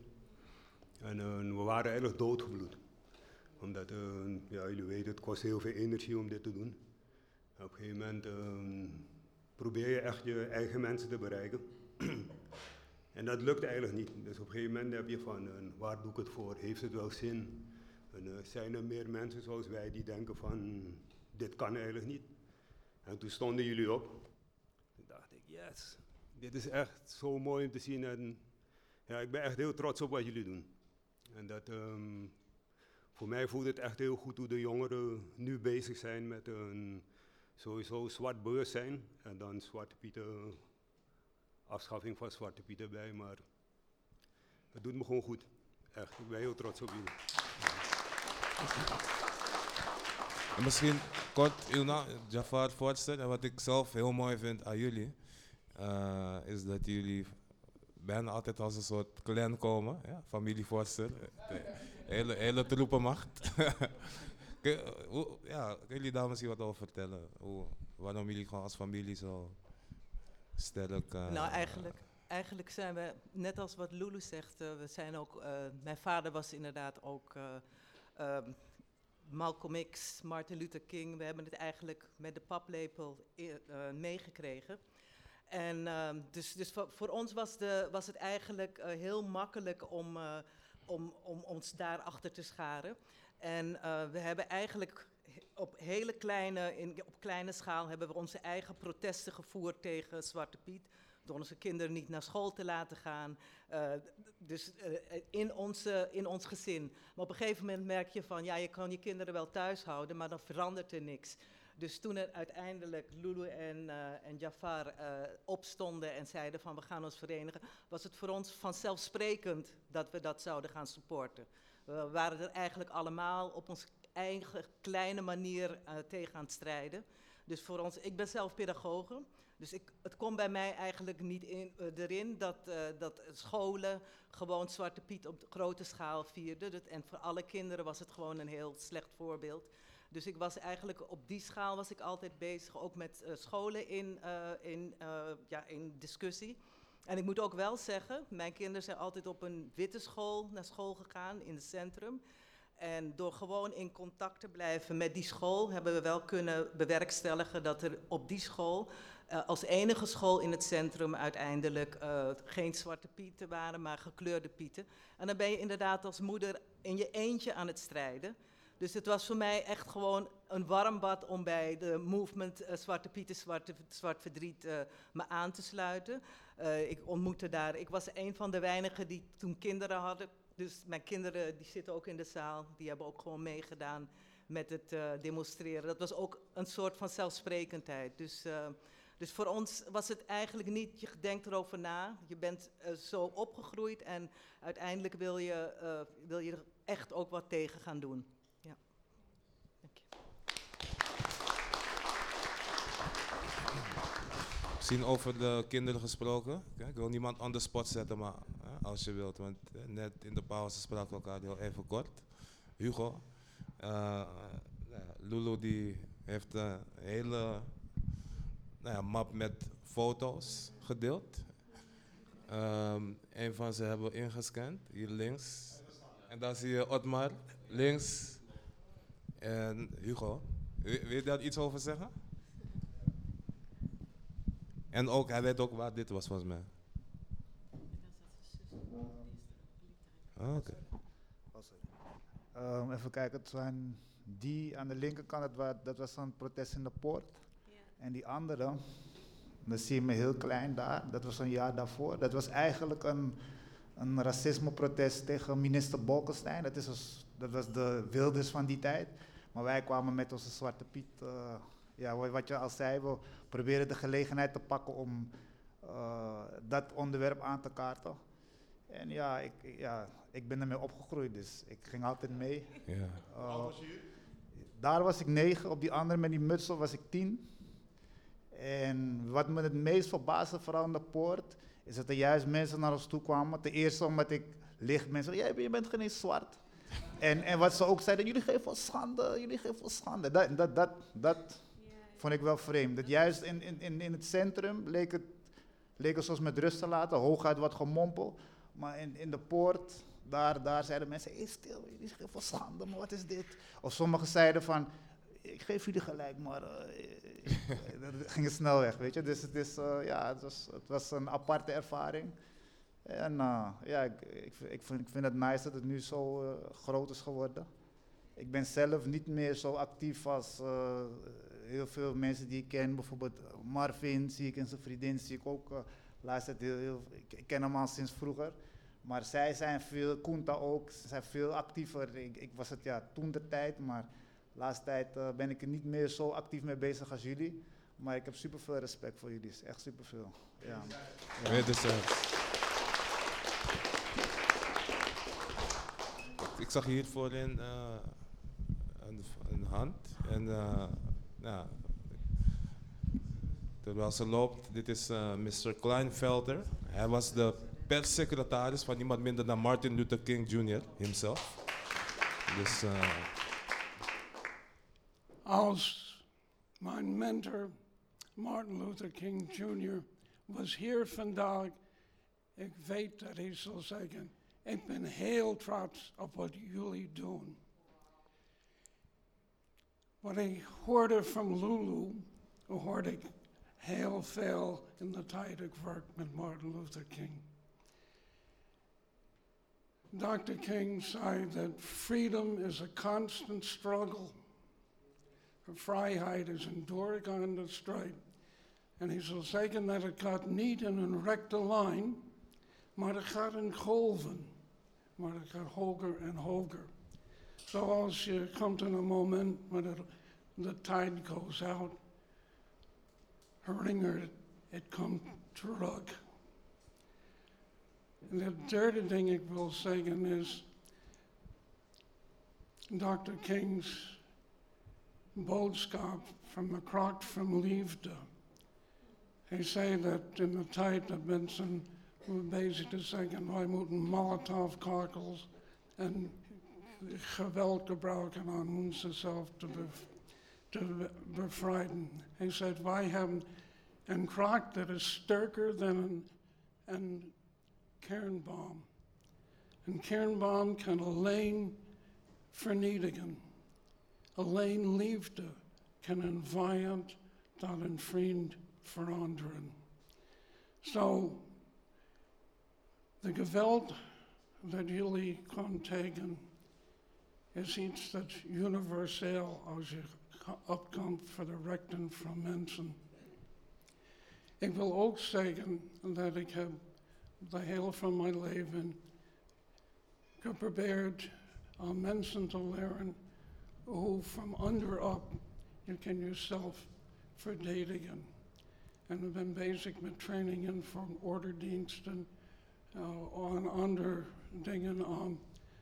En eh, we waren eigenlijk doodgebloed. Omdat, eh, ja, jullie weten, het kost heel veel energie om dit te doen. Op een gegeven moment ehm, probeer je echt je eigen mensen te bereiken. En dat lukt eigenlijk niet. Dus op een gegeven moment heb je van, eh, waar doe ik het voor? Heeft het wel zin? Eh, zijn er meer mensen zoals wij die denken van, dit kan eigenlijk niet? En toen stonden jullie op. Toen dacht ik, yes, dit is echt zo mooi om te zien. En ja, ik ben echt heel trots op wat jullie doen. En dat, ehm, voor mij voelt het echt heel goed hoe de jongeren nu bezig zijn met een sowieso zwart bewustzijn. En dan Zwarte Pieten, afschaffing van Zwarte Pieten bij. Maar het doet me gewoon goed. Echt, ik ben heel trots op jullie. En misschien kort, Ilna, Jafar voorstellen. En wat ik zelf heel mooi vind aan jullie, eh, is dat jullie bijna altijd als een soort clan komen. Ja? Familie hele, hele troepenmacht. (laughs) Kun ja, jullie daar misschien wat over vertellen? Hoe, waarom jullie gewoon als familie zo sterk... Nou, eigenlijk, eigenlijk zijn we, net als wat Lulu zegt, eh, we zijn ook, eh, mijn vader was inderdaad ook eh, ehm, Malcolm X, Martin Luther King. We hebben het eigenlijk met de paplepel meegekregen. En ehm, dus, dus voor, ons was, de, was het eigenlijk heel makkelijk om, om, om ons daarachter te scharen. En we hebben eigenlijk op hele kleine, in, op kleine schaal hebben we onze eigen protesten gevoerd tegen Zwarte Piet. Door onze kinderen niet naar school te laten gaan. Eh, dus eh, in, onze, in ons gezin. Maar op een gegeven moment merk je van, ja, je kan je kinderen wel thuis houden, maar dan verandert er niks. Dus toen er uiteindelijk Lulu en, eh, en Jafar opstonden en zeiden van we gaan ons verenigen, was het voor ons vanzelfsprekend dat we dat zouden gaan supporten. We waren er eigenlijk allemaal op onze eigen kleine manier eh, tegen aan het strijden. Dus voor ons, ik ben zelf pedagoge, dus ik, het komt bij mij eigenlijk niet in, eh, erin dat, eh, dat scholen gewoon Zwarte Piet op grote schaal vierden. En voor alle kinderen was het gewoon een heel slecht voorbeeld. Dus ik was eigenlijk op die schaal was ik altijd bezig, ook met scholen in, in, ja, in discussie. En ik moet ook wel zeggen, mijn kinderen zijn altijd op een witte school naar school gegaan in het centrum. En door gewoon in contact te blijven met die school hebben we wel kunnen bewerkstelligen dat er op die school, eh, als enige school in het centrum uiteindelijk eh, geen zwarte pieten waren, maar gekleurde pieten. En dan ben je inderdaad als moeder in je eentje aan het strijden. Dus het was voor mij echt gewoon een warm bad om bij de movement eh, Zwarte Pieten, Zwarte, Zwart Verdriet me aan te sluiten. Ik ontmoette daar, ik was een van de weinigen die toen kinderen hadden. Dus mijn kinderen die zitten ook in de zaal, die hebben ook gewoon meegedaan met het eh, demonstreren. Dat was ook een soort van zelfsprekendheid. Dus, eh, dus voor ons was het eigenlijk niet, je denkt erover na, je bent eh, zo opgegroeid en uiteindelijk wil je, wil je er echt ook wat tegen gaan doen. Ja. Dank je. Misschien over de kinderen gesproken. Ik wil niemand on the spot zetten, maar als je wilt. Want eh, net in de pauze spraken we elkaar heel even kort. Hugo. eh, eh, Lulu die heeft een hele nou map met foto's gedeeld. Ehm, een van ze hebben we ingescand, hier links. En dan zie je Otmar, links. En Hugo. Wil je daar iets over zeggen? En ook, hij weet ook waar dit was volgens mij. Ah, Oké. Oh, sorry. Ehm, even kijken, het zijn die aan de linkerkant, dat, wa- dat was een protest in de poort. En die andere, dan zie je me heel klein daar, dat was een jaar daarvoor. Dat was eigenlijk een, een racismeprotest tegen minister Bolkestein. Dat, is als, dat was de wilders van die tijd. Maar wij kwamen met onze Zwarte Piet, eh, ja, wa- wat je al zei, we proberen de gelegenheid te pakken om eh, dat onderwerp aan te kaarten. En ja ik, ja, ik ben ermee opgegroeid, dus ik ging altijd mee. Ja. Eh, daar was ik negen, op die andere met die mutsel was ik tien. En wat me het meest verbaasde, vooral in de poort, is dat er juist mensen naar ons toe kwamen. Ten eerste omdat ik licht mensen, jij je bent geen eens zwart. En, en wat ze ook zeiden, jullie geven ons schande, jullie geven ons schande. Dat, dat, dat, dat vond ik wel vreemd. Dat juist in, in, in, het centrum leek het, leek het zoals met rust te laten, hooguit wat gemompel. Maar in, in de poort, daar, daar zeiden mensen, hey, stil, jullie geven ons schande, maar wat is dit? Of sommigen zeiden van, ik geef jullie gelijk, maar eh, (laughs) dat ging snel weg, weet je. Dus het, is, eh, ja, het, was, het was een aparte ervaring. En eh, ja, ik, ik, ik, vind, ik vind het nice dat het nu zo eh, groot is geworden. Ik ben zelf niet meer zo actief als eh, heel veel mensen die ik ken. Bijvoorbeeld Marvin zie ik en zijn vriendin zie ik ook. eh laatst heel, ik, ken hem al sinds vroeger. Maar zij zijn veel, Kunta ook, ze zijn veel actiever. Ik, ik was het ja toen de tijd, maar de laatste tijd eh, ben ik er niet meer zo actief mee bezig als jullie. Maar ik heb super veel respect voor jullie, echt super veel. Ja. Wederzijds. Ik zag hier voorin eh, een, een hand. En eh, ja, terwijl ze loopt, dit is eh, Mr. Kleinfelder. Hij was de perssecretaris van niemand minder dan Martin Luther King Jr. himself. Dus eh, Als mijn mentor Martin Luther King Jr. was hier vandaag, ik weet dat hij zal zeggen, ik ben heel trots op wat jullie doen. Wat ik hoorde van Lulu, hoorde ik heel veel in de tijd ik werkte met Martin Luther King. Dr. King zei that freedom is a constant struggle. Vrijheid is een doorgaande strijd. En hij zal zeggen dat het gaat niet in een rechte lijn, maar het gaat in golven. Maar het gaat hoger en hoger. Zoals je komt in een moment waar de, de tide goes out, herinnert het komt terug. En het derde ding ik wil zeggen is, Dr. King's boodschap van de kracht van liefde. Hij zei dat in de tijd dat mensen bezig te zeggen, wij moeten molotovcocktails en geweld gebruiken om onszelf te, bev- te bevrijden. Hij zei, wij hebben een kracht dat is sterker dan een, een kernbom. Een kernbom kan alleen vernietigen. Alleen liefde kan een vijand tot een vriend veranderen. Zo, de geweld dat jullie kan tegen is iets dat universeel als je opkomt voor de rechten van mensen. Ik wil ook zeggen dat ik heb de hele van mijn leven geprobeerd aan mensen te leren hoe van onderop je kan jezelf verdedigen. En ik ben bezig met trainingen voor orderdiensten uh, en andere dingen om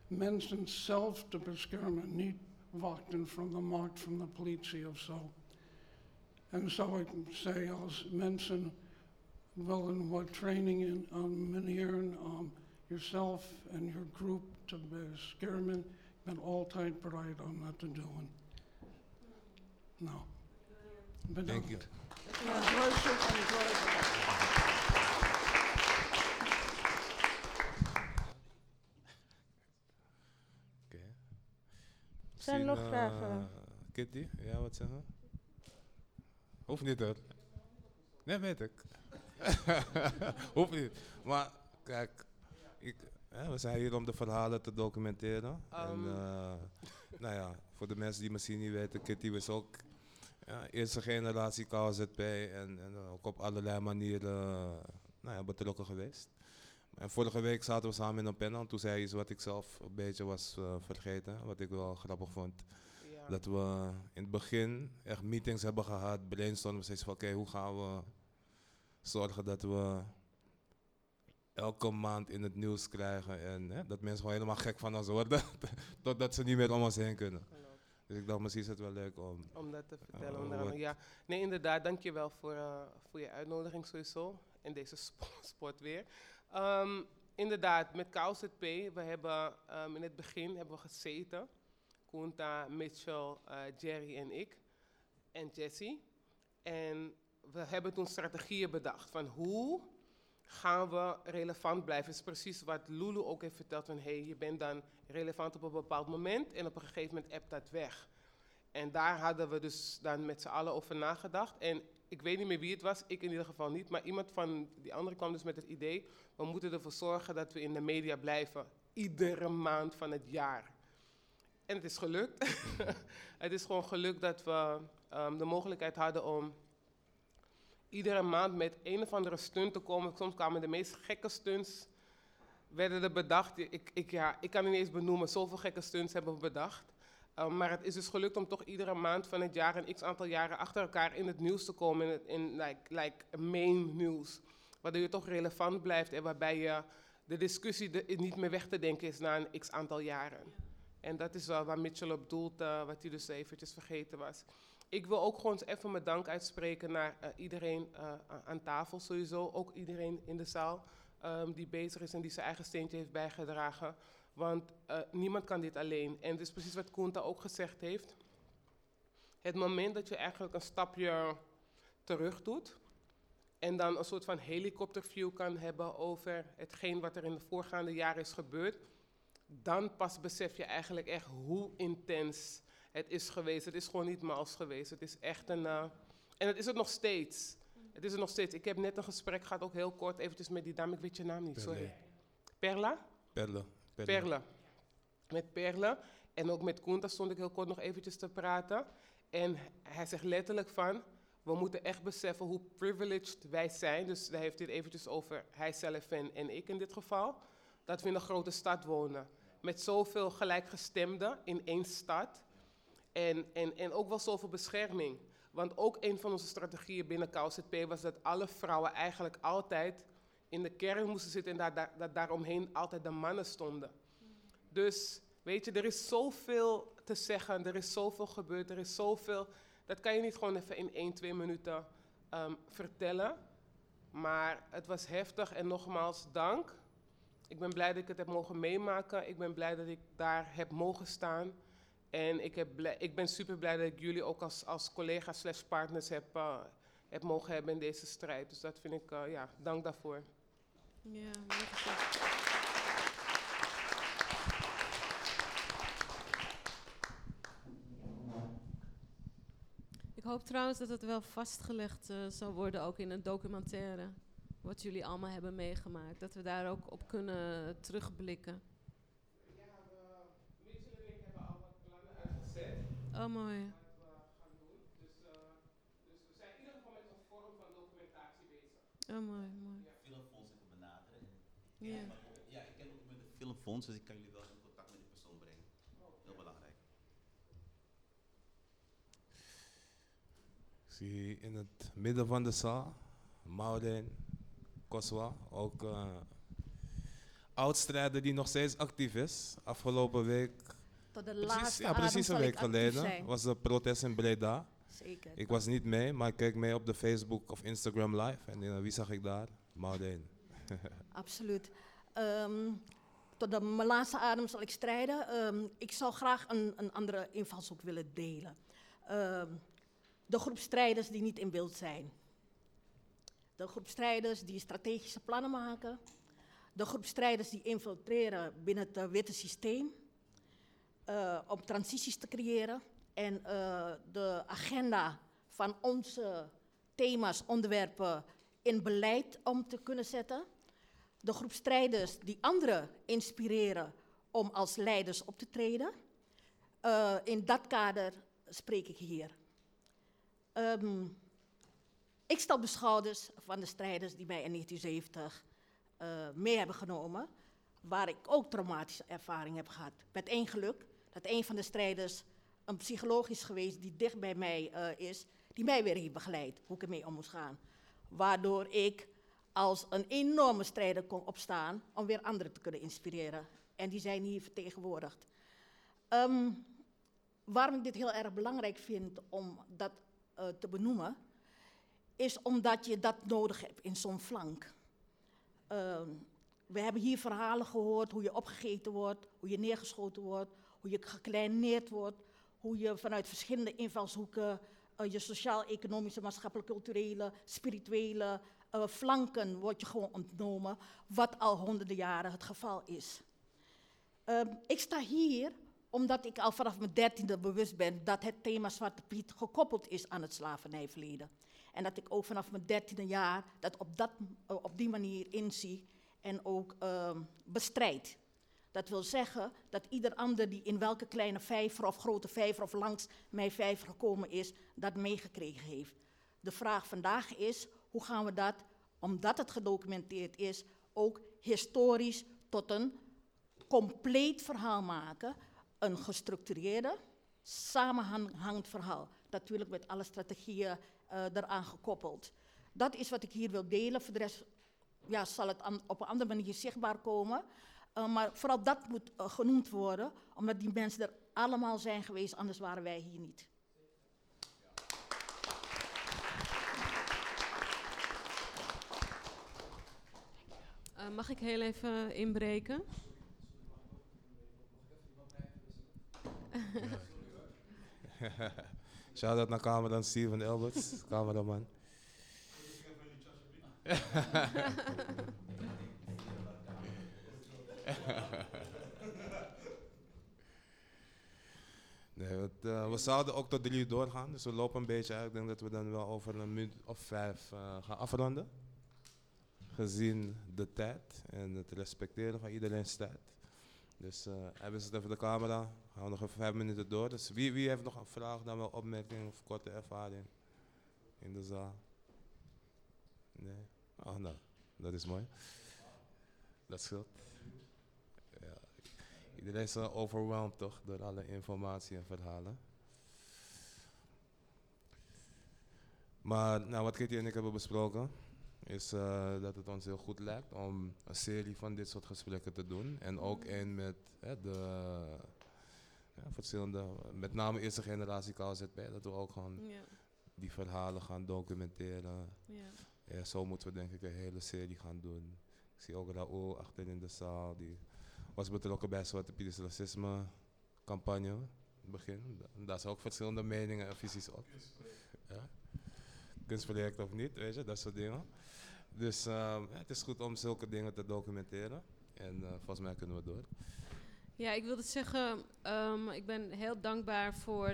mensen zelf te beschermen, niet wachten van de macht van de politie of zo. En zou uh, ik zeggen, als mensen willen wat trainingen aan um, manieren om um, jezelf en je groep te beschermen, ik ben altijd bereid om dat te doen. Nou, bedankt. Thank you. Zijn er nog vragen? eh, Kitty, ja, wat zeggen? Hoeft niet hoor. Nee, weet ik. (laughs) Hoeft niet. Maar kijk, ik, hè, we zijn hier om de verhalen te documenteren. en, Ehm. eh, nou ja, voor de mensen die misschien niet weten, Kitty was ook ja, eerste generatie KZP en, en ook op allerlei manieren nou ja, betrokken geweest. En vorige week zaten we samen in een panel en toen zei hij iets wat ik zelf een beetje was eh, vergeten, wat ik wel grappig vond. Ja. Dat we in het begin echt meetings hebben gehad, brainstormen, steeds van oké, hoe gaan we zorgen dat we elke maand in het nieuws krijgen en hè, dat mensen gewoon helemaal gek van ons worden, (laughs) totdat ze niet meer om ons heen kunnen. Dus ik dacht, misschien is het wel leuk om... Om dat te vertellen. eh, andere. ja, nee, inderdaad. Dankjewel voor, eh voor je uitnodiging sowieso. In deze spo- (laughs) sport weer. Ehm, inderdaad, met KZP, we hebben ehm, in het begin hebben we gezeten. Kunta, Mitchell, eh, Jerry en ik. En Jessie. En we hebben toen strategieën bedacht van hoe gaan we relevant blijven. is precies wat Lulu ook heeft verteld van hey, je bent dan relevant op een bepaald moment en op een gegeven moment appt dat weg. En daar hadden we dus dan met z'n allen over nagedacht. En ik weet niet meer wie het was, ik in ieder geval niet, maar iemand van die andere kwam dus met het idee, we moeten ervoor zorgen dat we in de media blijven, iedere maand van het jaar. En het is gelukt. (laughs) het is gewoon gelukt dat we ehm, de mogelijkheid hadden om iedere maand met een of andere stunt te komen. Soms kwamen de meest gekke stunts werden er bedacht. Ik, ik, ja, ik kan niet eens benoemen, zoveel gekke stunts hebben we bedacht. Um, maar het is dus gelukt om toch iedere maand van het jaar een x aantal jaren achter elkaar in het nieuws te komen, in, het, in like, like main nieuws. Waardoor je toch relevant blijft en waarbij je de discussie niet meer weg te denken is na een x aantal jaren. En dat is wel waar Mitchell op doelt, uh, wat hij dus eventjes vergeten was. Ik wil ook gewoon even mijn dank uitspreken naar uh, iedereen uh, aan tafel sowieso, ook iedereen in de zaal um, die bezig is en die zijn eigen steentje heeft bijgedragen. Want uh, niemand kan dit alleen. En het is precies wat Koenta ook gezegd heeft. Het moment dat je eigenlijk een stapje terug doet en dan een soort van helikopterview kan hebben over hetgeen wat er in de voorgaande jaren is gebeurd, dan pas besef je eigenlijk echt hoe intens het is geweest. Het is gewoon niet mals geweest. Het is echt een. Uh, en het is het nog steeds. Het is er nog steeds. Ik heb net een gesprek gehad, ook heel kort, eventjes met die dame. Ik weet je naam niet, sorry. Perla? Perla. Perla. Met Perla. En ook met Koenta stond ik heel kort nog eventjes te praten. En hij zegt letterlijk van, we moeten echt beseffen hoe privileged wij zijn. Dus hij heeft dit eventjes over hijzelf en, en ik in dit geval. Dat we in een grote stad wonen. Met zoveel gelijkgestemden in één stad. En, en, en ook wel zoveel bescherming. Want ook een van onze strategieën binnen KZP was dat alle vrouwen eigenlijk altijd in de kern moesten zitten en dat daar, daar, daaromheen altijd de mannen stonden. Dus weet je, er is zoveel te zeggen, er is zoveel gebeurd, er is zoveel. Dat kan je niet gewoon even in 1, 2 minuten um, vertellen. Maar het was heftig en nogmaals dank. Ik ben blij dat ik het heb mogen meemaken. Ik ben blij dat ik daar heb mogen staan. En ik, heb ik ben super blij dat ik jullie ook als, als collega's slash partners heb, uh, heb mogen hebben in deze strijd. Dus dat vind ik, uh, ja, dank daarvoor. Ja, Ik hoop trouwens dat het wel vastgelegd uh, zal worden, ook in een documentaire. Wat jullie allemaal hebben meegemaakt. Dat we daar ook op kunnen terugblikken. Oh, mooi. Oh, mooi, mooi. Filmfonds even benaderen. Ja. ja, ik ken ook met de filmfonds, dus ik kan jullie wel in contact met die persoon brengen. Heel belangrijk. Ik zie in het midden van de zaal Maureen Koswa, ook uh, oud-strijder die nog steeds actief is. Afgelopen week tot de precies, laatste ja, precies een week geleden zijn. was de protest in Breda. Zeker. Ik was niet mee, maar ik keek mee op de Facebook of Instagram live. En uh, wie zag ik daar? Maudeen. (laughs) Absoluut. Ehm, tot de mijn laatste adem zal ik strijden. Ehm, ik zou graag een, een andere invalshoek willen delen. Ehm, de groep strijders die niet in beeld zijn. De groep strijders die strategische plannen maken. De groep strijders die infiltreren binnen het uh, witte systeem. Uh, om transities te creëren. En uh, de agenda van onze thema's, onderwerpen in beleid om te kunnen zetten. De groep strijders die anderen inspireren om als leiders op te treden. Uh, in dat kader spreek ik hier. Um, ik sta op de schouders van de strijders die mij in 1970 uh, mee hebben genomen, waar ik ook traumatische ervaring heb gehad. Met één geluk, dat een van de strijders een psycholoog is geweest die dicht bij mij uh, is, die mij weer heeft begeleid, hoe ik ermee om moest gaan. Waardoor ik als een enorme strijder kon opstaan om weer anderen te kunnen inspireren. En die zijn hier vertegenwoordigd. Um, waarom ik dit heel erg belangrijk vind om dat uh, te benoemen, is omdat je dat nodig hebt in zo'n flank. Uh, we hebben hier verhalen gehoord hoe je opgegeten wordt, hoe je neergeschoten wordt, hoe je gekleineerd wordt, hoe je vanuit verschillende invalshoeken uh, je sociaal-economische, maatschappelijk-culturele, spirituele uh, flanken wordt je gewoon ontnomen, wat al honderden jaren het geval is. Uh, ik sta hier omdat ik al vanaf mijn dertiende bewust ben dat het thema Zwarte Piet gekoppeld is aan het slavernijverleden. En dat ik ook vanaf mijn dertiende jaar dat op, dat, uh, op die manier inzie en ook uh, bestrijd. Dat wil zeggen dat ieder ander die in welke kleine vijver of grote vijver of langs mijn vijver gekomen is, dat meegekregen heeft. De vraag vandaag is, hoe gaan we dat, omdat het gedocumenteerd is, ook historisch tot een compleet verhaal maken. Een gestructureerde, samenhangend verhaal. Natuurlijk met alle strategieën eh, eraan gekoppeld. Dat is wat ik hier wil delen. Voor de rest ja, zal het op een andere manier zichtbaar komen. Uh, maar vooral dat moet uh, genoemd worden, omdat die mensen er allemaal zijn geweest, anders waren wij hier niet. Uh, mag ik heel even inbreken? Shout-out naar cameraman Steven Elberts, cameraman. (laughs) nee, het, uh, we zouden ook tot drie uur doorgaan, dus we lopen een beetje uit. Ik denk dat we dan wel over een minuut of vijf uh, gaan afronden. Gezien de tijd en het respecteren van iedereen's tijd. Dus uh, hebben ze het even de camera. Gaan we nog even vijf minuten door. Dus wie, wie heeft nog een vraag, dan wel opmerking of korte ervaring in de zaal? Nee? Oh, nou, dat is mooi. Dat scheelt. Ja. Iedereen is uh, overweldigd toch door alle informatie en verhalen. Maar nou, wat Kitty en ik hebben besproken, is uh, dat het ons heel goed lijkt om een serie van dit soort gesprekken te doen. En ook één met hè, de ja, verschillende, met name eerste generatie KZP, dat we ook gewoon Ja. die verhalen gaan documenteren. Ja. Ja, zo moeten we denk ik een hele serie gaan doen. Ik zie ook Raoul achter in de zaal, die was betrokken bij Zwarte Pieters racisme campagne in het begin. Da- Daar zijn ook verschillende meningen en visies op. Ja. Kunstproject of niet, weet je, dat soort dingen. Dus ehm, het is goed om zulke dingen te documenteren. En eh, volgens mij kunnen we door. Ja, ik wilde zeggen, ehm, ik ben heel dankbaar voor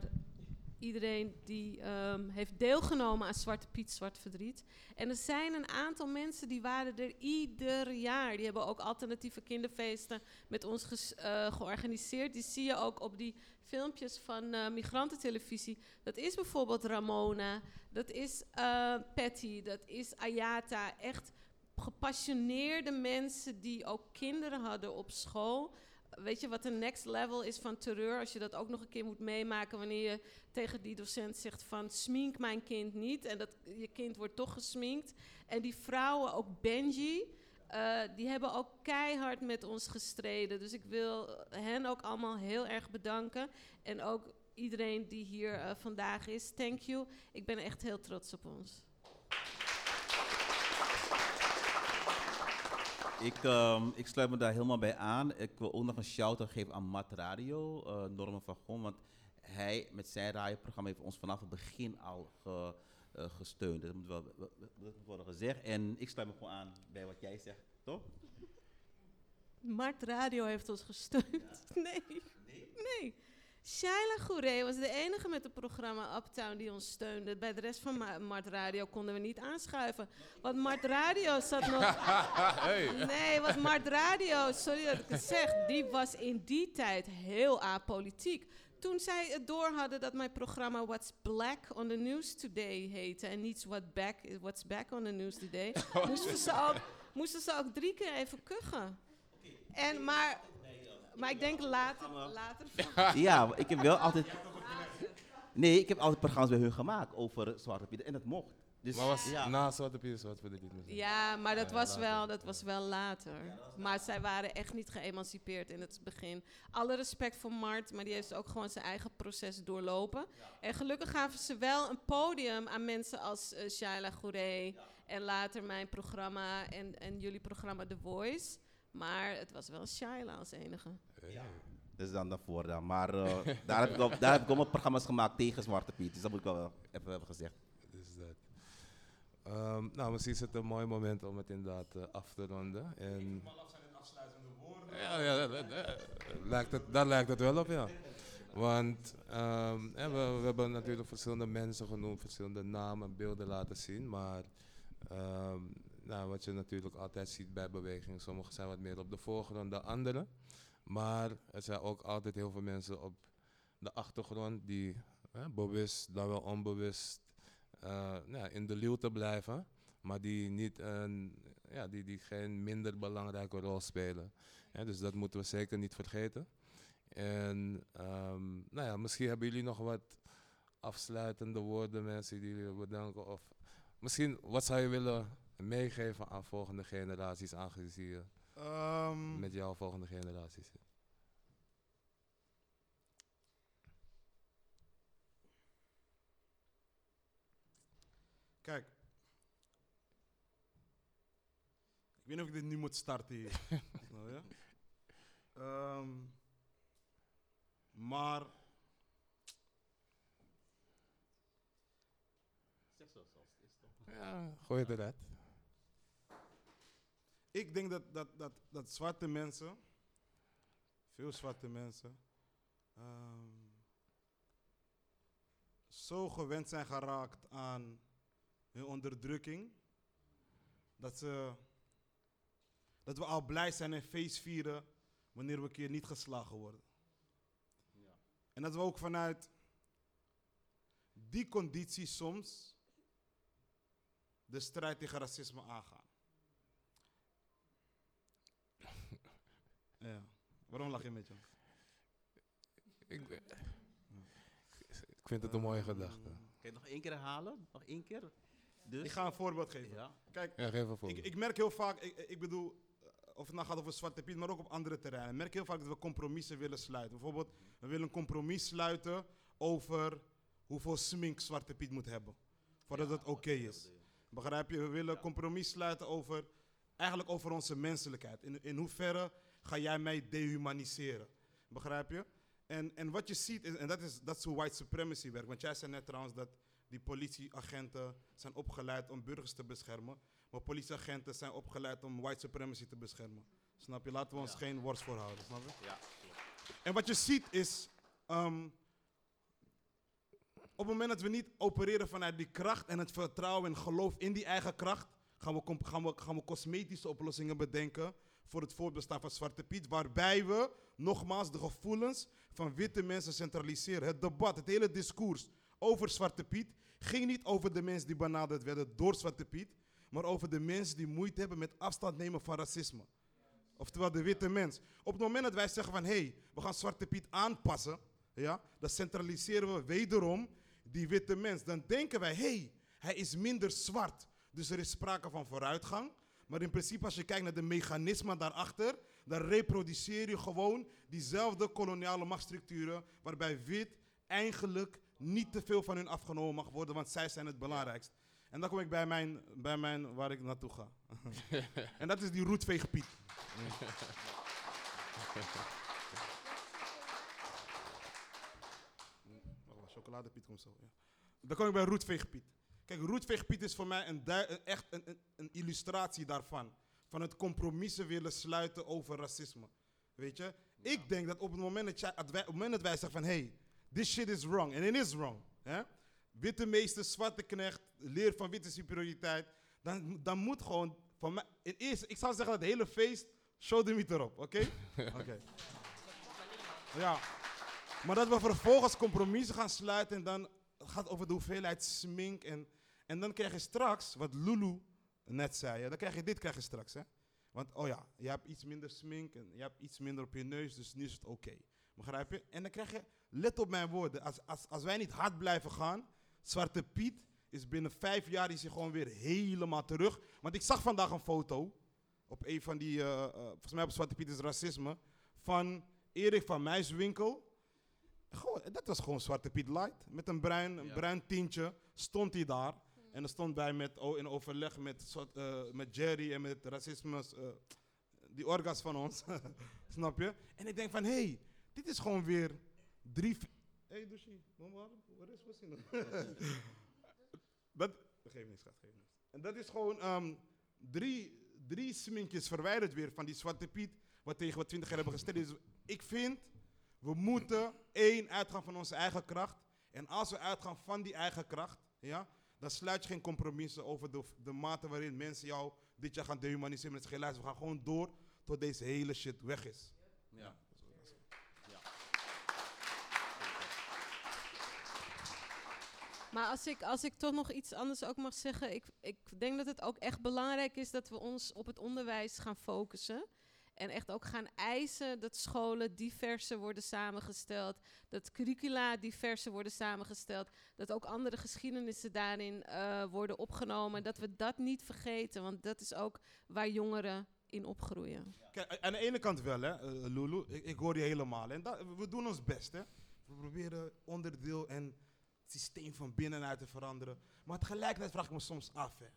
iedereen die ehm, heeft deelgenomen aan Zwarte Piet, Zwart Verdriet. En er zijn een aantal mensen die waren er ieder jaar. Die hebben ook alternatieve kinderfeesten met ons eh, georganiseerd. Die zie je ook op die filmpjes van eh, migrantentelevisie. Dat is bijvoorbeeld Ramona, dat is eh, Patty, dat is Ayata. Echt gepassioneerde mensen die ook kinderen hadden op school. Weet je wat een next level is van terreur? Als je dat ook nog een keer moet meemaken wanneer je tegen die docent zegt van smink mijn kind niet. En dat je kind wordt toch gesminkt. En die vrouwen, ook Benji, eh, die hebben ook keihard met ons gestreden. Dus ik wil hen ook allemaal heel erg bedanken. En ook iedereen die hier eh, vandaag is. Thank you. Ik ben echt heel trots op ons. Ik, ehm, ik sluit me daar helemaal bij aan. Ik wil ook nog een shout-out geven aan Mat Radio, eh Norman van Gon. Want hij met zijn radioprogramma heeft ons vanaf het begin al ge- eh, gesteund. Dat moet, wel, dat moet worden gezegd. En ik sluit me gewoon aan bij wat jij zegt, toch? Mart Radio heeft ons gesteund. (laughs) Nee. Nee. Shaila Gouré was de enige met het programma Uptown die ons steunde. Bij de rest van Ma- Mart Radio konden we niet aanschuiven. Want Mart Radio zat nog... (laughs) Hey. Nee, want Mart Radio, sorry dat ik het zeg, die was in die tijd heel apolitiek. Toen zij het door hadden dat mijn programma What's Black on the News Today heette en niet What back, What's Back on the News Today, moesten, ze ook, moesten ze ook drie keer even kuchen. En, maar, maar ik denk later, later (laughs) Ja, ik heb wel altijd... Nee, ik heb altijd programma's bij hun gemaakt over Zwarte Piet. En dat mocht. Dus, maar was ja. na Zwarte Piet Zwarte Verdriet misschien? Ja, maar dat Ja, was later. wel, dat was wel later. Maar zij waren echt niet geëmancipeerd in het begin. Alle respect voor Mart, maar die heeft ook gewoon zijn eigen proces doorlopen. En gelukkig gaven ze wel een podium aan mensen als eh Shaila Gouré en later mijn programma en, en jullie programma The Voice. Maar het was wel Shaila als enige. Dus dan daarvoor dan. Maar eh, daar, heb ik wel, daar heb ik ook wat programma's gemaakt tegen Zwarte Piet. Dus dat moet ik wel even hebben gezegd. Dus dat. Ehm, nou, misschien is het een mooi moment om het inderdaad eh, af te ronden. En ja, ja dat, dat- dat- lijkt het, daar lijkt het wel op, ja. Want ehm, we hebben natuurlijk verschillende mensen genoemd, verschillende namen, beelden laten zien. Maar ehm, nou, wat je natuurlijk altijd ziet bij bewegingen, sommigen zijn wat meer op de voorgrond dan anderen. Maar er zijn ook altijd heel veel mensen op de achtergrond die hè, bewust, dan wel onbewust, eh, nou, in de luwte blijven. maar die, niet een, ja, die, die geen minder belangrijke rol spelen. Dus dat moeten we zeker niet vergeten. En ehm, nou ja, misschien hebben jullie nog wat afsluitende woorden, mensen die jullie bedanken. Of misschien wat zou je willen meegeven aan volgende generaties, aangezien je Ehm, met jouw volgende generatie zit? Kijk. Ik weet niet of ik dit nu moet starten hier. (laughs) Snap je? Ehm, maar Zeg zo zoals het is toch? Ja, gooi het eruit. Ik denk dat, dat, dat, dat zwarte mensen, veel zwarte mensen, ehm, zo gewend zijn geraakt aan hun onderdrukking, dat, ze, dat we al blij zijn en feest vieren wanneer we een keer niet geslagen worden. En dat we ook vanuit die conditie soms de strijd tegen racisme aangaan. Ja. Waarom lach je met je? Ik, ik vind het een mooie gedachte. Kan je het nog één keer herhalen? Nog één keer? Dus, Ik ga een voorbeeld geven. Ja. Kijk, Ja, geef een voorbeeld. ik, ik merk heel vaak, ik, ik bedoel, eh, of het nou gaat over Zwarte Piet, maar ook op andere terreinen. Ik merk heel vaak dat we compromissen willen sluiten. Bijvoorbeeld, we willen een compromis sluiten over hoeveel smink Zwarte Piet moet hebben. Voordat het oké is. Begrijp je? We willen een compromis sluiten over, eigenlijk over onze menselijkheid. In, in hoeverre ga jij mij dehumaniseren? Begrijp je? En, en wat je ziet, is, en dat is, dat is hoe white supremacy werkt. Want jij zei net trouwens dat die politieagenten zijn opgeleid om burgers te beschermen. Maar politieagenten zijn opgeleid om white supremacy te beschermen. Snap je? Laten we ons Ja. geen worst voorhouden. Snap je? Ja, En wat je ziet is, ehm, op het moment dat we niet opereren vanuit die kracht en het vertrouwen en geloof in die eigen kracht, gaan we, gaan we, gaan we cosmetische oplossingen bedenken voor het voortbestaan van Zwarte Piet, waarbij we nogmaals de gevoelens van witte mensen centraliseren. Het debat, het hele discours over Zwarte Piet ging niet over de mensen die benaderd werden door Zwarte Piet, maar over de mensen die moeite hebben met afstand nemen van racisme. Oftewel de witte mens. Op het moment dat wij zeggen van hé, hey, we gaan Zwarte Piet aanpassen, ja, dan centraliseren we wederom die witte mens. Dan denken wij, hé, hey, hij is minder zwart. Dus er is sprake van vooruitgang. Maar in principe, als je kijkt naar de mechanismen daarachter, dan reproduceer je gewoon diezelfde koloniale machtsstructuren, waarbij wit eigenlijk niet te veel van hun afgenomen mag worden, want zij zijn het belangrijkst. En dan kom ik bij mijn, bij mijn waar ik naartoe ga. (laughs) en dat is die roetveegpiet. Wacht, (laughs) chocoladepiet komt zo. Ja. Dan kom ik bij roetveegpiet. Kijk, roetveegpiet is voor mij een echt een, een, een illustratie daarvan. Van het compromissen willen sluiten over racisme. Weet je? Ik denk dat op het moment dat, jij, op het moment dat wij zeggen van... Hey, this shit is wrong. En it is wrong. Hè? Witte meester, zwarte knecht, leer van witte superioriteit. Dan, dan moet gewoon... Van mij, in eerste, ik zou zeggen dat het hele feest... Show de meter erop, oké? (laughs) Oké. Ja. Maar dat we vervolgens compromissen gaan sluiten en dan gaat over de hoeveelheid smink. En, en dan krijg je straks, wat Lulu net zei, dan krijg je dit krijg je straks. Hè? Want oh ja, je hebt iets minder smink en je hebt iets minder op je neus, dus nu is het oké. Begrijp je? En dan krijg je, let op mijn woorden, als, als, als wij niet hard blijven gaan, Zwarte Piet is binnen vijf jaar is hij gewoon weer helemaal terug. Want ik zag vandaag een foto op een van die, eh, eh, volgens mij op Zwarte Piet is racisme, van Erik van Muiswinkel. Gewoon, dat was gewoon Zwarte Piet Light. Met een bruin, een Ja. bruin tintje stond hij daar. En dan stond bij met, oh, in overleg met, eh, met Jerry en met racisme, eh, die orgas van ons. (laughs) Snap je? En ik denk van, hé, hey, dit is gewoon weer drie... Hé, hey, Dushi, waar is Wassino? (laughs) Dat, geef niks, geef niks. En dat is gewoon ehm, drie, drie sminkjes verwijderd weer van die Zwarte Piet, wat tegen wat 20 jaar hebben gesteld. Dus ik vind, we moeten één uitgaan van onze eigen kracht. En als we uitgaan van die eigen kracht, ja, dan sluit je geen compromissen over de, de mate waarin mensen jou dit jaar gaan dehumaniseren. Met zeggen, luister, we gaan gewoon door tot deze hele shit weg is. Ja. Ja. Maar als ik, als ik toch nog iets anders ook mag zeggen, ik, ik denk dat het ook echt belangrijk is dat we ons op het onderwijs gaan focussen. En echt ook gaan eisen dat scholen diverser worden samengesteld. Dat curricula diverser worden samengesteld. Dat ook andere geschiedenissen daarin eh, worden opgenomen. Dat we dat niet vergeten, want dat is ook waar jongeren in opgroeien. Kijk, aan de ene kant wel, hè, eh, Lulu. Ik, ik hoor je helemaal. En dat, we doen ons best, hè. We proberen onderdeel en systeem van binnenuit te veranderen. Maar tegelijkertijd vraag ik me soms af, hè.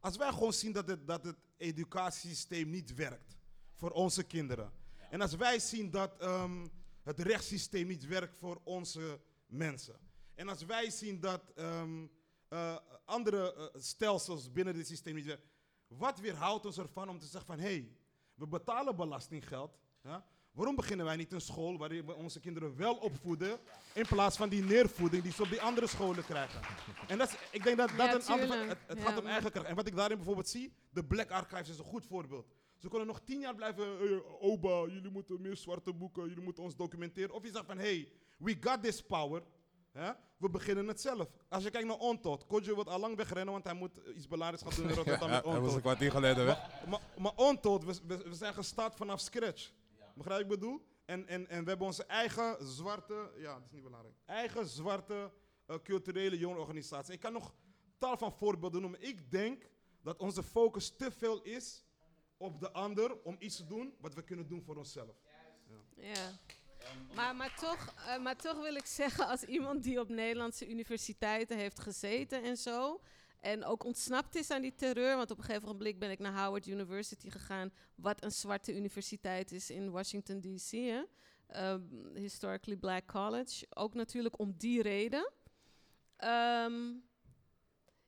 Als wij gewoon zien dat het, dat het educatiesysteem niet werkt voor onze kinderen. En als wij zien dat ehm, het rechtssysteem niet werkt voor onze mensen. En als wij zien dat ehm, eh, andere eh, stelsels binnen dit systeem niet werken. Wat weerhoudt ons ervan om te zeggen van hé, hey, we betalen belastinggeld. Ja? Waarom beginnen wij niet een school waarin we onze kinderen wel opvoeden, in plaats van die neervoeding die ze op die andere scholen krijgen? En dat is, ik denk dat dat Ja, een het, het Ja, gaat om maar- eigen kracht. En wat ik daarin bijvoorbeeld zie, de Black Archives is een goed voorbeeld. Ze kunnen nog tien jaar blijven, Oba, jullie moeten meer zwarte boeken, jullie moeten ons documenteren. Of je zegt van, hey, we got this power. Hè? We beginnen het zelf. Als je kijkt naar Ontot, Kodjo wordt al lang wegrennen, want hij moet eh, iets belangrijks gaan doen in (laughs) Rotterdam Ja, met hij was een kwartier geleden weg. Maar, maar, maar Ontot, we, we, we zijn gestart vanaf scratch. Begrijp ik bedoel? En, en, en we hebben onze eigen zwarte, ja, dat is niet belangrijk, eigen zwarte eh, culturele jongerenorganisatie. Ik kan nog tal van voorbeelden noemen. Ik denk dat onze focus te veel is op de ander om iets te doen wat we kunnen doen voor onszelf. Ja. Maar, maar, toch, eh, maar toch wil ik zeggen, als iemand die op Nederlandse universiteiten heeft gezeten en zo. En ook ontsnapt is aan die terreur. Want op een gegeven moment ben ik naar Howard University gegaan. Wat een zwarte universiteit is in Washington DC. Ehm, historically Black College. Ook natuurlijk om die reden. Ehm,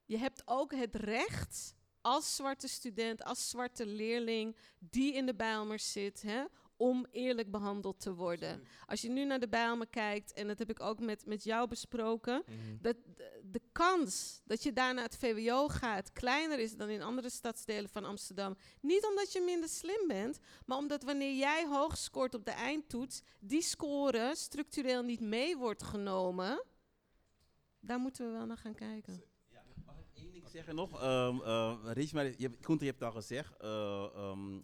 je hebt ook het recht als zwarte student, als zwarte leerling die in de Bijlmer zit, hè, om eerlijk behandeld te worden. Als je nu naar de Bijlmer kijkt, en dat heb ik ook met, met jou besproken, Mhm. dat de, de kans dat je daar naar het VWO gaat kleiner is dan in andere stadsdelen van Amsterdam. Niet omdat je minder slim bent, maar omdat wanneer jij hoog scoort op de eindtoets, die score structureel niet mee wordt genomen. Daar moeten we wel naar gaan kijken. Zeggen nog. Um, uh, Richma, je, hebt- je hebt het al gezegd. eh, ehm,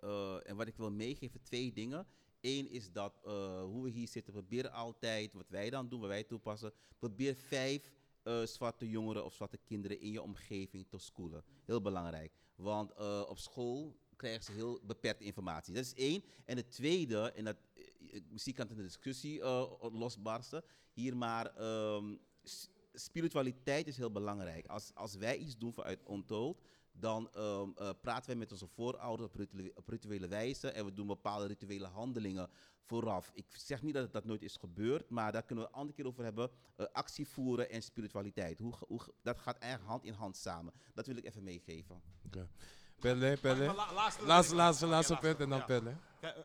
eh, en wat ik wil meegeven, twee dingen. Eén is dat eh, hoe we hier zitten, proberen altijd, wat wij dan doen, wat wij toepassen, probeer vijf eh, zwarte jongeren of zwarte kinderen in je omgeving te schoolen. Heel belangrijk. Want eh, op school krijgen ze heel beperkte informatie. Dat is één. En het tweede, en dat, eh, misschien kan het in de discussie eh, losbarsten, hier maar ehm, spiritualiteit is heel belangrijk. Als, als wij iets doen vanuit Untold, dan ehm, eh, praten wij met onze voorouders op, rituele, op rituele wijze en we doen bepaalde rituele handelingen vooraf. Ik zeg niet dat het dat nooit is gebeurd, maar daar kunnen we een andere keer over hebben. Eh, actie voeren en spiritualiteit. Hoe, hoe, dat gaat eigenlijk hand in hand samen. Dat wil ik even meegeven. Oké. Pelle, Pelle. Maar la- laatste- laatste, punt en dan ja. Pelle. Kijk, eh,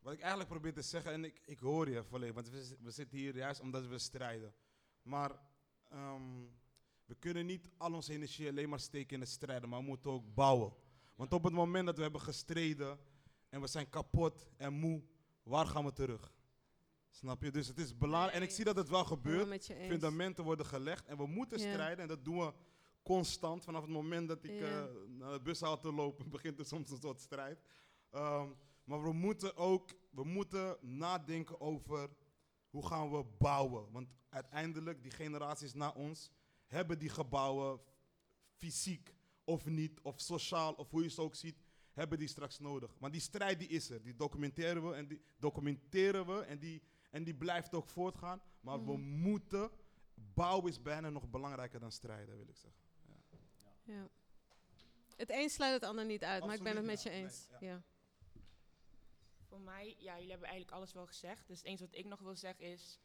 wat ik eigenlijk probeer te zeggen, en ik, ik hoor je volledig, want we zitten hier juist omdat we strijden. Maar ehm, we kunnen niet al onze energie alleen maar steken in het strijden, maar we moeten ook bouwen. Want op het moment dat we hebben gestreden en we zijn kapot en moe, waar gaan we terug? Snap je? Dus het is belangrijk. En ik zie dat het wel gebeurt. Fundamenten worden gelegd en we moeten strijden. En dat doen we constant. Vanaf het moment dat ik eh, naar de bushalte loop, (laughs) begint er soms een soort strijd. Ehm, maar we moeten ook we moeten nadenken over hoe gaan we bouwen. Want uiteindelijk, die generaties na ons, hebben die gebouwen fysiek of niet, of sociaal, of hoe je ze ook ziet, hebben die straks nodig. Maar die strijd die is er, die documenteren we en die documenteren we en die, en die blijft ook voortgaan. Maar we Mhm. moeten, bouwen is bijna nog belangrijker dan strijden, wil ik zeggen. Ja. Het een sluit het ander niet uit, maar ik ben het met je ja. eens. Nee, ja. Voor mij, ja, jullie hebben eigenlijk alles wel gezegd. Dus enige wat ik nog wil zeggen is,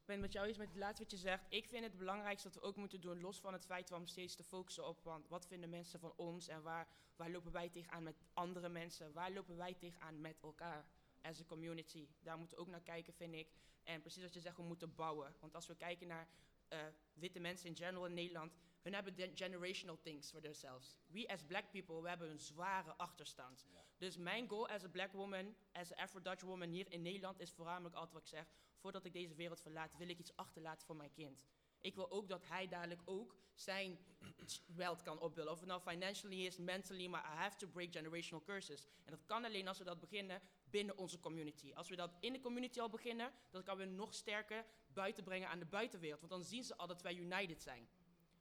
ik ben met jou eens met het laatste wat je zegt. Ik vind het belangrijkste dat we ook moeten doen, los van het feit om steeds te focussen op, want wat vinden mensen van ons en waar, waar lopen wij tegenaan met andere mensen? Waar lopen wij tegenaan met elkaar as a community? Daar moeten we ook naar kijken, vind ik. En precies wat je zegt, we moeten bouwen. Want als we kijken naar eh, witte mensen in general in Nederland, hun hebben generational things for themselves. We as black people, we hebben een zware achterstand. Dus mijn goal as a black woman, as a Afro-Dutch woman hier in Nederland is voornamelijk altijd wat ik zeg, voordat ik deze wereld verlaat, wil ik iets achterlaten voor mijn kind. Ik wil ook dat hij dadelijk ook zijn (clears throat) wealth kan opbouwen. Of het nou financially is, mentally, maar I have to break generational curses. En dat kan alleen als we dat beginnen binnen onze community. Als we dat in de community al beginnen, dan kan we nog sterker buiten brengen aan de buitenwereld. Want dan zien ze al dat wij united zijn.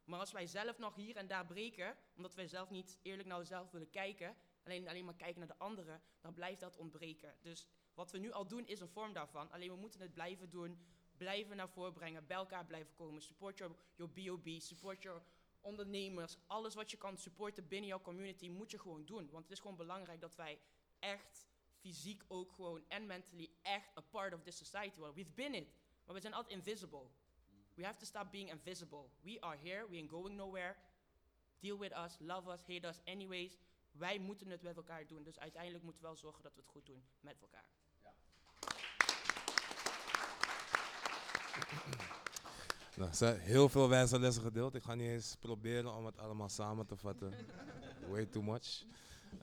Maar als wij zelf nog hier en daar breken, omdat wij zelf niet eerlijk naar onszelf willen kijken, alleen, alleen maar kijken naar de anderen, dan blijft dat ontbreken. Dus wat we nu al doen is een vorm daarvan. Alleen we moeten het blijven doen, blijven naar voren brengen, bij elkaar blijven komen. Support your, your BOB, support your ondernemers. Alles wat je kan supporten binnen jouw community moet je gewoon doen. Want het is gewoon belangrijk dat wij echt fysiek ook gewoon en mentally echt a part of this society worden. We've been it, maar we zijn altijd invisible. We have to stop being invisible. We are here, we ain't going nowhere. Deal with us, love us, hate us anyways. Wij moeten het met elkaar doen. Dus uiteindelijk moeten we wel zorgen dat we het goed doen met elkaar. Nou, er zijn heel veel wijze lessen gedeeld. Ik ga niet eens proberen om het allemaal samen te vatten. Way too much.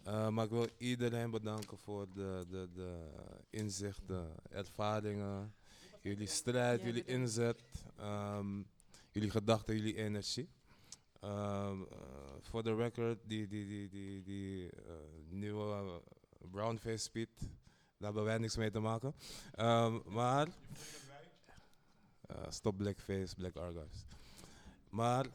Uh, maar ik wil iedereen bedanken voor de, de, de inzichten, ervaringen, jullie strijd, jullie inzet, um, jullie gedachten, jullie energie. Voor um, de uh, record, die, die, die, die, die uh, nieuwe brownface speed, daar hebben wij niks mee te maken. Um, maar, stop blackface, black archives. Maar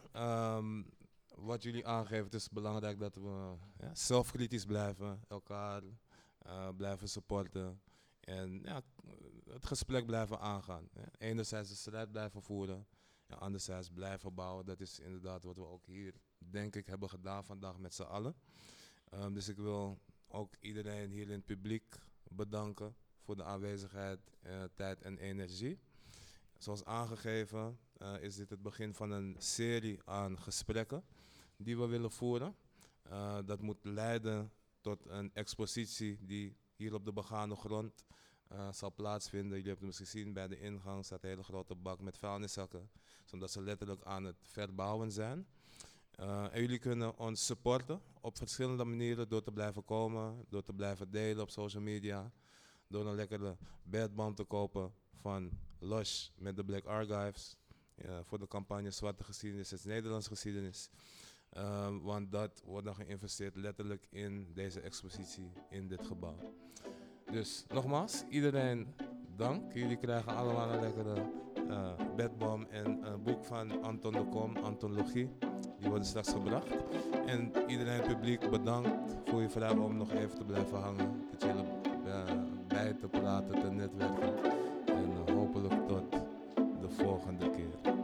wat jullie aangeven, het is belangrijk dat we ja, zelfkritisch blijven, elkaar uh, blijven supporten en ja, het gesprek blijven aangaan. Ja. Enerzijds de strijd blijven voeren, en anderzijds blijven bouwen. Dat is inderdaad wat we ook hier, denk ik, hebben gedaan vandaag met z'n allen. Um, dus ik wil ook iedereen hier in het publiek bedanken voor de aanwezigheid, uh, tijd en energie. Zoals aangegeven uh, is dit het begin van een serie aan gesprekken die we willen voeren. Uh, dat moet leiden tot een expositie die hier op de begane grond uh, zal plaatsvinden. Jullie hebben het misschien gezien, bij de ingang staat een hele grote bak met vuilniszakken, zodat ze letterlijk aan het verbouwen zijn. Uh, en jullie kunnen ons supporten op verschillende manieren door te blijven komen, door te blijven delen op social media, door een lekkere bedband te kopen van Lush met de Black Archives. Ja, voor de campagne Zwarte Geschiedenis is Nederlands Geschiedenis. Um, want dat wordt dan geïnvesteerd letterlijk in deze expositie, in dit gebouw. Dus nogmaals, iedereen dank. Jullie krijgen allemaal een lekkere uh, bedbom en een boek van Anton de Kom, Antologie. Die worden straks gebracht. En iedereen publiek bedankt voor je vraag om nog even te blijven hangen. Te chillen, uh, bij te praten, te netwerken. En hopelijk tot de volgende keer.